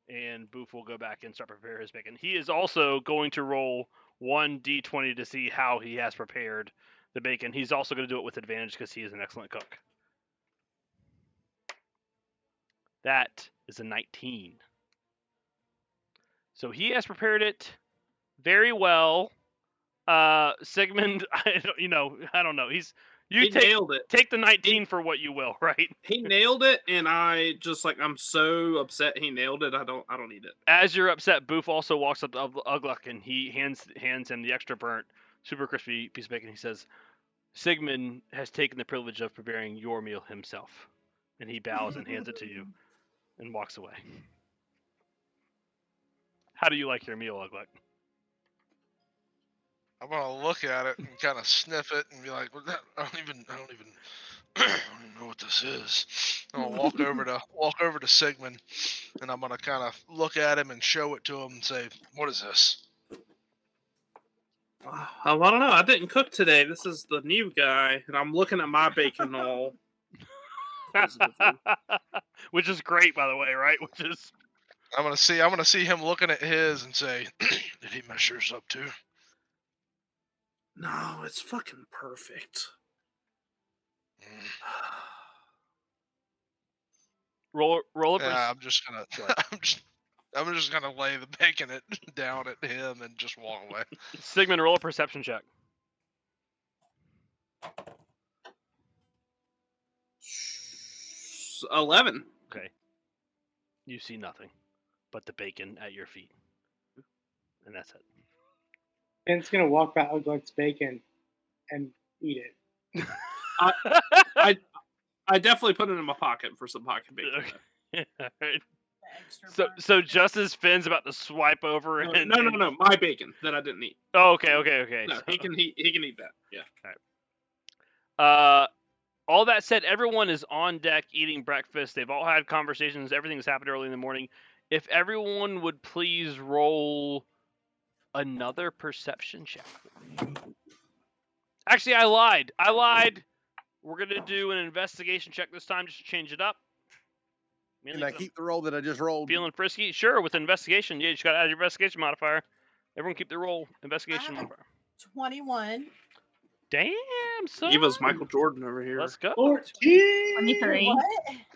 and Boof will go back and start preparing his bacon. He is also going to roll one d20 to see how he has prepared the bacon. He's also going to do it with advantage because he is an excellent cook. That is a 19. So he has prepared it very well. Uh, Sigmund, I don't, you know, I don't know. He's you he take nailed it. take the 19 for what you will, right? He nailed it, and I just like I'm so upset he nailed it. I don't I don't need it. As you're upset, Boof also walks up to Ug- Ugluck and he hands hands him the extra burnt, super crispy piece of bacon. He says, "Sigmund has taken the privilege of preparing your meal himself," and he bows and hands it to you, and walks away. How do you like your meal, Ugluck? I'm gonna look at it and kind of sniff it and be like, "What that? I don't even, I don't even, I don't even know what this is." I'm gonna walk over to walk over to Sigmund, and I'm gonna kind of look at him and show it to him and say, "What is this?" Uh, I don't know. I didn't cook today. This is the new guy, and I'm looking at my bacon all. Which is great, by the way, right? Which is I'm gonna see. I'm gonna see him looking at his and say, "Did he mess yours up too?" No, it's fucking perfect. Mm. roll roll a Yeah, I'm just gonna. I'm just. I'm just gonna lay the bacon it down at him and just walk away. Sigmund. Roll a perception check. Eleven. Okay. You see nothing but the bacon at your feet, and that's it. Ben's gonna walk by Ugluck's bacon and eat it. I I definitely put it in my pocket for some pocket bacon. Okay. Alright. The extra So, so just as Finn's about to swipe over No, and no, no, and- no, my bacon that I didn't eat. Oh, okay, okay, okay. No, so- he can he, he can eat that. Yeah. Uh, all that said, everyone is on deck eating breakfast. They've all had conversations. Everything's happened early in the morning. If everyone would please roll another perception check. Actually, I lied. I lied. We're gonna do an investigation check this time, just to change it up. Mainly Can I 'cause I'm keep the roll that I just rolled? feeling frisky? Sure, with investigation. Yeah, you just gotta add your investigation modifier. Everyone keep their roll investigation modifier. 21. Damn, son. Eva's Michael Jordan over here. Let's go. Fourteen. 23. What?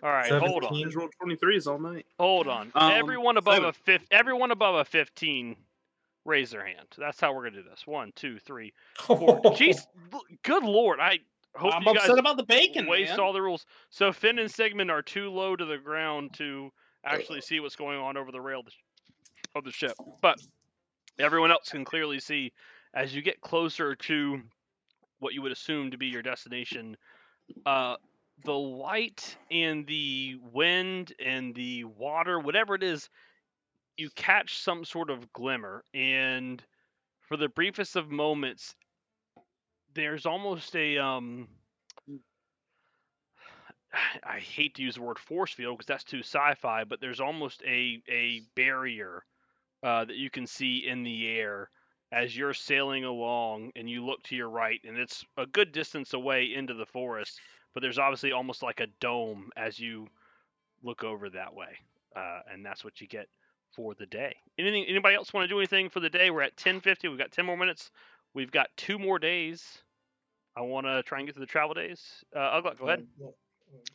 All right, hold on. 17. He's rolled 23s all night. Hold on. Um, everyone above seven. a fifth. Everyone above a fifteen, raise their hand. That's how we're gonna do this. One, two, three, four. Jeez, good lord! I hope I'm you guys upset about the bacon, waste man. all the rules. So Finn and Sigmund are too low to the ground to actually see what's going on over the rail of the of the ship, but everyone else can clearly see as you get closer to what you would assume to be your destination. Uh, the light and the wind and the water, whatever it is, you catch some sort of glimmer, and for the briefest of moments, there's almost a um. I hate to use the word force field because that's too sci-fi, but there's almost a a barrier uh, that you can see in the air as you're sailing along, and you look to your right, and it's a good distance away into the forest, but there's obviously almost like a dome as you look over that way, uh, and that's what you get for the day. Anything? Anybody else want to do anything for the day? We're at 10:50. We've got 10 more minutes. We've got two more days. I want to try and get to the travel days. Uh, Ugluck, go ahead.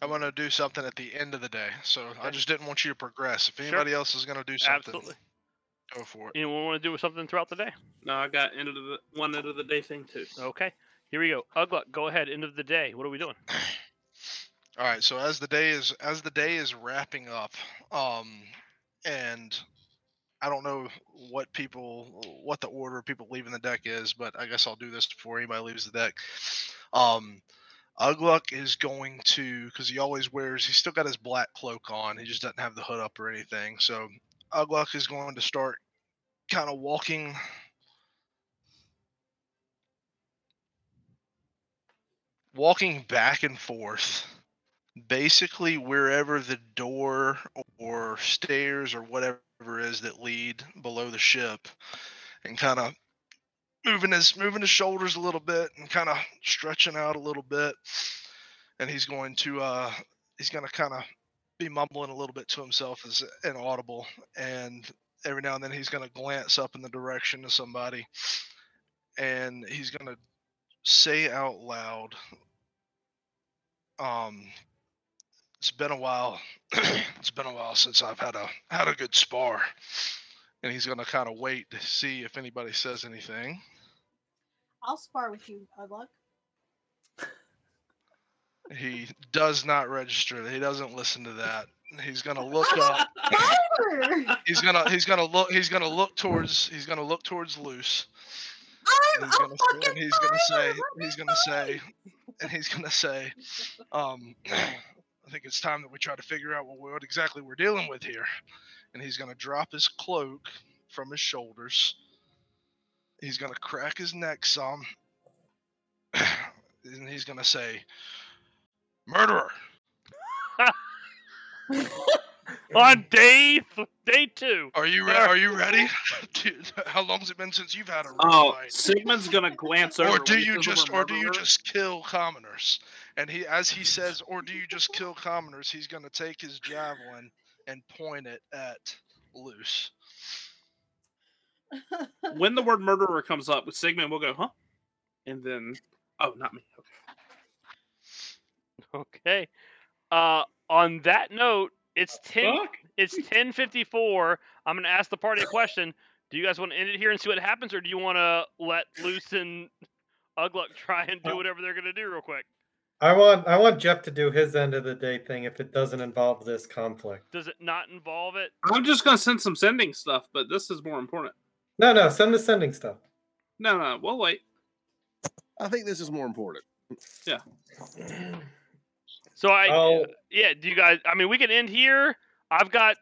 I'm gonna do something at the end of the day, so I just didn't want you to progress. If Sure. anybody else is gonna do something, Absolutely. go for it. Anyone want to do something throughout the day? No, I got end of the one end of the day thing too. Okay. Here we go. Ugluck, go ahead. End of the day. What are we doing? All right, so as the day is as the day is wrapping up, um, and I don't know what people what the order of people leaving the deck is, but I guess I'll do this before anybody leaves the deck. Um, Ugluck is going to because he always wears he's still got his black cloak on. He just doesn't have the hood up or anything. So Ugluck is going to start kind of walking walking back and forth basically wherever the door or stairs or whatever is that lead below the ship and kind of moving his moving his shoulders a little bit and kind of stretching out a little bit. And he's going to uh he's going to kind of be mumbling a little bit to himself as inaudible. And every now and then he's going to glance up in the direction of somebody and he's going to say out loud um it's been a while it's been a while since i've had a had a good spar. And he's going to kind of wait to see if anybody says anything. I'll spar with you, Ugluck. he does not register. He doesn't listen to that. He's going to look up. He's going to he's to look he's to look towards he's going to look towards Luce. I'm he's gonna and he's gonna say he's gonna say and he's gonna say um i think it's time that we try to figure out what, what exactly we're dealing with here. And he's gonna drop his cloak from his shoulders. He's gonna crack his neck some. And he's gonna say murderer on day th- day two. Are you re- are you ready? Dude, How long's it been since you've had a real Oh, fight? Sigmund's gonna glance over. Or do you just or do you just kill commoners? And he as he says, or do you just kill commoners, he's gonna take his javelin and point it at Luce. when the word murderer comes up, with Sigmund will go, huh? And then, oh, not me. Okay. Okay. Uh, on that note, it's ten. Fuck. It's ten fifty four. I'm gonna ask the party a question. Do you guys want to end it here and see what happens, or do you want to let Luce and Ugluck try and do uh, whatever they're gonna do real quick? I want I want Jeff to do his end of the day thing if it doesn't involve this conflict. Does it not involve it? I'm just gonna send some sending stuff, but this is more important. No, no, send the sending stuff. No, no, we'll wait. I think this is more important. So I, Oh. yeah. Do you guys? I mean, we can end here. I've got,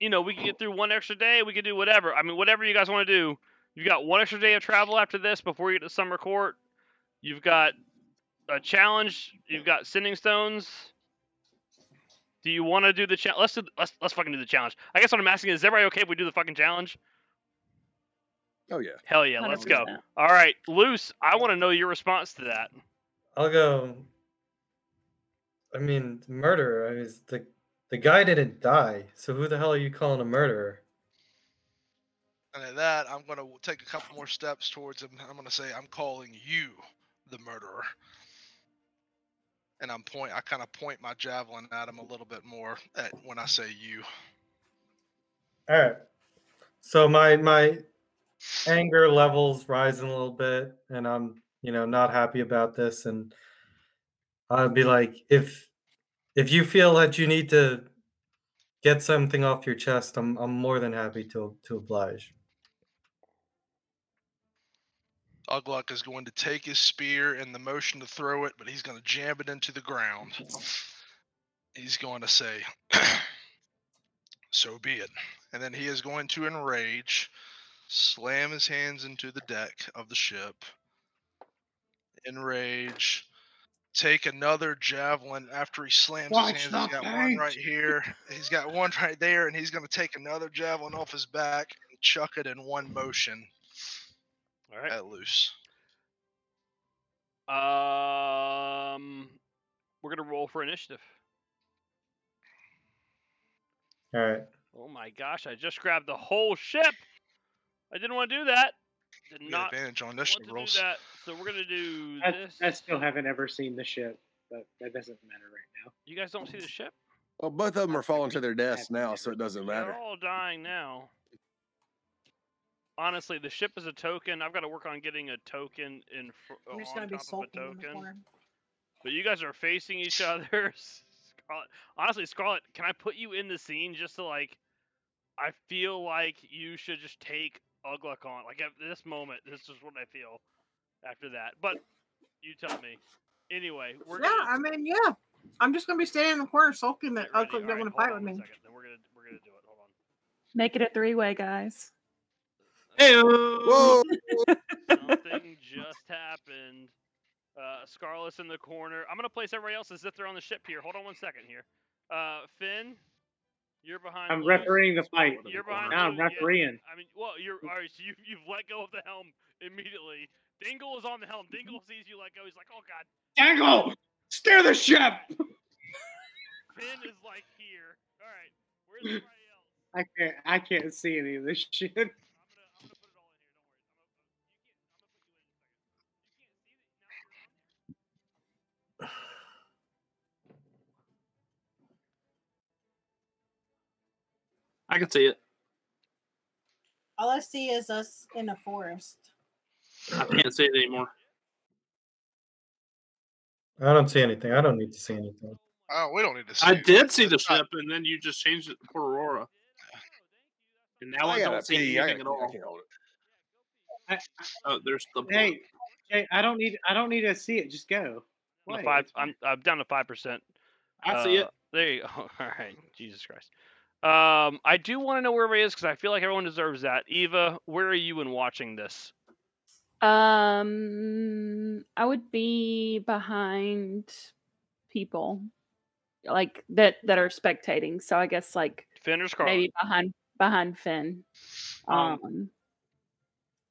you know, we can get through one extra day. We can do whatever. I mean, whatever you guys want to do. You've got one extra day of travel after this before you get to summer court. You've got a challenge. You've got sending stones. Do you want to do the challenge? Let's do. Let's let's fucking do the challenge. I guess what I'm asking is, is everybody okay if we do the fucking challenge? Oh yeah. Hell yeah, let's go. All right, Luce. I want to know your response to that. I'll go. I mean, murderer. I mean, the the guy didn't die, so who the hell are you calling a murderer? And at that, I'm gonna take a couple more steps towards him. I'm gonna say, I'm calling you the murderer. And I'm point. I kind of point my javelin at him a little bit more at when I say you. All right. So my my anger levels rising a little bit, and I'm you know not happy about this, and I'd be like, if if you feel that you need to get something off your chest, I'm I'm more than happy to to oblige. Ugluck is going to take his spear in the motion to throw it, but he's going to jam it into the ground. He's going to say, So be it. And then he is going to enrage, slam his hands into the deck of the ship, enrage, take another javelin after he slams Watch his hands. He's the got one right here. He's got one right there, and he's going to take another javelin off his back and chuck it in one motion All right. at Luce. Um, we're gonna roll for initiative. All right. Oh my gosh! I just grabbed the whole ship. I didn't want to do that. Did You not advantage on want initiative to do that. So we're gonna do I, this. I still haven't ever seen the ship, but that doesn't matter right now. You guys don't see the ship? Well, both of them are falling to their deaths now, so it doesn't matter. They're all dying now. Honestly, the ship is a token. I've got to work on getting a token in fr- uh, I'm just on gonna be top of a sulking in the token. But you guys are facing each other. Scarlet. Honestly, Scarlet, can I put you in the scene just to like? I feel like you should just take Ugluck on. Like at this moment, this is what I feel after that. But you tell me. Anyway, we're yeah, gonna. I mean, yeah. I'm just gonna be standing in the corner sulking that Get ready. Ugly don't Alright, want to fight with me. second, Then we're gonna we're gonna do it. Hold on. Make it a three way, guys. Hey, Whoa! Something just happened. Uh, Scarlet's in the corner. I'm gonna place everybody else as if they're on the ship here. Hold on one second here. Uh, Finn, you're behind. I'm Luz. refereeing the fight. You're behind. Now I'm Luz, yeah. refereeing. I mean, well, you're all right. So you you've let go of the helm immediately. Dingle is on the helm. Dingle sees you let go. He's like, "Oh God." Dingle, steer the ship. Finn is like here. All right. Where's everybody else? I can't. I can't see any of this shit. I'm gonna I'm gonna put it all in here. Don't worry. I'm gonna, I'm gonna put you in in a second. You can't see the now you're on here. I can see it. All I see is us in a forest. I can't see it anymore. I don't see anything. I don't need to see anything. Oh, we don't need to see. I did see the ship, and then you just changed it to Port Aurora, and now I, I don't see pee. Anything at gotta- I all. can't. Oh, there's the Hey, hey, I don't need. I don't need to see it. Just go. I'm, five. I'm I'm down to five percent. I see it. Uh, there you go. All right. Jesus Christ. Um, I do want to know where everybody is because I feel like everyone deserves that. Eva, where are you in watching this? Um, I would be behind people like that that are spectating. So I guess like Finn or Scarlet? maybe behind behind Finn. Um, Um,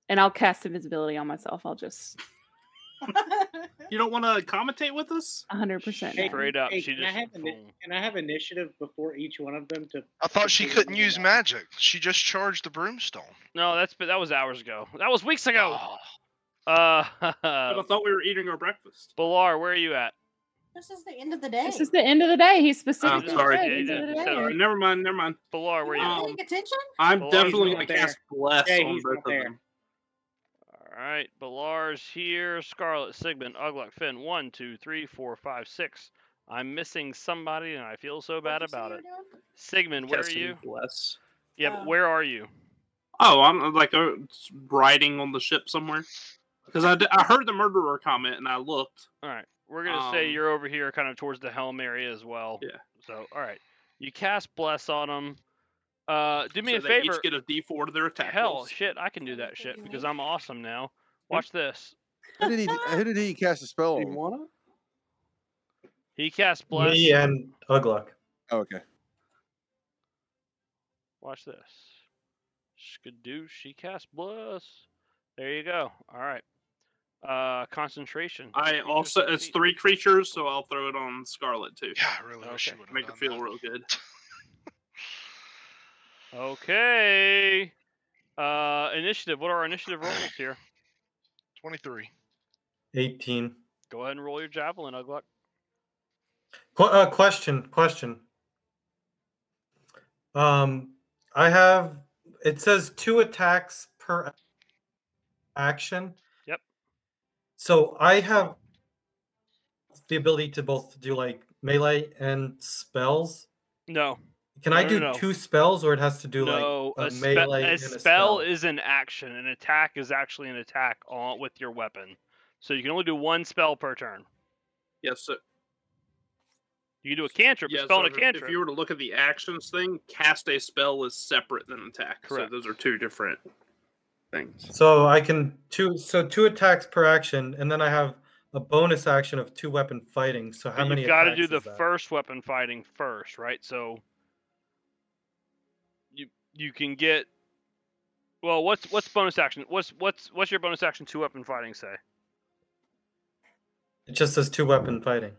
and I'll cast invisibility on myself. I'll just You don't want to commentate with us? 100%. Hey. Straight up, Hey, she can I just have ini- can I have initiative before each one of them to? I thought she couldn't use that? magic. She just charged the broomstone. No, that's but that was hours ago. That was weeks ago. Oh, Uh, But I thought we were eating our breakfast. Balar, where are you at? This is the end of the day. This is the end of the day. He specifically sorry. said Yeah, end of the You said day. Sorry, never mind, never mind. Balar, where are you? Are at? Um, paying attention? I'm Well, definitely he's going to not cast Bless Yeah, on he's both not of there. them. All right, Balar's here. Scarlet, Sigmund, Ugluck, Finn. One, two, three, four, five, six. I'm missing somebody, and I feel so bad What'd you say about it. Sigmund, where are Casting you? Bless. Yeah, but Oh. where are you? Oh, I'm like uh, riding on the ship somewhere. Because I, d- I heard the murderer comment and I looked. All right, we're gonna say Um, you're over here, kind of towards the helm area as well. Yeah. So, all right, you cast bless on them. Uh, do me so a they favor. Each get a D4 to their attack. Hell, rolls. shit, I can do that shit because I'm awesome now. Watch this. Who did he? Who did he cast a spell Do you on? wanna? He cast bless. Me and Ugluck. Oh, okay. Watch this. Skadoosh, she cast bless. There you go. All right. Uh, concentration. I Creatures also, it's three creatures, so I'll throw it on Scarlet too. yeah, I really wish she Okay. would Make her feel real good. Okay. Uh, initiative. What are our initiative rolls here? 23. 18. Go ahead and roll your javelin, Ugluck. Qu- uh, question, question. Um, I have. It says two attacks per action. Yep. So I have the ability to both do like melee and spells. No. Can I No, do no, no. two spells, or it has to do no. like a, a, spe- melee a and spell, a spell? is an action. An attack is actually an attack on with your weapon. So you can only do one spell per turn. Yes, so, You can do a cantrip, a yeah, spell so and a if- cantrip. If you were to look at the actions thing, cast a spell is separate than attack. Correct. So those are two different things. So I can two so two attacks per action, and then I have a bonus action of two weapon fighting. So how But many? You've got to do the that? first weapon fighting first, right? So you you can get. Well, what's what's bonus action? What's what's what's your bonus action two weapon fighting say? It just says two weapon fighting.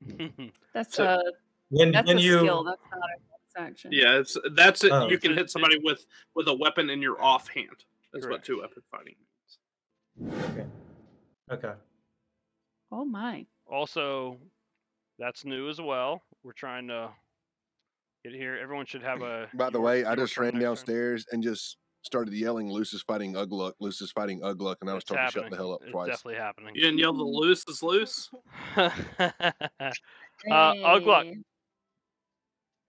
That's So- a When that's when a you skill. That's not a bonus action. Yeah, it's that's it. Oh. You can hit somebody with with a weapon in your offhand. That's what two weapon fighting means. okay. Okay. Oh my. also, that's new as well. We're trying to get here. Everyone should have a. By the way, I just ran next turn. downstairs and just started yelling, "Luce is fighting Ugluck. Luce is fighting Ugluck," and I was It's told to shut the hell up it's twice. definitely happening. You didn't yell the loose is loose. uh, Ugluck,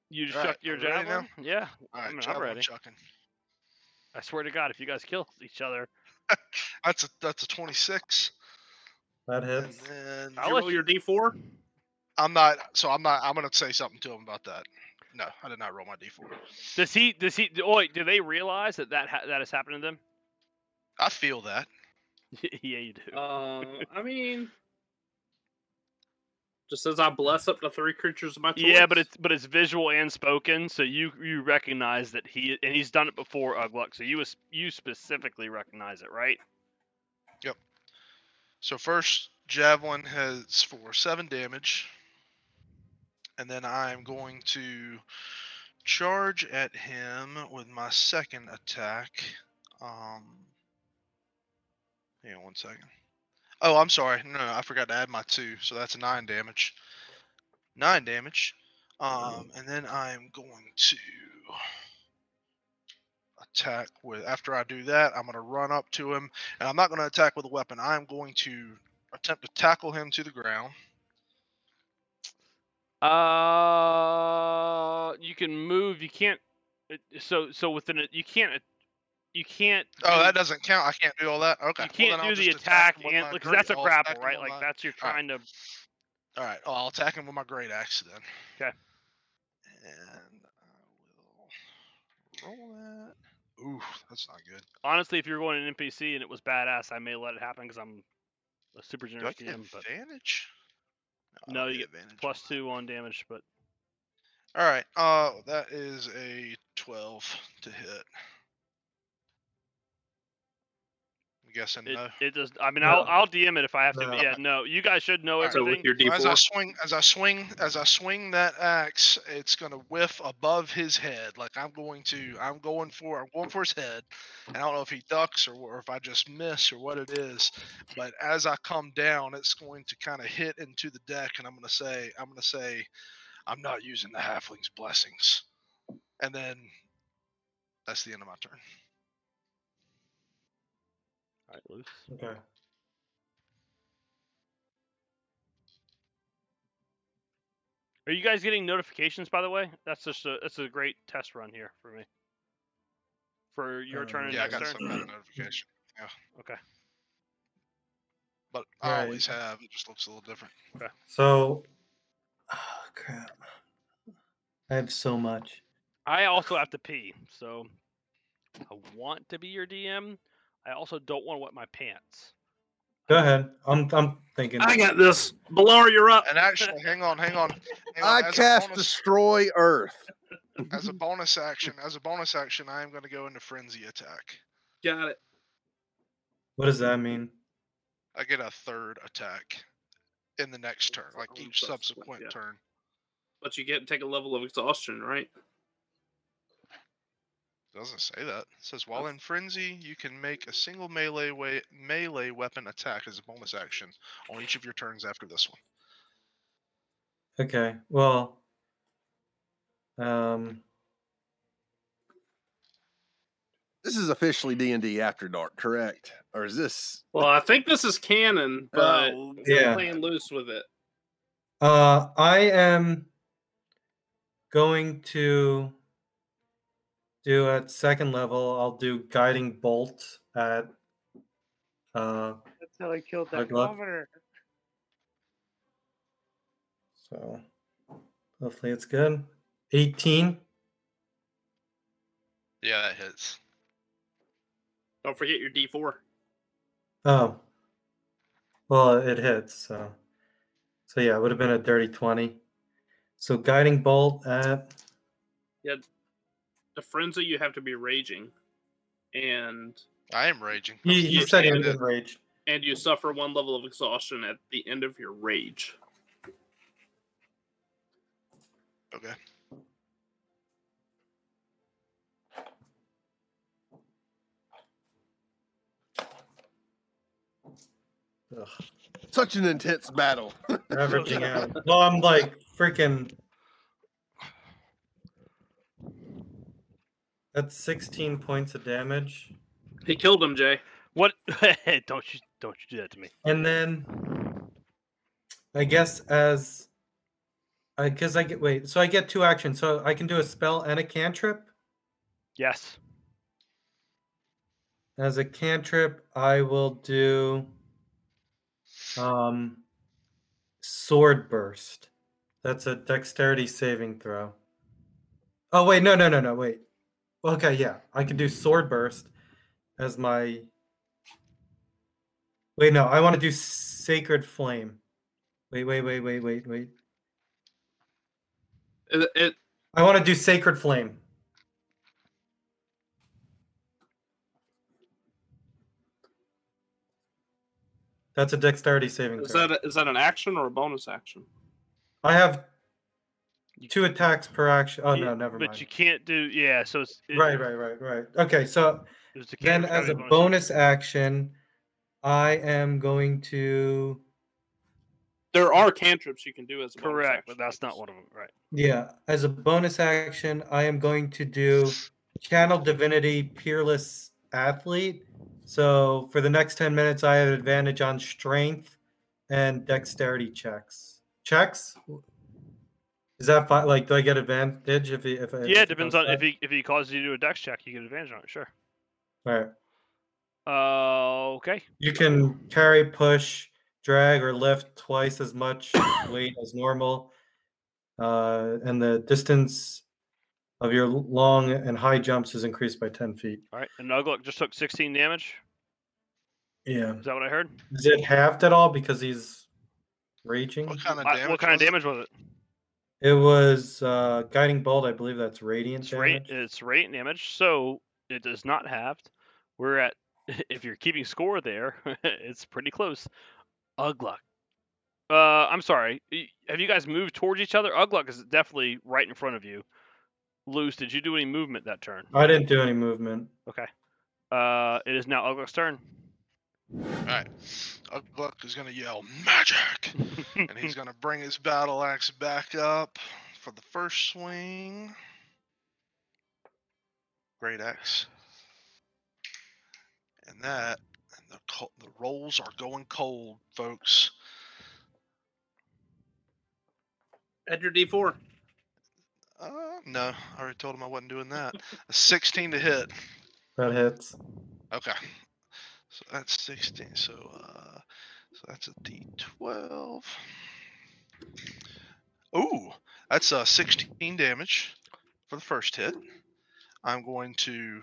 you just Alright, chuck your are ready now? javelin? Yeah, All I mean, I'm javelin ready. chucking. I swear to God, if you guys kill each other, That's a that's a 26. That And hits. then I'll You roll you- your D four. I'm not. So I'm not. I'm gonna say something to him about that. No, I did not roll my d4. does he? Does he? Oh, wait, do they realize that that ha- that has happened to them? I feel that. yeah, you do. Uh, I mean, just says I bless up to three creatures of my choice. Yeah, but it's but it's visual and spoken, so you you recognize that he and he's done it before, Ugluck. So you was you specifically recognize it, right? Yep. So first, javelin has for seven damage, and then I am going to charge at him with my second attack. Um, hang on one second. Oh, I'm sorry. No, I forgot to add my two, so that's nine damage. Nine damage. Um, and then I am going to attack with. After I do that, I'm going to run up to him, and I'm not going to attack with a weapon. I'm going to attempt to tackle him to the ground. Uh, you can move. You can't. So so within it, you can't. You can't. Oh, do- that doesn't count. I can't do all that. Okay. You can't I'll do the attack attack and because that's a grapple, right? Like that's you're all right. trying to. All right. Well, I'll attack him with my great axe then. 'Kay. And I will roll that. Ooh, that's not good. Honestly, if you're going an NPC and it was badass, I may let it happen because I'm a super Do I generous get DM. But advantage? I No, don't you advantage on plus two on damage, but All right. Uh, that is a twelve to hit. Guessing It, no. it does. I mean, No. I'll I'll DM it if I have to. No. But yeah, no. You guys should know Alright. So everything. with your D As I swing, as I swing, as I swing that axe, it's gonna whiff above his head. Like I'm going to, I'm going for, I'm going for his head. And I don't know if he ducks or, or if I just miss or what it is. But as I come down, it's going to kind of hit into the deck, and I'm gonna say, I'm gonna say, I'm not using the halfling's blessings. And then that's the end of my turn. All right, Luce. Okay. Are you guys getting notifications? By the way, that's just a that's a great test run here for me. For your Um, turn and Yeah, I got turn. some kind of notification. Yeah. Okay. But I Right. always have. It just looks a little different. Okay. So, oh, crap. I have so much. I also have to pee, so I want to be your DM. I also don't want to wet my pants. Go ahead. I'm I'm thinking. I got this. Balar, you're up. And actually, hang on, hang on. hang on, I as cast bonus- destroy Earth. as a bonus action, as a bonus action, I am going to go into frenzy attack. Got it. What does that mean? I get a third attack in the next turn, like each subsequent, subsequent yeah. turn. But you get to take a level of exhaustion, right? It doesn't say that. It says while in frenzy, you can make a single melee way, melee weapon attack as a bonus action on each of your turns after this one. Okay. Well. Um. This is officially D and D After Dark, correct? Or is this? Well, I think this is canon, but Oh, we're yeah. playing loose with it. Uh, I am going to do at second level. I'll do guiding bolt at. Uh, That's how I killed that Good luck. commoner. so hopefully it's good. 18. Yeah, that hits. Don't forget your D4. Oh. Well, it hits, so. So yeah, it would have been a dirty 20. So guiding bolt at. The frenzy, you have to be raging, and I am raging. He, he said he first was thing in rage. and you suffer one level of exhaustion at the end of your rage. Okay. Ugh, Such an intense battle. averaging out. Well, I'm like freaking. That's 16 points of damage. He killed him, Jay. What? don't you don't you do that to me? And then I guess as I because I get wait, so I get two actions. So I can do a spell and a cantrip. Yes. As a cantrip, I will do um sword burst. That's a dexterity saving throw. Oh wait, no, no, no, no, wait. Okay, yeah, I can do sword burst as my. Wait, no, I want to do sacred flame. Wait, wait, wait, wait, wait, wait. It, it I want to do sacred flame. That's a dexterity saving is throw. that a, is that an action or a bonus action? I have two attacks per action. Oh Yeah, no, never but mind. But you can't do. Yeah. So it's it, Right, right, right, right. Okay, so It's the then as a kind of bonus action, I am going to There are cantrips you can do as a bonus Correct, action. but that's not one of them. Right. yeah, as a bonus action, I am going to do channel divinity peerless athlete. So for the next 10 minutes I have advantage on strength and dexterity checks. Checks? Is that fine? Like, do I get advantage if he, if I, Yeah, if it depends on if he if he causes you to do a dex check, you get advantage on it. Sure. All right. Uh, okay. You can carry, push, drag, or lift twice as much weight as normal. Uh, and the distance of your long and high jumps is increased by 10 feet. All right. And Ugluck just took 16 damage. Yeah. Is that what I heard? Is it halved at all because he's raging? What kind of I- damage? what kind of was it? damage was it? It was uh, guiding bolt. I believe that's radiant It's rate damage. it's rate damage, so it does not have. We're at if you're keeping score there, it's pretty close. Ugluck. Uh, I'm sorry. Have you guys moved towards each other? Ugluck is definitely right in front of you. Luce, did you do any movement that turn? I didn't do any movement. Okay. Uh, it is now Ugluck's turn. Alright. Ugluck is gonna yell magic! and he's gonna bring his battle axe back up for the first swing. Great axe. And that, and the co- the rolls are going cold, folks. Add your D4. Uh, no, I already told him I wasn't doing that. A 16 to hit. That hits. Okay. So that's 16. So uh so that's a D12. Ooh, that's uh 16 damage for the first hit. I'm going to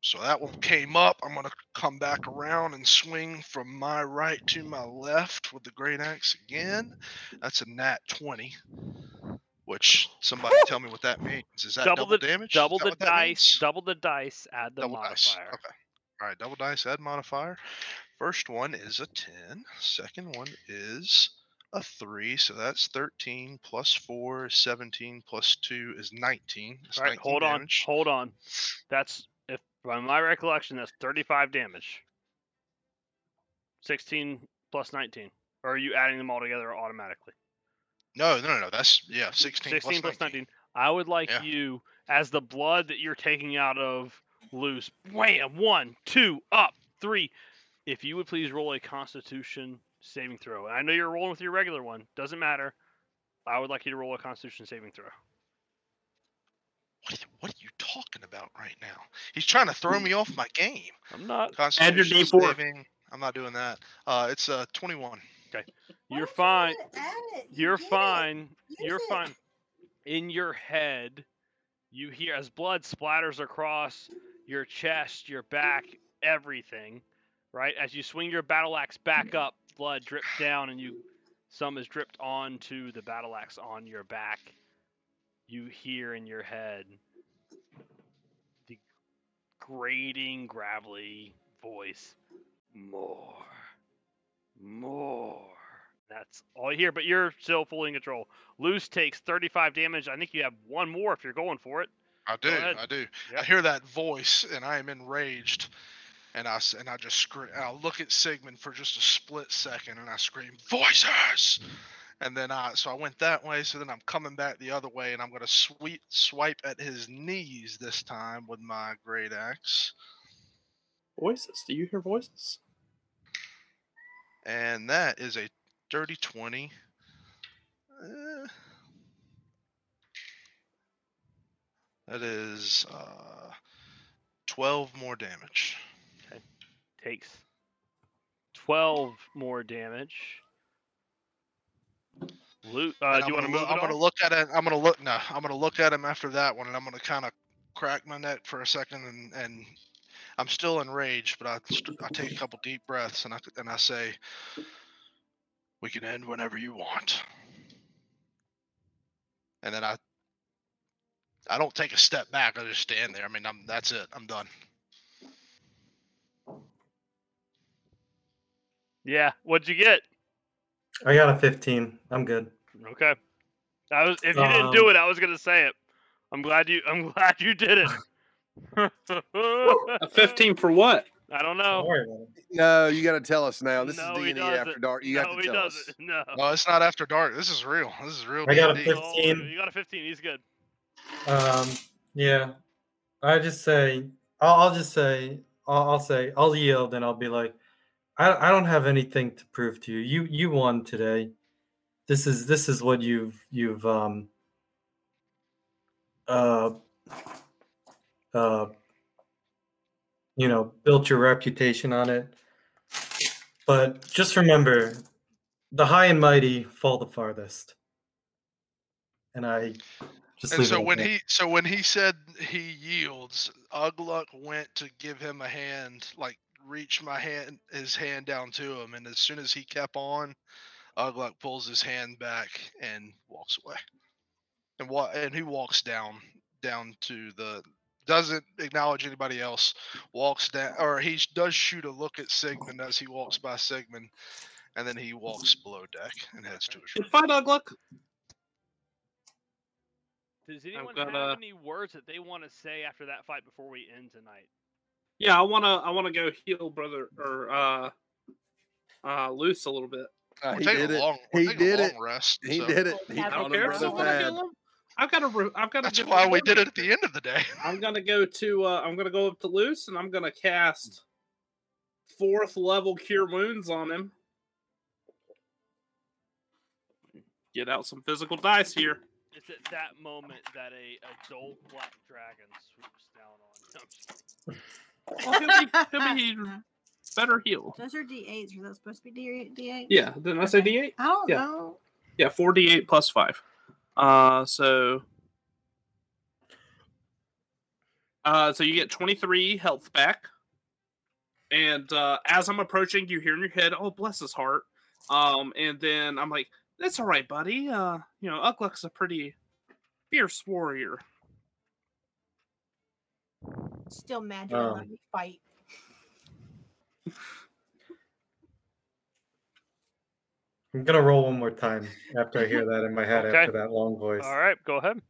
so that one came up. I'm going to come back around and swing from my right to my left with the great axe again. That's a nat 20. Which somebody tell me what that means. Is that Double double, the- damage? Double the dice. Double the dice. Add the double dice. modifier. Okay. All right, double dice, add modifier. First one is a 10. Second one is a 3. So that's 13 plus 4 17 plus 2 is 19. That's All right, 19 hold on, hold on. That's if by my recollection, that's 35 damage. 16 plus 19. Or are you adding them all together automatically? No, no, no, no. That's, yeah, 16, 16 plus 19. I would like Yeah. you, as the blood that you're taking out of Luce, wham, one, two, up, three. If you would please roll a Constitution saving throw. And I know you're rolling with your regular one. Doesn't matter. I would like you to roll a Constitution saving throw. What are, you, what are you talking about right now? He's trying to throw me off my game. I'm not. Add your Constitution D4. saving. I'm not doing that. Uh, it's uh 21. Why You're fine. let it add it? You You're fine. You're it. fine. In your head, you hear as blood splatters across your chest, your back, everything, right? As you swing your battle axe back up, blood drips down and you some is dripped onto the battle axe on your back. You hear in your head the grating, gravelly voice. More. More. That's all you hear, but you're still fully in control. Luce takes 35 damage. I think you have one more if you're going for it. I do. I do. I hear that voice and I am enraged. And I, s- and I just scream. I look at Sigmund for just a split second and I scream, Voices! And then I, so I went that way. So then I'm coming back the other way and I'm going to sweep, swipe at his knees this time with my great axe. Voices. Do you hear voices? And that is a dirty 20. Eh, that is uh, 12 more damage. Okay. Takes 12 more damage. Loot. Uh, do you I'm want to move? look- I'm at gonna look at it. I'm gonna look. No, I'm gonna look at him after that one, and I'm gonna kind of crack my neck for a second, and and I'm still enraged, but I st- I take a couple deep breaths, and I and I say, "We can end whenever you want." And then I I don't take a step back. I just stand there. I mean, I'm that's it. I'm done. Yeah. What'd you get? I got a 15. I'm good. Okay. I was. If you didn't do Um, it, I was gonna say it. I'm glad you. I'm glad you did it. A 15 for what? I don't Don't know. worry about it. No, you got to tell us now. This No, is he D&D after dark. You no, have to he tell doesn't. us. No. No, it's not after dark. This is real. This is real. I got a D&D. 15. Oh, you got a 15. He's good. Um, yeah, I just say, I'll, I'll just say, I'll, I'll say, I'll yield, and I'll be like, I, I don't have anything to prove to you. You, you won today. This is this is what you've you've um uh uh you know built your reputation on it. But just remember, the high and mighty fall the farthest. And I just And so when that. he so when he said he yields, Ugluck went to give him a hand, like reach my hand his hand down to him, and as soon as he kept on, Ugluck pulls his hand back and walks away. and what and he walks down down to the doesn't acknowledge anybody else walks down or he does shoot a look at sigmund as he walks by sigmund and then he walks below deck and heads to his room Good Ugluck. Does anyone gonna- have any words that they want to say after that fight before we end tonight? Yeah, I wanna I wanna go heal brother or uh uh Luce a little bit. Uh, he did it. long, he did it. rest He so did it. He I I don't care if I so wanna bad. heal him. I've got to. I've got to. that's why we did it at the end of the day I'm gonna go to. Uh, I'm gonna go up to Luce, and I'm gonna cast fourth level cure wounds on him. Get out some physical dice here. It's at that moment that a adult black dragon swoops down on him. Well, he'll be, he'll be better healed. Those are D8s. Are those supposed to be D- D8? Yeah, didn't I say D8? I don't Yeah. know. Yeah, four D8 plus five. Uh, so. Uh, so you get 23 health back. And uh, as I'm approaching, you hear in your head, oh, bless his heart. Um, and then I'm like, that's all right, buddy. Uh, you know, Ugluck's a pretty fierce warrior. Still mad you Oh. let me fight. I'm gonna roll one more time after I hear that in my head Okay. after that long voice. All right, go ahead.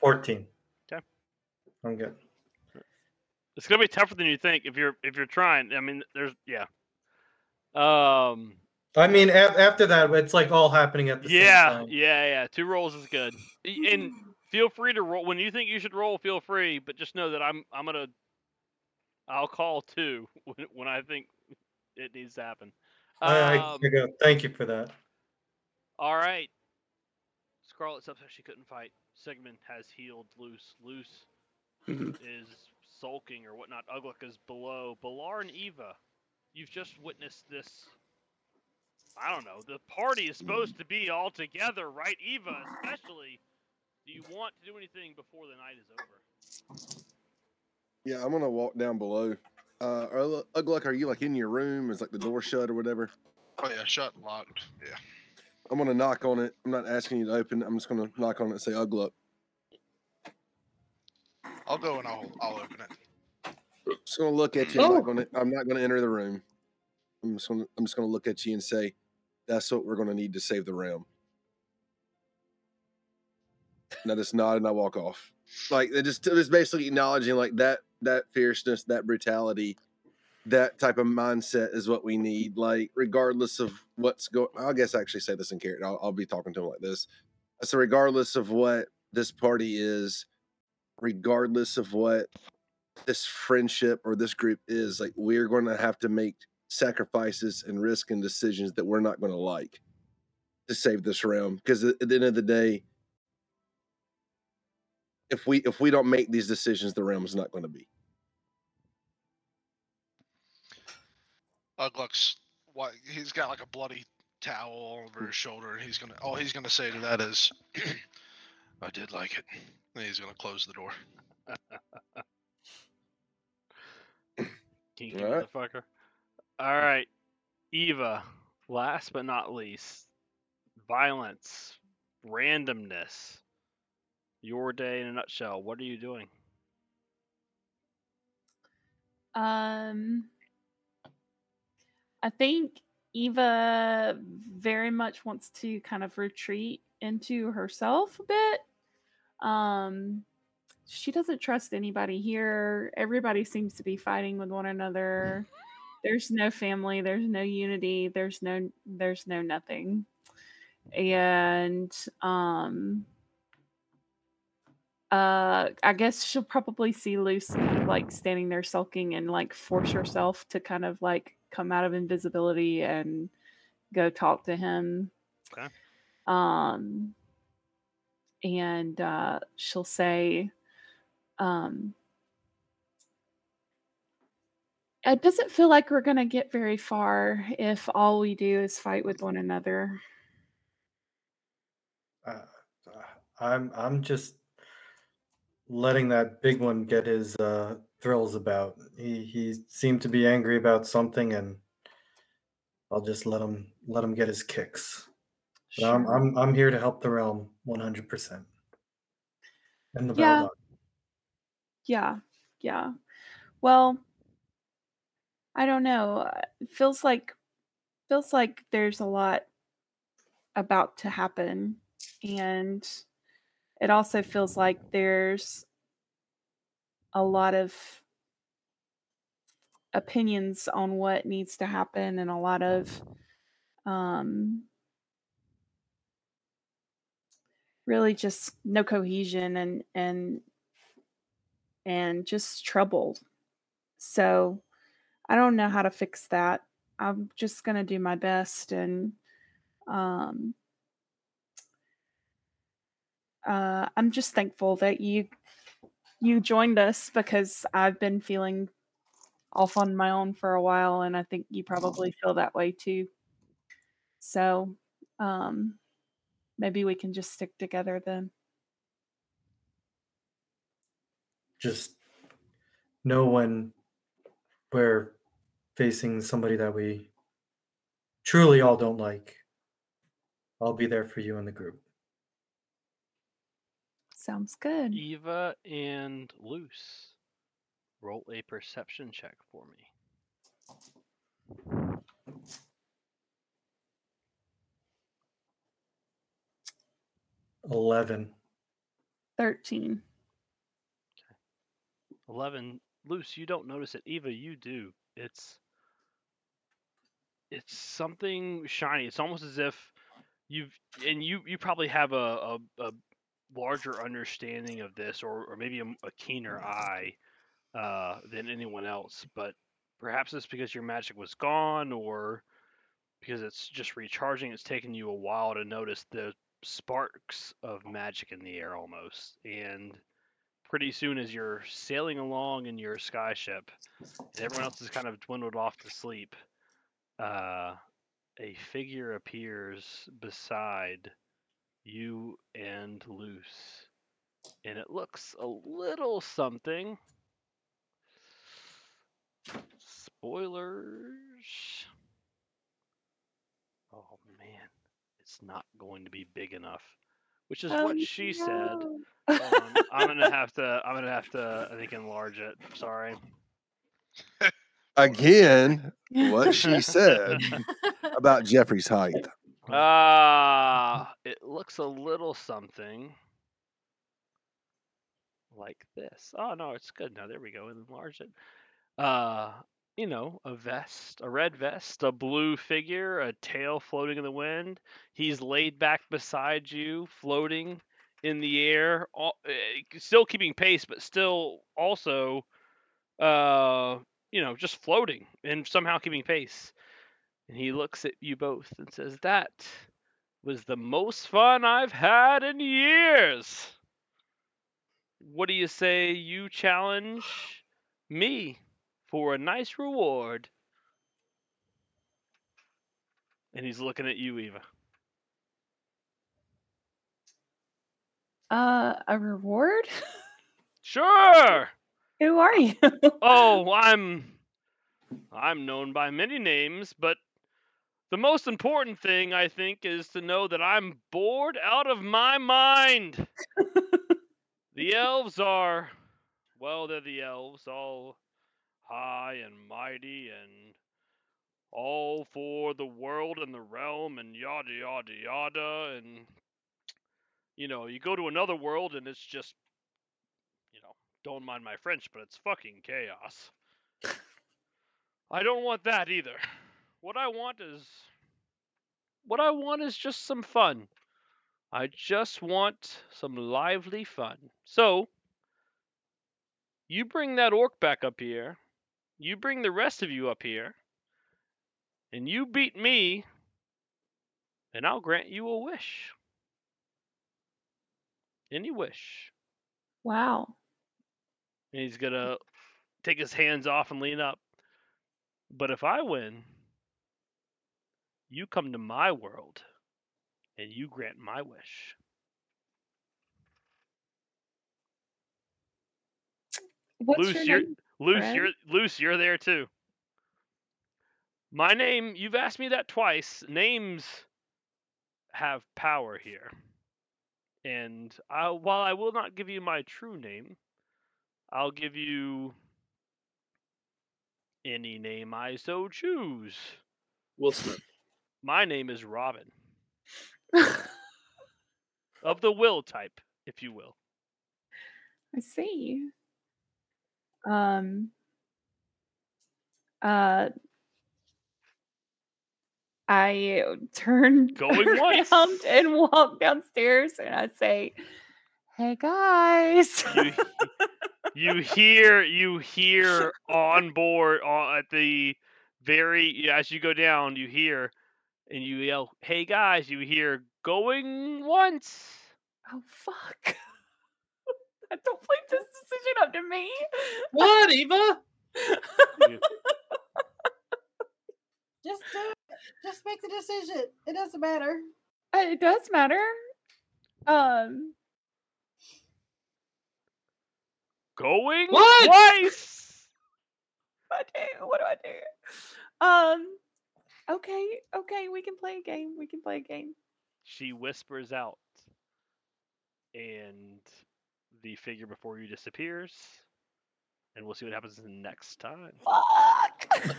Fourteen. Okay. I'm good. It's gonna be tougher than you think if you're if you're trying. I mean, there's yeah. Um. I mean, a- after that, it's like all happening at the Yeah, same time. yeah, yeah. Two rolls is good. And feel free to roll when you think you should roll. Feel free, but just know that I'm I'm gonna I'll call two when, when I think it needs to happen. I, I, Um, I go, Thank you for that. all right. Scarlet's upset she couldn't fight. Sigmund has healed Luce. Luce Mhm. is sulking or whatnot. Ugluck is below. Balar and Eva, you've just witnessed this. I don't know. The party is supposed to be all together, right? Eva, especially. Do you want to do anything before the night is over? Yeah, I'm gonna walk down below. Uh, are, Ugluck, are you like in your room? Is like the door shut or whatever? oh yeah shut and locked yeah I'm gonna knock on it. I'm not asking you to open. I'm just gonna knock on it and say Ugluck. i'll go and i'll i'll open it Just gonna look at you. I'm Oh. not gonna. I'm not gonna enter the room. I'm just gonna. I'm just gonna look at you and say, "That's what we're gonna need to save the realm." And I just nod and I walk off. Like it just, just basically acknowledging like that that fierceness, that brutality, that type of mindset is what we need. Like regardless of what's going. I guess I actually say this in character. I'll, I'll be talking to him like this. So regardless of what this party is, regardless of what this friendship or this group is like we're going to have to make sacrifices and risk and decisions that we're not going to like to save this realm because at at the end of the day if we if we don't make these decisions the realm is not going to be Ugluck's what he's got like a bloody towel over his shoulder and he's gonna all he's gonna say to that is I did like it. And he's gonna close the door. Kinky Alright. motherfucker. All right, Eva. Last but not least, violence, randomness. Your day in a nutshell. What are you doing? Um, I think Eva very much wants to kind of retreat into herself a bit. Um, she doesn't trust anybody here. Everybody seems to be fighting with one another. There's no family. There's no unity. There's no. There's no nothing. And um, uh, I guess she'll probably see Luce kind of like standing there sulking and like force herself to kind of like come out of invisibility and go talk to him. Okay. Um, and uh, she'll say, um, it doesn't feel like we're going to get very far if all we do is fight with one another. Uh, uh, I'm I'm just letting that big one get his uh, thrills about. He he seemed to be angry about something, and I'll just let him let him get his kicks. But I'm, I'm I'm here to help the realm 100. percent And the Yeah. Yeah, yeah. Well, I don't know. uh, It feels like feels like there's a lot about to happen, and it also feels like there's a lot of opinions on what needs to happen, and a lot of um, really just no cohesion and and and just troubled. So I don't know how to fix that. I'm just going to do my best and um uh I'm just thankful that you you joined us because I've been feeling off on my own for a while and I think you probably feel that way too. So um maybe we can just stick together then. Just know when we're facing somebody that we truly all don't like. I'll be there for you in the group. Sounds good. Eva and Luce, roll a perception check for me. Eleven. 13. 11 Luce, you don't notice it. Eva, you do. It's it's something shiny. It's almost as if you've and you you probably have a a, a larger understanding of this or or maybe a, a keener eye uh, than anyone else. But perhaps it's because your magic was gone or because it's just recharging. It's taken you a while to notice the sparks of magic in the air almost and pretty soon as you're sailing along in your sky ship and everyone else is kind of dwindled off to sleep uh, a figure appears beside you and Luce and it looks a little something spoilers oh man it's not going to be big enough which is Oh, what she said um, I'm gonna have to. I'm gonna have to. I think enlarge it. Sorry. Again, what she said about Jeffrey's height. Ah, it looks a little something like this. Oh no, it's good now. There we go. Enlarge it. Uh, you know, a vest, a red vest, a blue figure, a tail floating in the wind. He's laid back beside you, floating in the air, all, uh, still keeping pace, but still also, uh, you know, just floating and somehow keeping pace. And he looks at you both and says, That was the most fun I've had in years. What do you say you challenge me for a nice reward? And he's looking at you, Eva. Uh, a reward? Sure. Who are you? Oh, I'm I'm known by many names, but the most important thing I think is to know that I'm bored out of my mind. the elves are well, they're the elves, all high and mighty and all for the world and the realm and yada yada yada and you know, you go to another world and it's just don't mind my French, but it's fucking chaos. I don't want that either. What I want is what I want is just some fun. I just want some lively fun. So, you bring that orc back up here. You bring the rest of you up here. And you beat me. And I'll grant you a wish. Any wish. wow. And he's going to take his hands off and lean up. But if I win, you come to my world and you grant my wish. What's Luce, your you're name? Luce, Fred? you're Luce, you're there too. My name, you've asked me that twice. Names have power here. And I, while I will not give you my true name, I'll give you any name I so choose. Will Smith. My name is Robin, of the will type, if you will. I see. Um. Uh. I turn Going once. and walk downstairs, and I say, "Hey guys." You, you hear you hear on board on, at the very as you go down, you hear and you yell, "Hey guys!" You hear going once. oh fuck! I Don't play this decision up to me. What, Eva? You- Just do it. Just make the decision. It doesn't matter. Uh, It does matter. Um. Going What? twice. What do I do? What do I do? Um. Okay. Okay. We can play a game. We can play a game. She whispers out, and the figure before you disappears. And we'll see what happens next time. Fuck.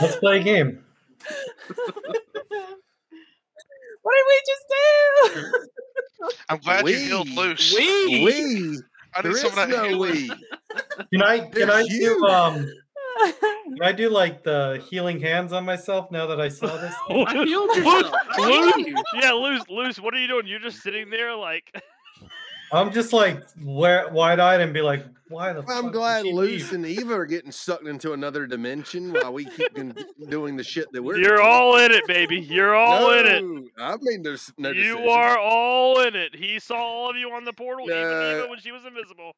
Let's play a game. what did we just do? I'm glad you healed We- loose. We. We. I There need is someone to no heal we. Can I can There's I you. do um can I do like the healing hands on myself now that I saw this? I healed Luce- yourself. I lose- healed you. yeah, lose, lose. What are you doing? You're just sitting there, like I'm just like wide eyed and be like, why the I'm glad she Luce and Eva are getting sucked into another dimension while we keep doing the shit that we're you're doing. all in it, baby. You're all in it. No, I made no, s- no you decisions. are all in it. He saw all of you on the portal, even Eva when she was invisible.